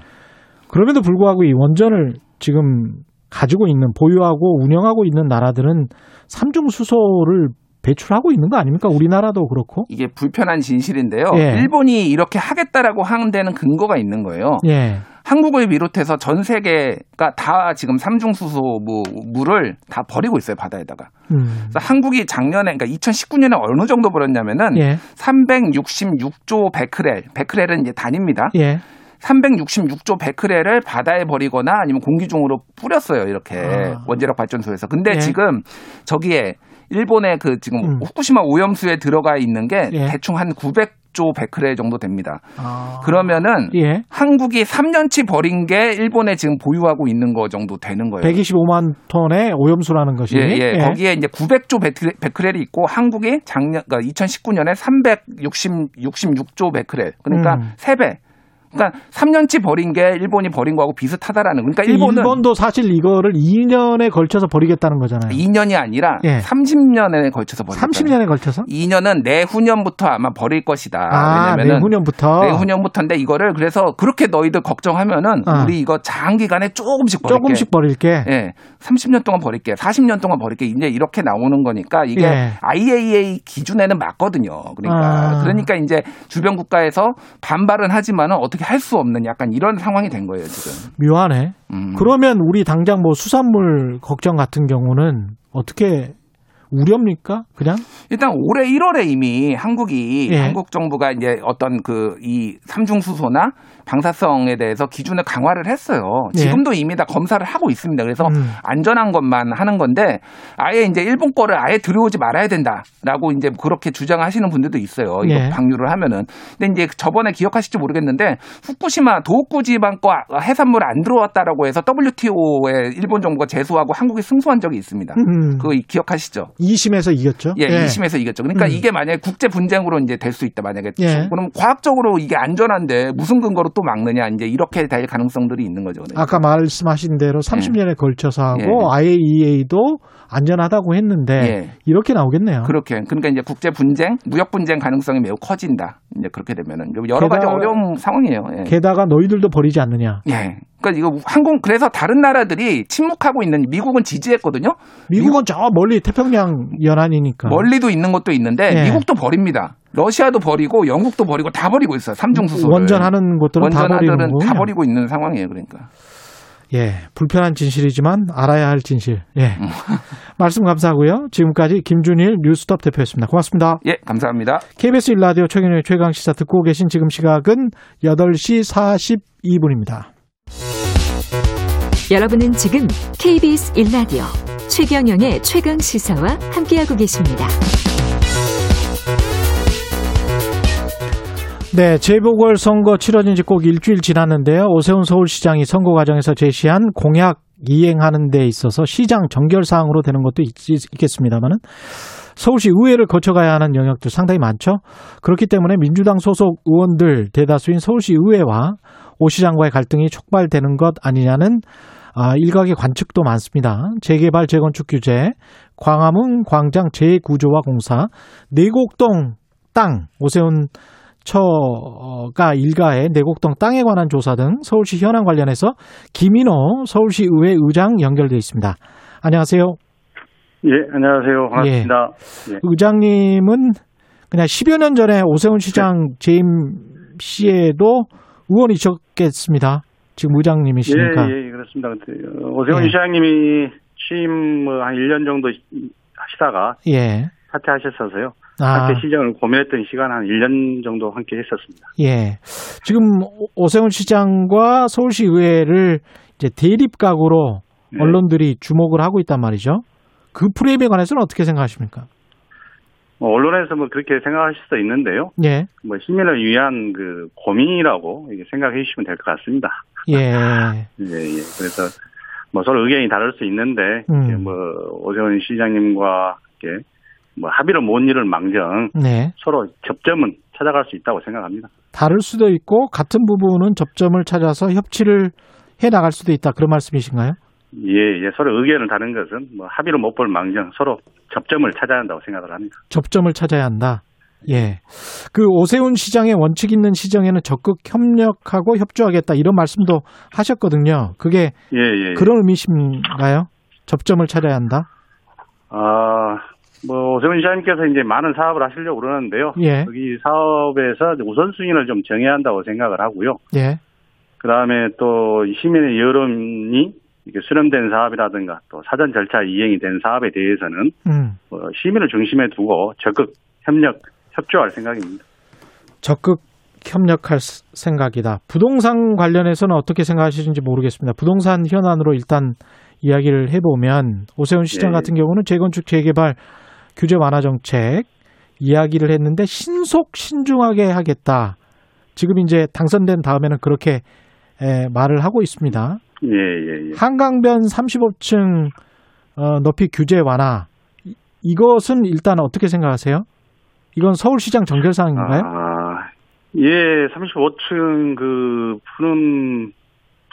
Speaker 2: 그럼에도 불구하고 이 원전을 지금 가지고 있는 보유하고 운영하고 있는 나라들은 삼중 수소를 배출하고 있는 거 아닙니까? 우리나라도 그렇고.
Speaker 13: 이게 불편한 진실인데요.
Speaker 2: 예.
Speaker 13: 일본이 이렇게 하겠다라고 하는 데는 근거가 있는 거예요.
Speaker 2: 예.
Speaker 13: 한국을 비롯해서 전 세계가 다 지금 삼중수소 뭐 물을 다 버리고 있어요 바다에다가.
Speaker 2: 음.
Speaker 13: 그래서 한국이 작년에 그러니까 2019년에 어느 정도 버렸냐면은
Speaker 2: 예.
Speaker 13: 366조 베크렐, 베크렐은 이제 단입니다.
Speaker 2: 예.
Speaker 13: 366조 베크렐을 바다에 버리거나 아니면 공기 중으로 뿌렸어요 이렇게
Speaker 2: 아.
Speaker 13: 원자력 발전소에서. 근데
Speaker 2: 예.
Speaker 13: 지금 저기에 일본의 그 지금
Speaker 2: 음.
Speaker 13: 후쿠시마 오염수에 들어가 있는 게
Speaker 2: 예.
Speaker 13: 대충 한 900조 베크렐 정도 됩니다.
Speaker 2: 아.
Speaker 13: 그러면은
Speaker 2: 예.
Speaker 13: 한국이 3년치 버린 게 일본에 지금 보유하고 있는 거 정도 되는 거예요.
Speaker 2: 125만 톤의 오염수라는 것이.
Speaker 13: 예, 예. 거기에 이제 900조 베크렐, 베크렐이 있고 한국이 작년 그러니까 2019년에 366조 베크렐. 그러니까
Speaker 2: 음.
Speaker 13: 세 3배. 그러니까 3년치 버린 게 일본이 버린 거하고 비슷하다라는. 그러니까 일본은
Speaker 2: 일본도 사실 이거를 2년에 걸쳐서 버리겠다는 거잖아요.
Speaker 13: 2년이 아니라
Speaker 2: 예.
Speaker 13: 30년에 걸쳐서 버릴
Speaker 2: 30년에 걸쳐서?
Speaker 13: 2년은 내후년부터 아마 버릴 것이다.
Speaker 2: 아,
Speaker 13: 왜냐면은
Speaker 2: 내후년부터.
Speaker 13: 내후년부터인데 이거를 그래서 그렇게 너희들 걱정하면은
Speaker 2: 아.
Speaker 13: 우리 이거 장기간에 조금씩 버릴게.
Speaker 2: 조금씩 버릴게.
Speaker 13: 예. 30년 동안 버릴게. 40년 동안 버릴게. 이제 이렇게 나오는 거니까 이게
Speaker 2: 예.
Speaker 13: IAEA 기준에는 맞거든요. 그러니까
Speaker 2: 아.
Speaker 13: 그러니까 이제 주변 국가에서 반발은 하지만은 어떻게 할 수 없는 약간 이런 상황이 된 거예요, 지금.
Speaker 2: 묘하네.
Speaker 13: 음.
Speaker 2: 그러면 우리 당장 뭐 수산물 걱정 같은 경우는 어떻게 우려입니까? 그냥?
Speaker 13: 일단 올해 1월에 이미 한국이
Speaker 2: 예.
Speaker 13: 한국 정부가 이제 어떤 그 이 삼중 수소나 방사성에 대해서 기준을 강화를 했어요.
Speaker 2: 예.
Speaker 13: 지금도 이미 다 검사를 하고 있습니다. 그래서
Speaker 2: 음.
Speaker 13: 안전한 것만 하는 건데 아예 이제 일본 거를 아예 들여오지 말아야 된다라고 이제 그렇게 주장하시는 분들도 있어요. 이거
Speaker 2: 예.
Speaker 13: 방류를 하면은. 근데 이제 저번에 기억하실지 모르겠는데 후쿠시마 도호쿠 지방 거 해산물 안 들어왔다라고 해서 WTO에 일본 정부가 제소하고 한국이 승소한 적이 있습니다.
Speaker 2: 음.
Speaker 13: 그거 기억하시죠?
Speaker 2: 2심에서 이겼죠?
Speaker 13: 예, 2심에서 이겼죠. 그러니까
Speaker 2: 음.
Speaker 13: 이게 만약에 국제 분쟁으로 이제 될 수 있다. 만약에
Speaker 2: 예.
Speaker 13: 그럼 과학적으로 이게 안전한데 무슨 근거로 또 막느냐 이제 이렇게 될 가능성들이 있는 거죠. 그러니까.
Speaker 2: 아까 말씀하신 대로 30년에 걸쳐서 하고
Speaker 13: 예.
Speaker 2: IAEA도 안전하다고 했는데
Speaker 13: 예.
Speaker 2: 이렇게 나오겠네요.
Speaker 13: 그렇게 그러니까 이제 국제 분쟁, 무역 분쟁 가능성이 매우 커진다. 이제 그렇게 되면은 여러 가지
Speaker 2: 게다가-
Speaker 13: 어려운 상황이에요. 예.
Speaker 2: 게다가 너희들도 버리지 않느냐.
Speaker 13: 예. 그러니까 이거 항공 그래서 다른 나라들이 침묵하고 있는 미국은 지지했거든요.
Speaker 2: 미국은 저 멀리 태평양 연안이니까.
Speaker 13: 멀리도 있는 것도 있는데
Speaker 2: 예.
Speaker 13: 미국도 버립니다. 러시아도 버리고 영국도 버리고 다 버리고 있어요. 삼중 수소를.
Speaker 2: 원전하는 곳들은 다
Speaker 13: 원전하들은. 다 버리고 있는 상황이에요. 그러니까.
Speaker 2: 예, 불편한 진실이지만 알아야 할 진실. 예.
Speaker 13: 음.
Speaker 2: 말씀 감사하고요. 지금까지 김준일 뉴스톱 대표였습니다. 고맙습니다.
Speaker 13: 예, 감사합니다.
Speaker 2: KBS 일라디오 최경영의 최강 시사 듣고 계신 지금 시각은 8시 42분입니다.
Speaker 11: 여러분은 지금 KBS 1라디오 최경영의 최강 시사와 함께하고 계십니다.
Speaker 2: 네, 재보궐 선거 치러진 지 꼭 일주일 지났는데요. 오세훈 서울시장이 선거 과정에서 제시한 공약 이행하는 데 있어서 시장 정결 사항으로 되는 것도 있, 있겠습니다만은 서울시 의회를 거쳐가야 하는 영역도 상당히 많죠. 그렇기 때문에 민주당 소속 의원들 대다수인 서울시 의회와 오 시장과의 갈등이 촉발되는 것 아니냐는 아, 일각의 관측도 많습니다. 재개발 재건축 규제, 광화문 광장 재구조화 공사, 내곡동 땅, 오세훈 처가 일가의 내곡동 땅에 관한 조사 등 서울시 현안 관련해서 김인호 서울시 의회 의장 연결돼 있습니다. 안녕하세요.
Speaker 14: 예, 안녕하세요. 반갑습니다. 예.
Speaker 2: 의장님은 그냥 10여 년 전에 오세훈 시장 재임 시에도 의원이셨겠습니다. 지금 의장님이시니까.
Speaker 14: 예, 예, 그렇습니다. 근데, 어, 오세훈
Speaker 2: 예.
Speaker 14: 시장님이 취임 뭐한 1년 정도 하시다가
Speaker 2: 예.
Speaker 14: 사퇴하셨어서요.
Speaker 2: 아.
Speaker 14: 사퇴 시정을 고민했던 시간 한 1년 정도 함께 했었습니다.
Speaker 2: 예. 지금 오세훈 시장과 서울시 의회를 이제 대립 각으로
Speaker 14: 네.
Speaker 2: 언론들이 주목을 하고 있단 말이죠. 그 프레임에 관해서는 어떻게 생각하십니까?
Speaker 14: 뭐 언론에서 뭐 그렇게 생각하실 수도 있는데요.
Speaker 2: 예.
Speaker 14: 뭐 시민을 위한 그 고민이라고 생각해 주시면 될 것 같습니다.
Speaker 2: 예.
Speaker 14: 예, 예. 그래서 뭐 서로 의견이 다를 수 있는데
Speaker 2: 음.
Speaker 14: 뭐 오세훈 시장님과 이렇게 뭐 합의를 못 이룰 망정
Speaker 2: 네.
Speaker 14: 서로 접점은 찾아갈 수 있다고 생각합니다.
Speaker 2: 다를 수도 있고 같은 부분은 접점을 찾아서 협치를 해 나갈 수도 있다. 그런 말씀이신가요?
Speaker 14: 예, 예. 서로 의견을 다른 것은 뭐 합의를 못 볼 망정 서로 접점을 찾아야 한다고 생각을 합니다.
Speaker 2: 접점을 찾아야 한다. 예. 그 오세훈 시장의 원칙 있는 시정에는 적극 협력하고 협조하겠다 이런 말씀도 하셨거든요. 그게
Speaker 14: 예, 예.
Speaker 2: 그런 의미신가요? 접점을 찾아야 한다.
Speaker 14: 아, 뭐 오세훈 시장님께서 이제 많은 사업을 하시려고 그러는데요.
Speaker 2: 예.
Speaker 14: 여기 사업에서 우선순위를 좀 정해야 한다고 생각을 하고요.
Speaker 2: 예.
Speaker 14: 그 다음에 또 시민의 여론이 이렇게 수렴된 사업이라든가 또 사전 절차 이행이 된 사업에 대해서는
Speaker 2: 음.
Speaker 14: 어, 시민을 중심에 두고 적극 협력, 협조할 생각입니다.
Speaker 2: 적극 협력할 스- 생각이다. 부동산 관련해서는 어떻게 생각하시는지 모르겠습니다. 부동산 현안으로 일단 이야기를 해보면 오세훈 시장
Speaker 14: 예.
Speaker 2: 같은 경우는 재건축 재개발 규제 완화 정책 이야기를 했는데 신속 신중하게 하겠다. 지금 이제 당선된 다음에는 그렇게 에, 말을 하고 있습니다.
Speaker 14: 예, 예, 예.
Speaker 2: 한강변 35층 어, 높이 규제 완화 이- 이것은 일단 어떻게 생각하세요? 이건 서울시장 정결 사항인가요?
Speaker 14: 아, 예, 35층 그 푸는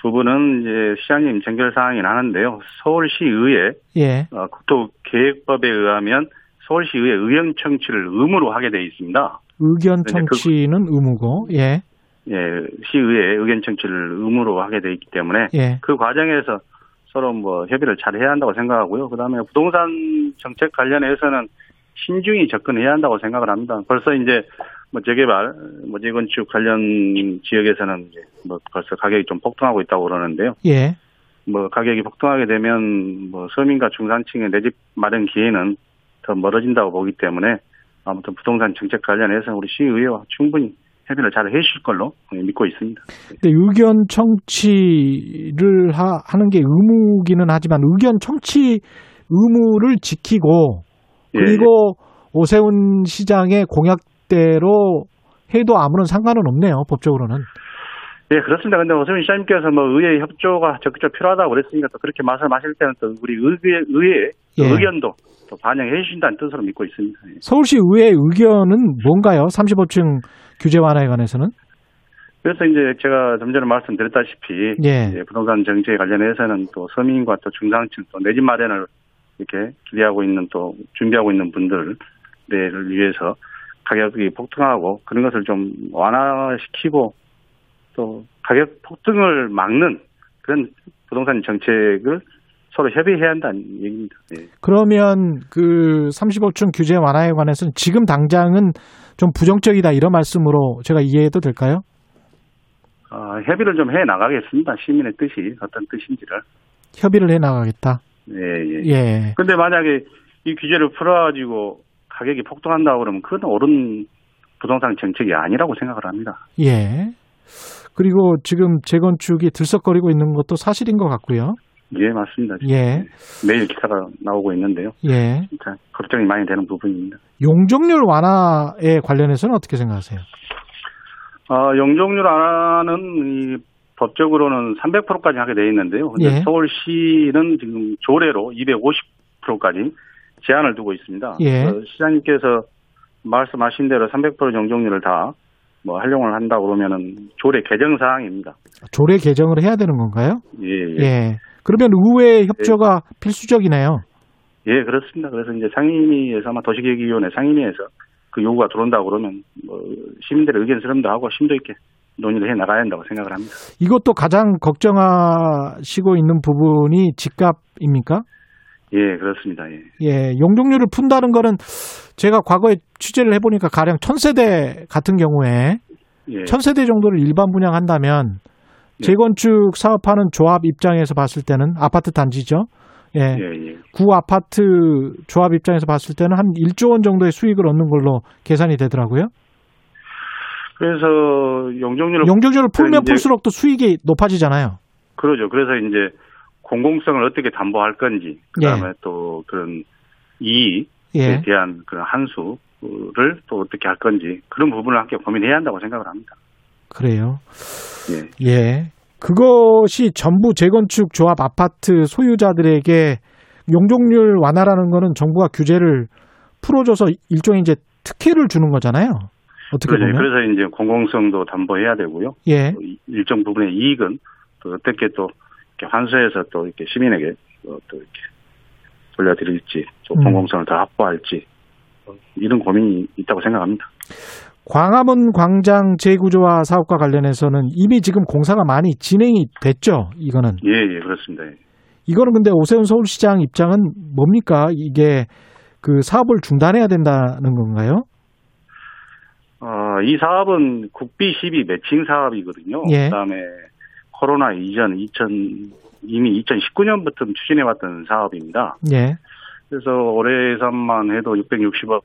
Speaker 14: 부분은 이제 시장님 정결 사항이 나는데요. 서울시의회
Speaker 2: 예.
Speaker 14: 어, 국토계획법에 의하면 서울시의회 의견 청취를 의무로 하게 돼 있습니다.
Speaker 2: 의견
Speaker 14: 네, 그-
Speaker 2: 청취는 의무고, 예.
Speaker 14: 예, 시의회 의견 청취를 의무로 하게 돼 있기 때문에
Speaker 2: 예.
Speaker 14: 그 과정에서 서로 뭐 협의를 잘 해야 한다고 생각하고요. 그다음에 부동산 정책 관련해서는 신중히 접근해야 한다고 생각을 합니다. 벌써 이제 뭐 재개발, 뭐 재건축 관련 지역에서는 이제 뭐 벌써 가격이 좀 폭등하고 있다고 그러는데요.
Speaker 2: 예.
Speaker 14: 뭐 가격이 폭등하게 되면 뭐 서민과 중산층의 내 집 마련 기회는 더 멀어진다고 보기 때문에 아무튼 부동산 정책 관련해서 우리 시의회와 충분히 협의를 잘 해주실 걸로 믿고 있습니다.
Speaker 2: 근데 의견 청취를 하, 하는 게 의무기는 하지만 의견 청취 의무를 지키고
Speaker 14: 예,
Speaker 2: 그리고 오세훈 시장의 공약대로 해도 아무런 상관은 없네요, 법적으로는.
Speaker 14: 예, 그렇습니다. 근데 오세훈 시장님께서 뭐 의회 협조가 적극적으로 필요하다고 그랬으니까 또 그렇게 말씀하실 때는 또 우리 의회, 의회
Speaker 2: 예.
Speaker 14: 의견도 또 반영해 주신다는 뜻으로 믿고 있습니다. 예.
Speaker 2: 서울시 의회 의견은 뭔가요? 35층 규제 완화에 관해서는?
Speaker 14: 그래서 이제 제가 좀 전에 말씀드렸다시피
Speaker 2: 예.
Speaker 14: 부동산 정책에 관련해서는 또 서민과 또 중상층 또 내 집 마련을 이렇게 기대하고 있는 또 준비하고 있는 분들을 위해서 가격이 폭등하고 그런 것을 좀 완화시키고 또 가격 폭등을 막는 그런 부동산 정책을 서로 협의해야 한다는 얘기입니다. 예.
Speaker 2: 그러면 그 35층 규제 완화에 관해서는 지금 당장은 좀 부정적이다 이런 말씀으로 제가 이해해도 될까요?
Speaker 14: 아, 협의를 좀 해 나가겠습니다. 시민의 뜻이 어떤 뜻인지를.
Speaker 2: 협의를 해 나가겠다.
Speaker 14: 예, 예.
Speaker 2: 예.
Speaker 14: 근데 만약에 이 규제를 풀어가지고 가격이 폭등한다고 그러면 그건 옳은 부동산 정책이 아니라고 생각을 합니다.
Speaker 2: 예. 그리고 지금 재건축이 들썩거리고 있는 것도 사실인 것 같고요.
Speaker 14: 예, 맞습니다.
Speaker 2: 예.
Speaker 14: 매일 기사가 나오고 있는데요.
Speaker 2: 예.
Speaker 14: 진짜 걱정이 많이 되는 부분입니다.
Speaker 2: 용적률 완화에 관련해서는 어떻게 생각하세요?
Speaker 14: 아, 용적률 완화는 이 법적으로는 300%까지 하게 돼 있는데요. 근데
Speaker 2: 예.
Speaker 14: 서울시는 지금 조례로 250%까지 제한을 두고 있습니다.
Speaker 2: 예.
Speaker 14: 시장님께서 말씀하신 대로 300% 용적률을 다 뭐 활용을 한다고 그러면은 조례 개정 사항입니다.
Speaker 2: 조례 개정을 해야 되는 건가요?
Speaker 14: 예, 예.
Speaker 2: 예. 그러면 의회 협조가 필수적이네요.
Speaker 14: 예, 그렇습니다. 그래서 이제 상임위에서 아마 도시계획위원회 상임위에서 그 요구가 들어온다고 그러면 뭐 시민들의 의견 수렴도 하고 심도 있게 논의를 해 나가야 한다고 생각을 합니다.
Speaker 2: 이것도 가장 걱정하시고 있는 부분이 집값입니까?
Speaker 14: 예, 그렇습니다. 예.
Speaker 2: 예, 용적률을 푼다는 거는 제가 과거에 취재를 해보니까 가령 천세대 같은 경우에
Speaker 14: 예.
Speaker 2: 천세대 정도를 일반 분양한다면 재건축 사업하는 조합 입장에서 봤을 때는 아파트 단지죠. 예.
Speaker 14: 예, 예.
Speaker 2: 구 아파트 조합 입장에서 봤을 때는 한 1조 원 정도의 수익을 얻는 걸로 계산이 되더라고요.
Speaker 14: 그래서 용적률을
Speaker 2: 용적률을 풀면
Speaker 14: 이제
Speaker 2: 풀수록 또 수익이 높아지잖아요.
Speaker 14: 그러죠. 그래서 이제 공공성을 어떻게 담보할 건지, 그 다음에 또 그런 이익에
Speaker 2: 예.
Speaker 14: 대한 그런 한수를 또 어떻게 할 건지 그런 부분을 함께 고민해야 한다고 생각을 합니다.
Speaker 2: 그래요.
Speaker 14: 예.
Speaker 2: 예. 그것이 전부 재건축 조합 아파트 소유자들에게 용적률 완화라는 거는 정부가 규제를 풀어줘서 일종의 이제 특혜를 주는 거잖아요. 어떻게
Speaker 14: 그러죠.
Speaker 2: 보면.
Speaker 14: 그래서 이제 공공성도 담보해야 되고요.
Speaker 2: 예.
Speaker 14: 일정 부분의 이익은 또 어떻게 또 이렇게 환수해서 또 이렇게 시민에게 어, 또 이렇게 돌려드릴지, 또
Speaker 2: 음.
Speaker 14: 공공성을 더 확보할지 어, 이런 고민이 있다고 생각합니다.
Speaker 2: 광화문 광장 재구조화 사업과 관련해서는 이미 지금 공사가 많이 진행이 됐죠. 이거는.
Speaker 14: 예, 예, 그렇습니다. 예.
Speaker 2: 이거는 근데 오세훈 서울시장 입장은 뭡니까? 이게 그 사업을 중단해야 된다는 건가요?
Speaker 14: 어, 이 사업은 국비 12 매칭 사업이거든요.
Speaker 2: 예.
Speaker 14: 그다음에 코로나 이전 2000 이미 2019년부터 추진해왔던 사업입니다.
Speaker 2: 예.
Speaker 14: 그래서 올해 예산만 해도 660억,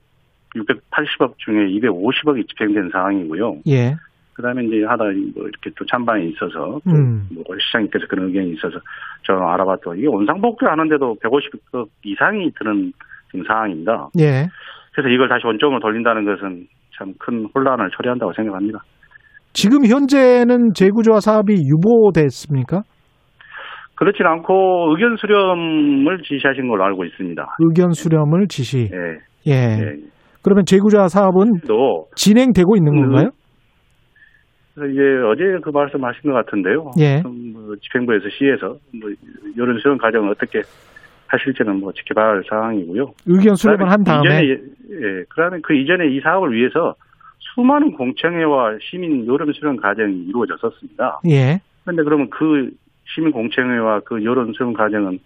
Speaker 14: 680억 중에 250억이 집행된 상황이고요.
Speaker 2: 예.
Speaker 14: 그다음에 이제 하다 뭐 이렇게 또 찬반이 있어서 또
Speaker 2: 음.
Speaker 14: 뭐 시장님께서 그런 의견이 있어서 저는 알아봤더니 이게 원상복귀 하는데도 150억 이상이 드는 지금 상황입니다.
Speaker 2: 예.
Speaker 14: 그래서 이걸 다시 원점으로 돌린다는 것은 참 큰 혼란을 초래한다고 생각합니다.
Speaker 2: 지금 현재는 재구조화 사업이 유보됐습니까?
Speaker 14: 그렇진 않고 의견 수렴을 지시하신 걸로 알고 있습니다.
Speaker 2: 의견 수렴을 지시.
Speaker 14: 예.
Speaker 2: 예.
Speaker 14: 예.
Speaker 2: 그러면 재구조화 사업은
Speaker 14: 또
Speaker 2: 진행되고 있는
Speaker 14: 음.
Speaker 2: 건가요?
Speaker 14: 그래서 이제 어제 그 말씀하신 것 같은데요.
Speaker 2: 예.
Speaker 14: 좀뭐 집행부에서 시에서 뭐 이런 수련 과정을 어떻게 하실지는 뭐 지켜봐야 할 상황이고요.
Speaker 2: 의견 수렴을 한 다음에
Speaker 14: 이전에, 예, 그다음에 그 이전에 이 사업을 위해서 수많은 공청회와 시민 여론 수련 과정이 이루어졌었습니다.
Speaker 2: 예.
Speaker 14: 그런데 그러면 그 시민 공청회와 그 여론 수련 과정은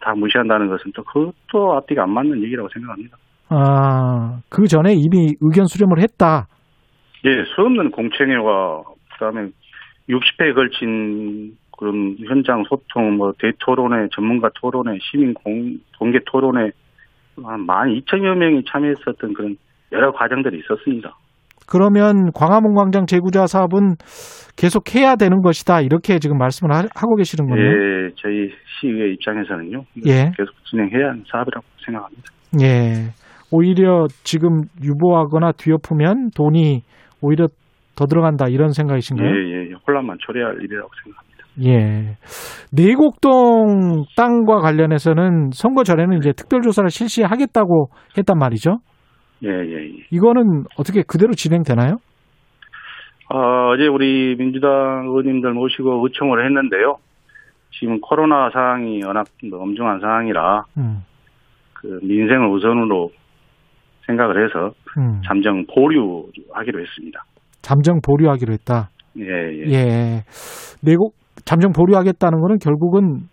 Speaker 14: 다 무시한다는 것은 또 그것도 앞뒤가 안 맞는 얘기라고 생각합니다.
Speaker 2: 아, 그 전에 이미 의견 수렴을 했다.
Speaker 14: 예, 수없는 공청회와 그다음에 60회에 걸친 그런 현장 소통, 뭐 대토론회, 전문가 토론회, 시민 공, 공개 토론회 한 12,000여 명이 참여했었던 그런 여러 과정들이 있었습니다.
Speaker 2: 그러면 광화문 광장 재구자 사업은 계속 해야 되는 것이다. 이렇게 지금 말씀을 하, 고 계시는 거네요.
Speaker 14: 예, 저희 시의회 입장에서는요.
Speaker 2: 예.
Speaker 14: 계속 진행해야 하는 사업이라고 생각합니다.
Speaker 2: 예. 오히려 지금 유보하거나 뒤엎으면 돈이 오히려 더 들어간다 이런 생각이신가요?
Speaker 14: 예, 예, 혼란만 초래할 일이라고 생각합니다.
Speaker 2: 예. 내곡동 땅과 관련해서는 선거 전에는 이제 특별조사를 실시하겠다고 했단 말이죠.
Speaker 14: 예, 예, 예.
Speaker 2: 이거는 어떻게 그대로 진행되나요?
Speaker 14: 어, 어제 우리 민주당 의원님들 모시고 의총을 했는데요. 지금 코로나 상황이 워낙 엄중한 상황이라
Speaker 2: 음,
Speaker 14: 그 민생을 우선으로 생각을 해서
Speaker 2: 음.
Speaker 14: 잠정 보류하기로 했습니다.
Speaker 2: 잠정 보류하기로 했다.
Speaker 14: 예, 예.
Speaker 2: 예. 내곡 잠정 보류하겠다는 거는 결국은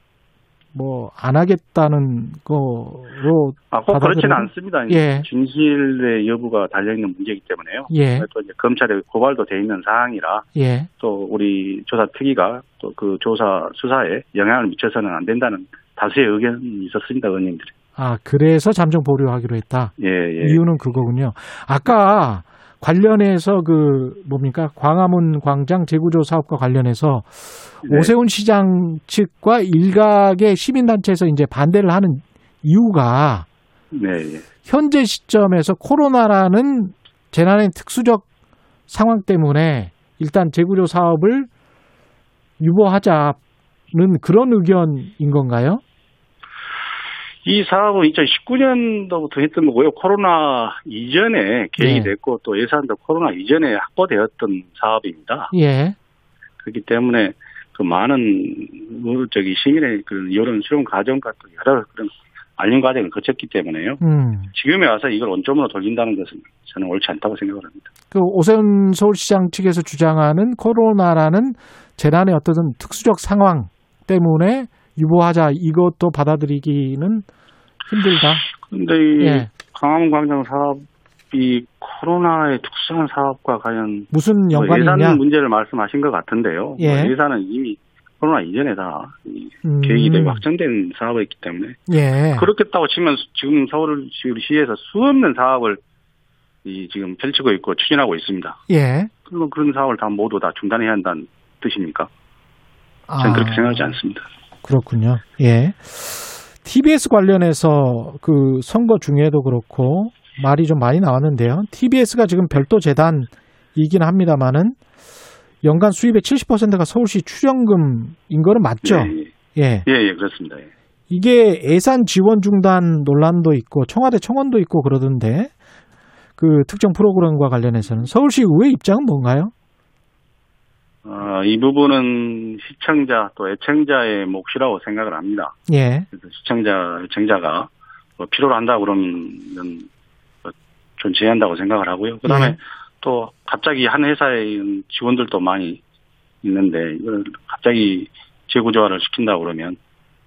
Speaker 2: 뭐 안 하겠다는 거로
Speaker 14: 아, 꼭 그렇지는? 않습니다.
Speaker 2: 예.
Speaker 14: 진실의 여부가 달려 있는 문제이기 때문에요.
Speaker 2: 예.
Speaker 14: 또 이제 검찰에 고발도 돼 있는 사항이라
Speaker 2: 예.
Speaker 14: 또 우리 조사 특위가 또 그 조사 수사에 영향을 미쳐서는 안 된다는 다수의 의견이 있었습니다, 의원님들이.
Speaker 2: 아, 그래서 잠정 보류하기로 했다.
Speaker 14: 예, 예.
Speaker 2: 이유는 그거군요. 아까 관련해서 그 뭡니까 광화문 광장 재구조 사업과 관련해서
Speaker 14: 네.
Speaker 2: 오세훈 시장 측과 일각의 시민 단체에서 이제 반대를 하는 이유가
Speaker 14: 네, 예.
Speaker 2: 현재 시점에서 코로나라는 재난의 특수적 상황 때문에 일단 재구조 사업을 유보하자는 그런 의견인 건가요?
Speaker 14: 이 사업은 2019년도부터 했던 거고요. 코로나 이전에 계획이
Speaker 2: 네.
Speaker 14: 됐고 또 예산도 코로나 이전에 확보되었던 사업입니다.
Speaker 2: 예.
Speaker 14: 그렇기 때문에 그 많은 어, 저기 시민의 그런 여론 수용 과정과 또 여러 그런 알림 과정을 거쳤기 때문에요.
Speaker 2: 음.
Speaker 14: 지금에 와서 이걸 원점으로 돌린다는 것은 저는 옳지 않다고 생각을 합니다.
Speaker 2: 그 오세훈 서울시장 측에서 주장하는 코로나라는 재난의 어떤 특수적 상황 때문에 유보하자 이것도 받아들이기는 힘들다.
Speaker 14: 근데 이
Speaker 2: 예.
Speaker 14: 광화문 광장 사업이 코로나의 특수한 사업과 과연
Speaker 2: 무슨
Speaker 14: 뭐
Speaker 2: 연관이
Speaker 14: 예산
Speaker 2: 있냐?
Speaker 14: 문제를 말씀하신 것 같은데요.
Speaker 2: 예.
Speaker 14: 뭐 예산은 이미 코로나 이전에 다
Speaker 2: 음.
Speaker 14: 계획이 되고 확정된 사업이기 때문에
Speaker 2: 예.
Speaker 14: 그렇겠다고 치면 지금 서울시에서 수없는 사업을 이 지금 펼치고 있고 추진하고 있습니다.
Speaker 2: 예.
Speaker 14: 그러면 그런 사업을 다 모두 다 중단해야 한다는 뜻입니까? 저는
Speaker 2: 아.
Speaker 14: 그렇게 생각하지 않습니다.
Speaker 2: 그렇군요. 예. TBS 관련해서 그 선거 중에도 그렇고 말이 좀 많이 나왔는데요. TBS가 지금 별도 재단이긴 합니다만은 연간 수입의 70%가 서울시 출연금인 거는 맞죠?
Speaker 14: 예,
Speaker 2: 예.
Speaker 14: 예, 예, 그렇습니다. 예.
Speaker 2: 이게 예산 지원 중단 논란도 있고 청와대 청원도 있고 그러던데 그 특정 프로그램과 관련해서는 서울시 의회 입장은 뭔가요?
Speaker 14: 어, 이 부분은 시청자 또 애청자의 몫이라고 생각을 합니다.
Speaker 2: 예.
Speaker 14: 시청자, 애청자가 뭐 필요로 한다 그러면 뭐 존재한다고 생각을 하고요. 그 다음에
Speaker 2: 예.
Speaker 14: 또 갑자기 한 회사의 지원들도 많이 있는데 이걸 갑자기 재구조화를 시킨다 그러면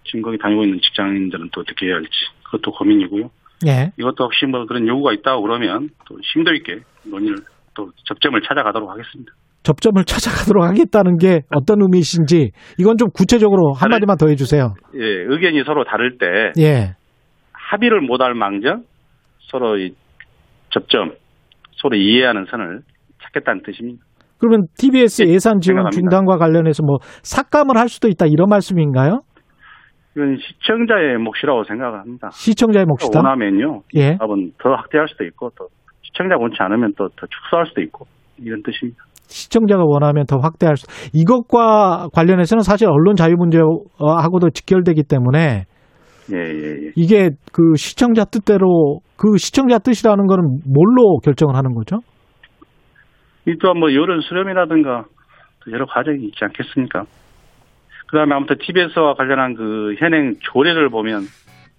Speaker 14: 지금 거기 다니고 있는 직장인들은 또 어떻게 해야 할지 그것도 고민이고요.
Speaker 2: 예.
Speaker 14: 이것도 혹시 뭐 그런 요구가 있다고 그러면 또 심도 있게 논의를 또 접점을 찾아가도록 하겠습니다.
Speaker 2: 접점을 찾아가도록 하겠다는 게 어떤 의미이신지 이건 좀 구체적으로 한마디만 더 해주세요.
Speaker 14: 예, 의견이 서로 다를 때
Speaker 2: 예.
Speaker 14: 합의를 못할 망정 서로 이 접점, 서로 이해하는 선을 찾겠다는 뜻입니다.
Speaker 2: 그러면 TBS 예산 지원
Speaker 14: 생각합니다.
Speaker 2: 중단과 관련해서 뭐 삭감을 할 수도 있다 이런 말씀인가요?
Speaker 14: 이건 시청자의 몫이라고 생각합니다.
Speaker 2: 시청자의 몫이다.
Speaker 14: 원하면요,
Speaker 2: 예.
Speaker 14: 사업은 더 확대할 수도 있고 또 시청자 원치 않으면 또 더 축소할 수도 있고 이런 뜻입니다.
Speaker 2: 시청자가 원하면 더 확대할 수. 이것과 관련해서는 사실 언론 자유 문제하고도 직결되기 때문에
Speaker 14: 예, 예, 예.
Speaker 2: 이게 그 시청자 뜻대로 그 시청자 뜻이라는 거는 뭘로 결정을 하는 거죠?
Speaker 14: 이 또한 뭐 여론 수렴이라든가 또 여러 과정이 있지 않겠습니까? 그다음에 아무튼 TBS와 관련한 그 현행 조례를 보면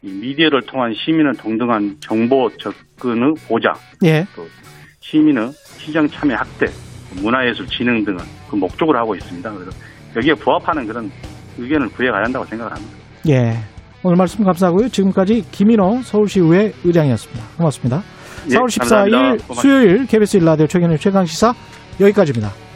Speaker 14: 이 미디어를 통한 시민의 동등한 정보 접근의 보장,
Speaker 2: 예.
Speaker 14: 시민의 시정 참여 확대, 문화예술 진흥 등을 그 목적으로 하고 있습니다. 그래서 여기에 부합하는 그런 의견을 구해가야 한다고 생각을 합니다.
Speaker 2: 예. 오늘 말씀 감사하고요. 지금까지 김인호 서울시의회 의장이었습니다. 고맙습니다.
Speaker 14: 예,
Speaker 2: 4월 14일
Speaker 14: 감사합니다. 고맙습니다.
Speaker 2: 수요일 KBS 일라디오 최경의 최강시사 여기까지입니다.